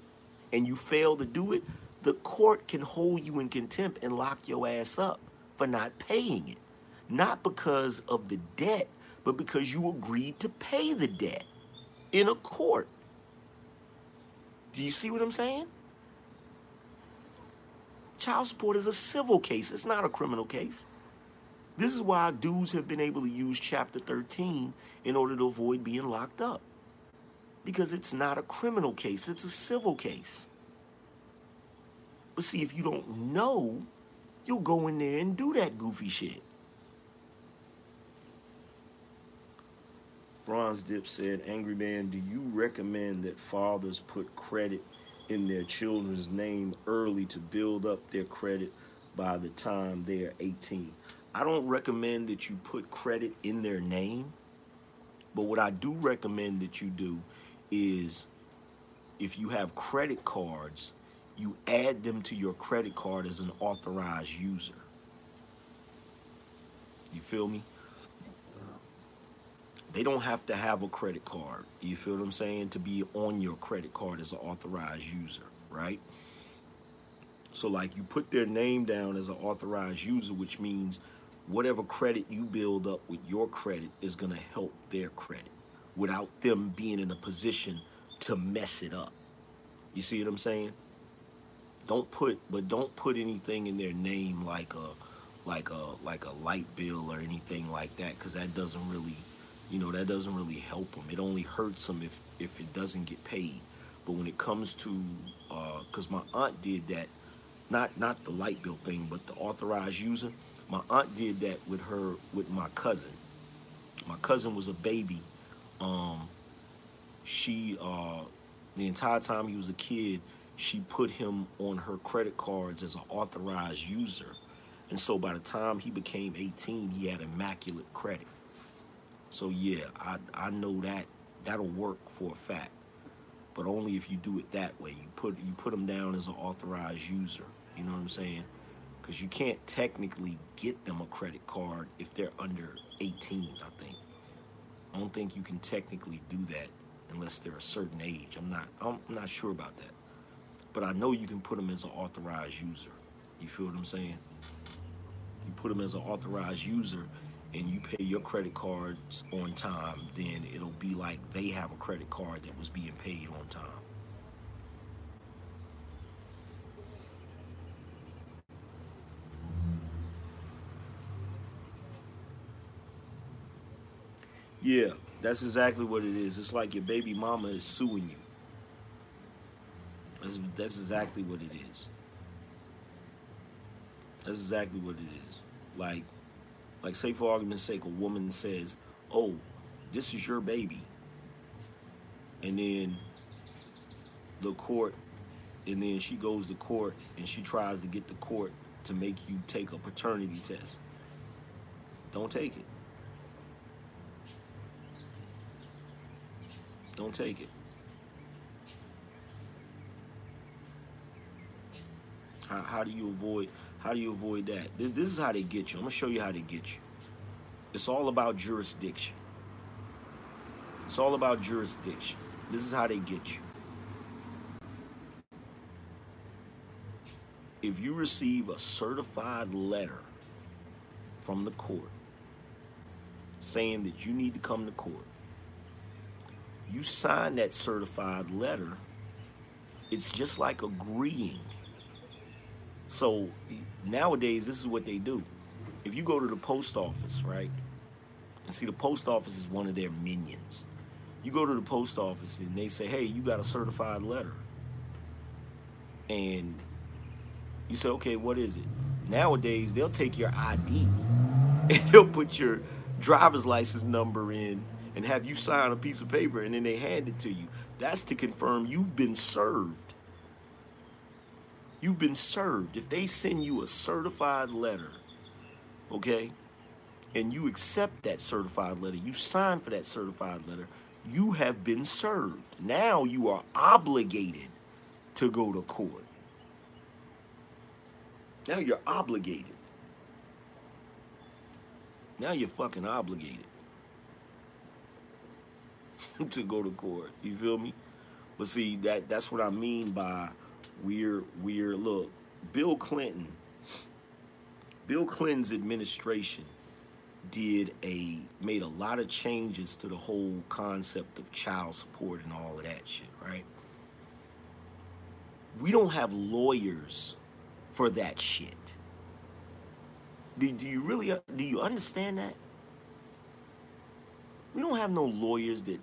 And you fail to do it, the court can hold you in contempt and lock your ass up for not paying it. Not because of the debt, but because you agreed to pay the debt in a court. Do you see what I'm saying? Child support is a civil case, it's not a criminal case. This is why dudes have been able to use Chapter 13 in order to avoid being locked up. Because it's not a criminal case, it's a civil case. But see, if you don't know, you'll go in there and do that goofy shit. Bronze Dip said, Angry Man, do you recommend that fathers put credit in their children's name early to build up their credit by the time they are 18? I don't recommend that you put credit in their name, but what I do recommend that you do is if you have credit cards, you add them to your credit card as an authorized user. You feel me? They don't have to have a credit card. You feel what I'm saying? To be on your credit card as an authorized user, right? So like you put their name down as an authorized user, which means whatever credit you build up with your credit is to help their credit without them being in a position to mess it up. You see what I'm saying? Don't put, but don't put anything in their name like a, like a, like a light bill or anything like that, because that doesn't really, you know, that doesn't really help them. It only hurts them if if it doesn't get paid. But when it comes to, because uh, my aunt did that, not not the light bill thing, but the authorized user. My aunt did that with her with my cousin. My cousin was a baby. Um, she uh, the entire time he was a kid, she put him on her credit cards as an authorized user. And so by the time he became 18, he had immaculate credit. So yeah, I, I know that that'll work for a fact, but only if you do it that way. You put you put them down as an authorized user. You know what I'm saying? Because you can't technically get them a credit card if they're under 18. I think. I don't think you can technically do that unless they're a certain age. I'm not I'm not sure about that. But I know you can put them as an authorized user. You feel what I'm saying? You put them as an authorized user and you pay your credit cards on time, then it'll be like they have a credit card that was being paid on time. Yeah, that's exactly what it is. It's like your baby mama is suing you. That's, that's exactly what it is. That's exactly what it is. Like, like say for argument's sake, a woman says, "Oh, this is your baby," and then the court, and then she goes to court and she tries to get the court to make you take a paternity test. Don't take it. Don't take it. How, how do you avoid how do you avoid that? This, this is how they get you. I'm gonna show you how they get you. It's all about jurisdiction. It's all about jurisdiction. This is how they get you. If you receive a certified letter from the court saying that you need to come to court, you sign that certified letter, it's just like agreeing. So nowadays, this is what they do. If you go to the post office, right, and see the post office is one of their minions. You go to the post office and they say, hey, you got a certified letter. And you say, okay, what is it? Nowadays, they'll take your ID <laughs> and they'll put your driver's license number in and have you sign a piece of paper and then they hand it to you. That's to confirm you've been served. You've been served. If they send you a certified letter, okay, and you accept that certified letter, you sign for that certified letter, you have been served. Now you are obligated to go to court. Now you're obligated. Now you're fucking obligated. <laughs> to go to court. You feel me? But see that that's what I mean by we're we're look, Bill Clinton Bill Clinton's administration did a made a lot of changes to the whole concept of child support and all of that shit, right? We don't have lawyers for that shit. Do, do you really do you understand that? We don't have no lawyers that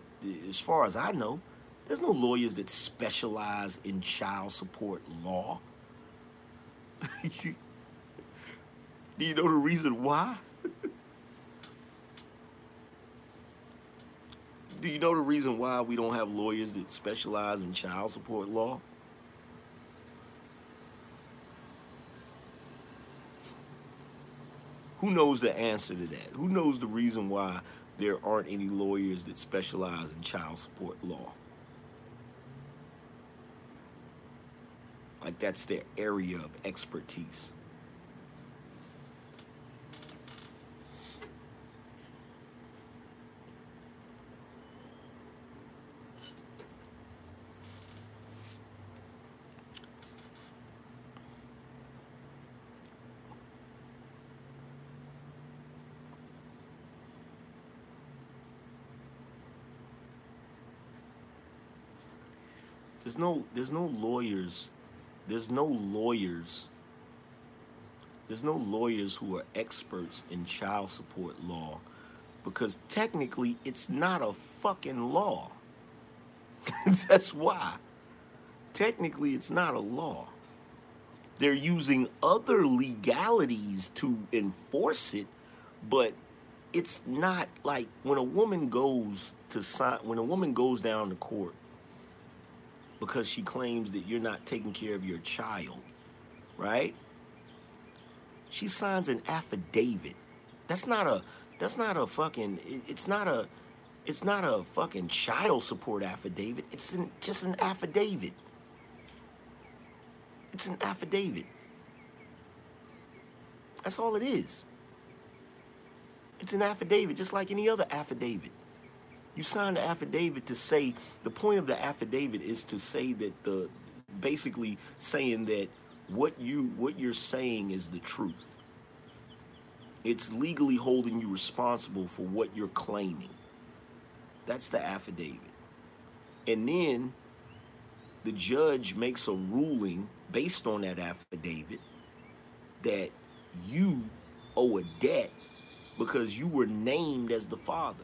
as far as I know, there's no lawyers that specialize in child support law. <laughs> Do you know the reason why? <laughs> Do you know the reason why we don't have lawyers that specialize in child support law? Who knows the answer to that? Who knows the reason why there aren't any lawyers that specialize in child support law. Like that's their area of expertise. There's no there's no lawyers. There's no lawyers. There's no lawyers who are experts in child support law because technically it's not a fucking law. <laughs> That's why. Technically it's not a law. They're using other legalities to enforce it, but it's not like when a woman goes to sign when a woman goes down to court because she claims that you're not taking care of your child, right? She signs an affidavit. That's not a that's not a fucking it's not a it's not a fucking child support affidavit. It's an, just an affidavit. It's an affidavit. That's all it is. It's an affidavit, just like any other affidavit. You signed the affidavit to say the point of the affidavit is to say that the basically saying that what you what you're saying is the truth. It's legally holding you responsible for what you're claiming. That's the affidavit. And then the judge makes a ruling based on that affidavit that you owe a debt because you were named as the father.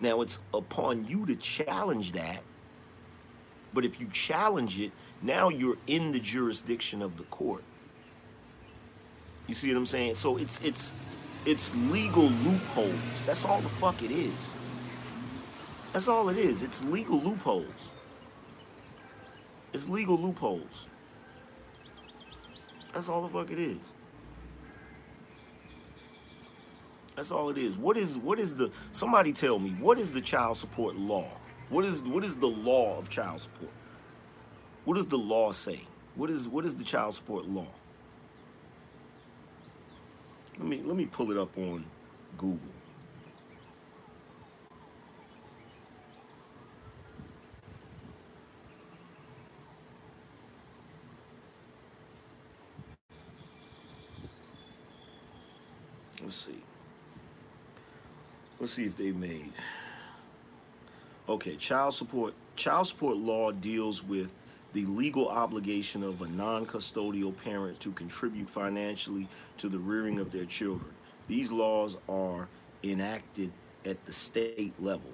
Now it's upon you to challenge that. But if you challenge it, now you're in the jurisdiction of the court. You see what I'm saying? So it's it's it's legal loopholes. That's all the fuck it is. That's all it is. It's legal loopholes. It's legal loopholes. That's all the fuck it is. That's all it is. What is what is the somebody tell me what is the child support law? What is what is the law of child support? What does the law say? What is what is the child support law? Let me let me pull it up on Google. Let's see. Let's see if they made. Okay, child support. Child support law deals with the legal obligation of a non-custodial parent to contribute financially to the rearing of their children. These laws are enacted at the state level.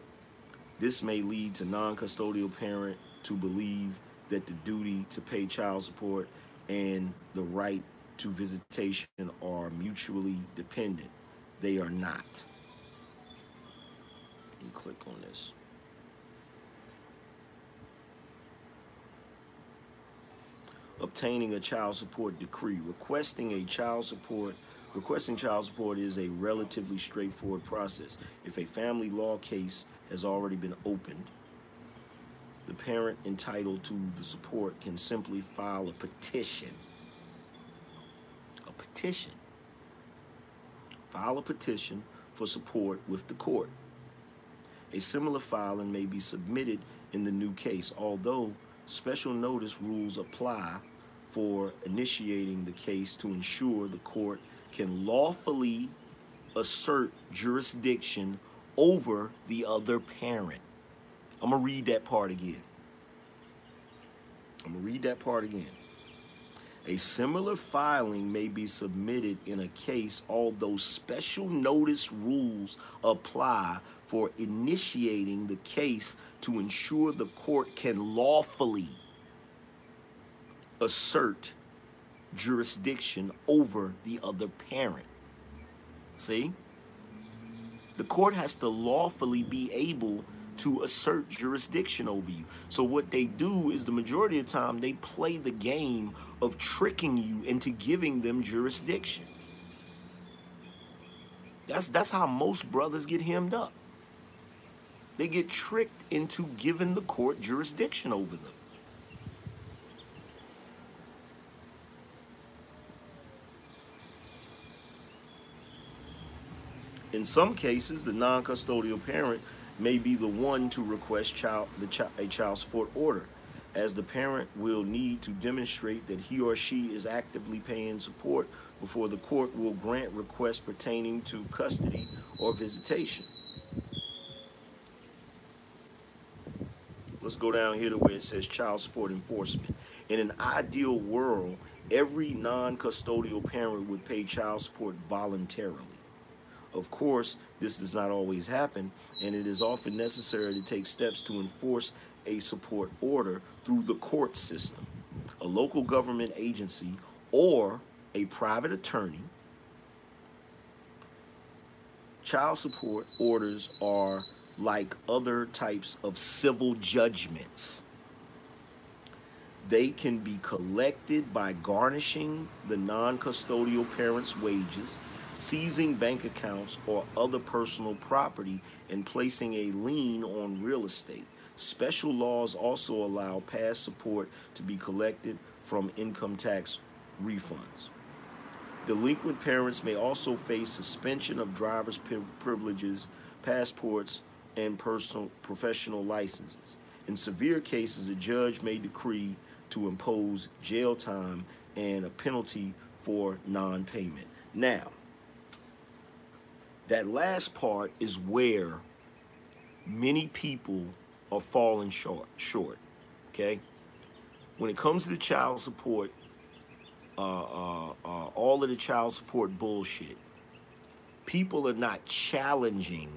This may lead to non-custodial parent to believe that the duty to pay child support and the right to visitation are mutually dependent. They are not. Me click on this. Obtaining a child support decree. Requesting a child support Requesting child support is a relatively straightforward process. If a family law case has already been opened, the parent entitled to the support can simply file a petition A petition. File a petition for support with the court. A similar filing may be submitted in the new case, although special notice rules apply for initiating the case to ensure the court can lawfully assert jurisdiction over the other parent. I'm going to read that part again. I'm going to read that part again. A similar filing may be submitted in a case, although special notice rules apply for initiating the case to ensure the court can lawfully assert jurisdiction over the other parent. See? The court has to lawfully be able to assert jurisdiction over you. So what they do is the majority of the time they play the game of tricking you into giving them jurisdiction. That's that's how most brothers get hemmed up. They get tricked into giving the court jurisdiction over them. In some cases, the non-custodial parent may be the one to request child, chi a child support order, as the parent will need to demonstrate that he or she is actively paying support before the court will grant requests pertaining to custody or visitation. Let's go down here to where it says child support enforcement. In an ideal world, every non-custodial parent would pay child support voluntarily. Of course, this does not always happen, and it is often necessary to take steps to enforce a support order through the court system, a local government agency, or a private attorney. Child support orders are like other types of civil judgments. They can be collected by garnishing the non custodial parent's wages seizing bank accounts or other personal property and placing a lien on real estate. Special laws also allow past support to be collected from income tax refunds. Delinquent parents may also face suspension of driver's privileges, passports, and personal professional licenses. In severe cases, a judge may decree to impose jail time and a penalty for non-payment. Now, that last part is where many people are falling short. Short, okay. When it comes to the child support, uh, uh, uh, all of the child support bullshit, people are not challenging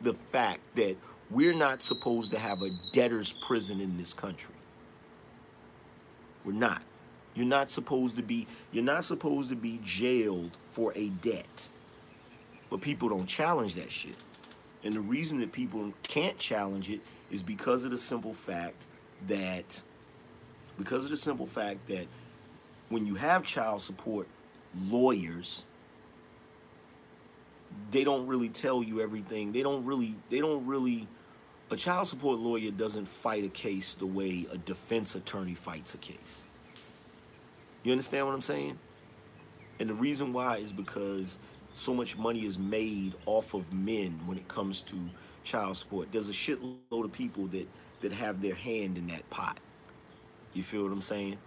the fact that we're not supposed to have a debtor's prison in this country. We're not. You're not supposed to be you're not supposed to be jailed for a debt. But people don't challenge that shit. And the reason that people can't challenge it is because of the simple fact that because of the simple fact that when you have child support lawyers they don't really tell you everything. They don't really they don't really a child support lawyer doesn't fight a case the way a defense attorney fights a case. You understand what I'm saying? And the reason why is because so much money is made off of men when it comes to child support. There's a shitload of people that that have their hand in that pot. You feel what I'm saying?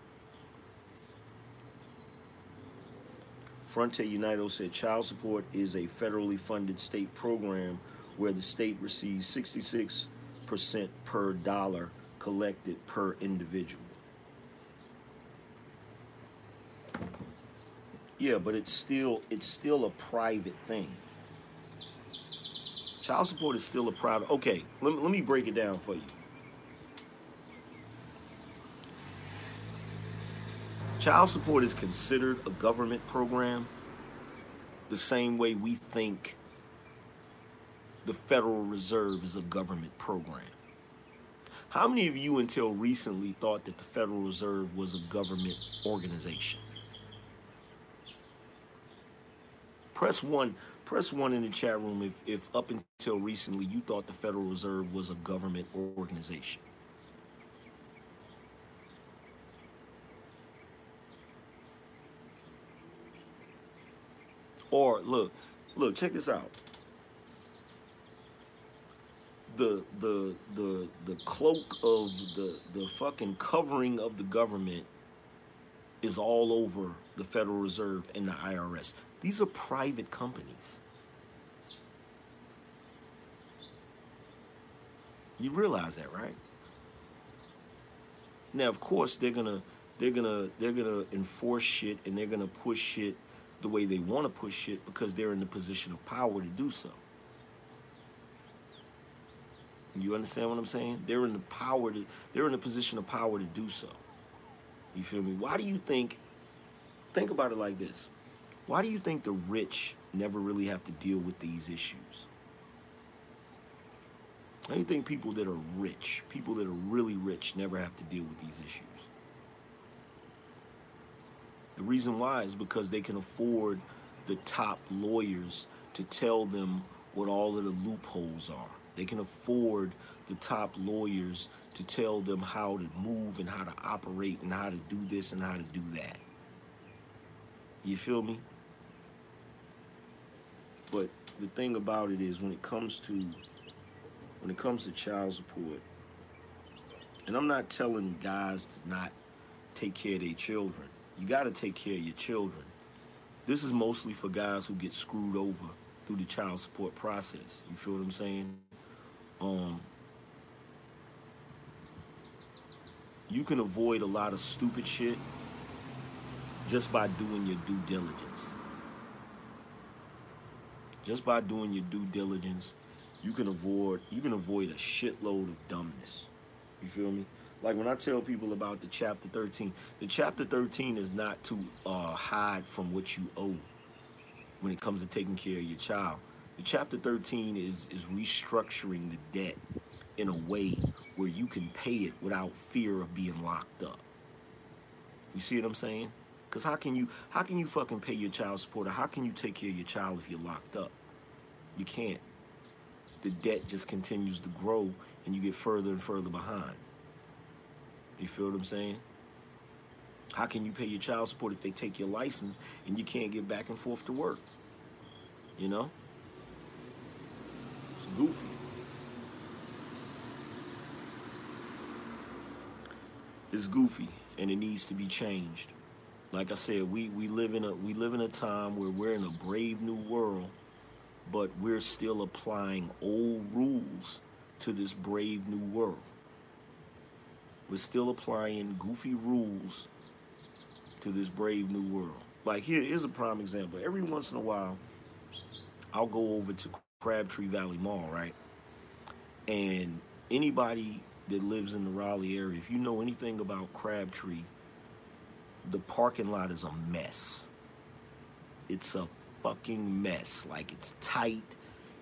Fronte United said child support is a federally funded state program where the state receives 66% per dollar collected per individual. Yeah, but it's still it's still a private thing. Child support is still a private. Okay, let let me break it down for you. Child support is considered a government program the same way we think the Federal Reserve is a government program. How many of you until recently thought that the Federal Reserve was a government organization? Press one, press one in the chat room if, if up until recently you thought the Federal Reserve was a government organization. Or look, look, check this out. The the the the cloak of the the fucking covering of the government is all over the Federal Reserve and the IRS. These are private companies. You realize that, right? Now, of course, they're gonna they're gonna they're gonna enforce shit and they're gonna push shit the way they want to push shit because they're in the position of power to do so. You understand what I'm saying? They're in the power to they're in a position of power to do so. You feel me? Why do you think think about it like this? Why do you think the rich never really have to deal with these issues? I do you think people that are rich, people that are really rich, never have to deal with these issues. The reason why is because they can afford the top lawyers to tell them what all of the loopholes are. They can afford the top lawyers to tell them how to move and how to operate and how to do this and how to do that. You feel me? But the thing about it is when it comes to when it comes to child support, and I'm not telling guys to not take care of their children you got to take care of your children. This is mostly for guys who get screwed over through the child support process. You feel what I'm saying? Um, you can avoid a lot of stupid shit just by doing your due diligence. Just by doing your due diligence, you can avoid you can avoid a shitload of dumbness. You feel me? Like when I tell people about the chapter 13, the chapter 13 is not to uh, hide from what you owe when it comes to taking care of your child. The chapter 13 is is restructuring the debt in a way where you can pay it without fear of being locked up. You see what I'm saying? Cause how can you how can you fucking pay your child support or how can you take care of your child if you're locked up? You can't. The debt just continues to grow and you get further and further behind. You feel what I'm saying? How can you pay your child support if they take your license and you can't get back and forth to work? You know? It's goofy. It's goofy and it needs to be changed. Like I said, we, we live in a we live in a time where we're in a brave new world, but we're still applying old rules to this brave new world. We're still applying goofy rules to this brave new world. Like here is a prime example. Every once in a while, I'll go over to Crabtree Valley Mall, right? And anybody that lives in the Raleigh area, if you know anything about Crabtree, the parking lot is a mess. It's a fucking mess. Like it's tight.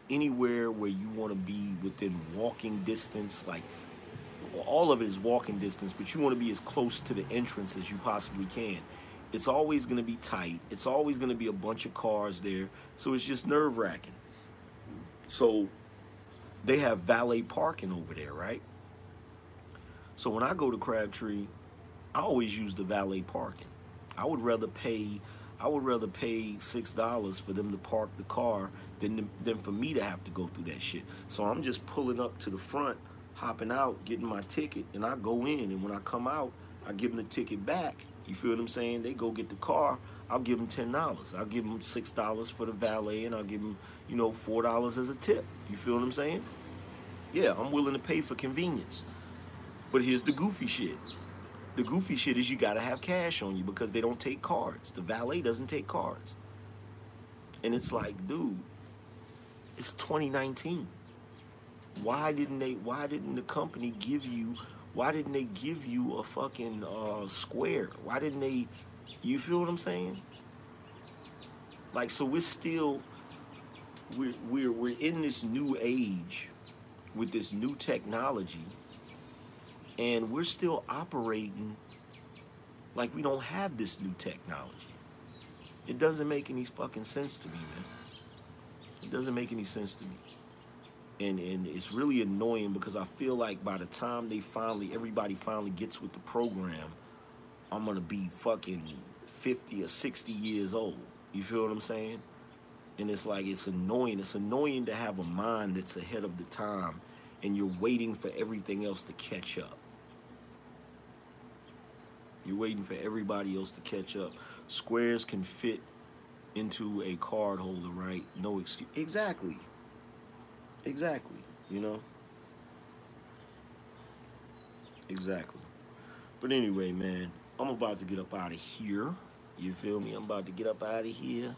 Anywhere where you want to be within walking distance, like all of it is walking distance, but you want to be as close to the entrance as you possibly can. It's always going to be tight. It's always going to be a bunch of cars there. So it's just nerve wracking. So they have valet parking over there, right? So when I go to Crabtree, I always use the valet parking. I would rather pay I would rather pay six dollars for them to park the car than than for me to have to go through that shit. So I'm just pulling up to the front, hopping out, getting my ticket, and I go in. And when I come out, I give them the ticket back. You feel what I'm saying? They go get the car. I'll give them ten dollars. I'll give them six dollars for the valet, and I'll give them, you know, four dollars as a tip. You feel what I'm saying? Yeah, I'm willing to pay for convenience. But here's the goofy shit. The goofy shit is you gotta have cash on you because they don't take cards. The valet doesn't take cards. And it's like, dude, it's 2019. Why didn't they why didn't the company give you why didn't they give you a fucking uh, square? Why didn't they you feel what I'm saying? Like so we're still we're we're we're in this new age with this new technology and we're still operating like we don't have this new technology. It doesn't make any fucking sense to me, man. It doesn't make any sense to me. And and it's really annoying because I feel like by the time they finally everybody finally gets with the program, I'm gonna be fucking 50 or 60 years old. You feel what I'm saying? And it's like it's annoying. It's annoying to have a mind that's ahead of the time and you're waiting for everything else to catch up. You're waiting for everybody else to catch up. Squares can fit into a card holder, right? No excuse. Exactly. Exactly. You know? Exactly. But anyway, man, I'm about to get up out of here. You feel me? I'm about to get up out of here.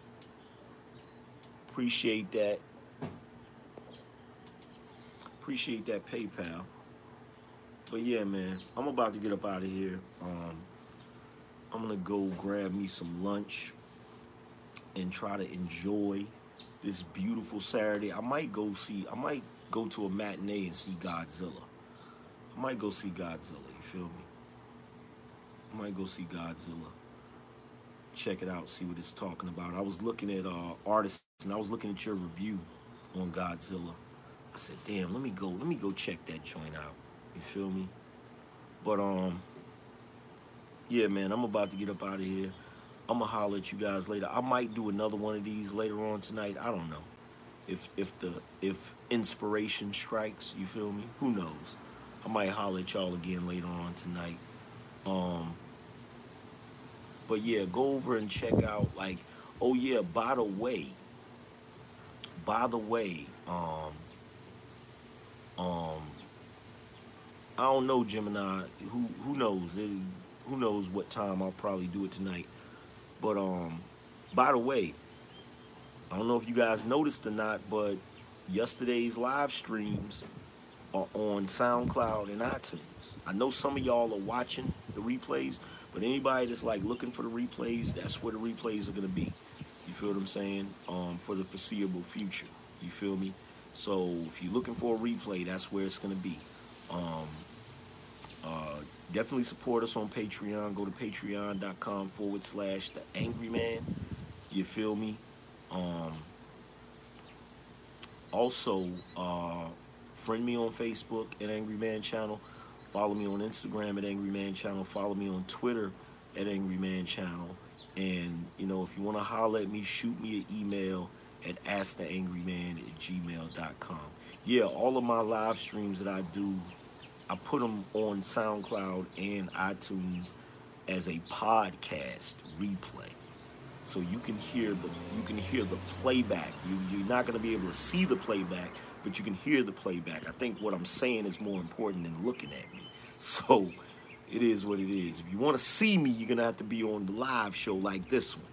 Appreciate that. Appreciate that PayPal. But yeah, man, I'm about to get up out of here. Um, I'm gonna go grab me some lunch and try to enjoy this beautiful Saturday. I might go see. I might go to a matinee and see Godzilla. I might go see Godzilla. You feel me? I might go see Godzilla. Check it out. See what it's talking about. I was looking at uh, artists and I was looking at your review on Godzilla. I said, "Damn, let me go. Let me go check that joint out." You feel me? But um yeah, man, I'm about to get up out of here. I'm gonna holler at you guys later. I might do another one of these later on tonight. I don't know. If if the if inspiration strikes, you feel me? Who knows? I might holler at y'all again later on tonight. Um but yeah, go over and check out like oh yeah, by the way, by the way, um um I don't know Gemini, who who knows? It, who knows what time I'll probably do it tonight. But um, by the way, I don't know if you guys noticed or not, but yesterday's live streams are on SoundCloud and iTunes. I know some of y'all are watching the replays, but anybody that's like looking for the replays, that's where the replays are gonna be. You feel what I'm saying? Um, for the foreseeable future. You feel me? So if you're looking for a replay, that's where it's gonna be. Um, uh, definitely support us on Patreon. Go to patreon.com forward slash the angry man. You feel me? Um, also, uh, friend me on Facebook at Angry Man Channel. Follow me on Instagram at Angry Man Channel. Follow me on Twitter at Angry Man Channel. And, you know, if you want to holler at me, shoot me an email at asktheangryman at gmail.com. Yeah, all of my live streams that I do I put them on SoundCloud and iTunes as a podcast replay. So you can hear the you can hear the playback. You you're not going to be able to see the playback, but you can hear the playback. I think what I'm saying is more important than looking at me. <laughs> So it is what it is. If you want to see me, you're going to have to be on the live show like this one.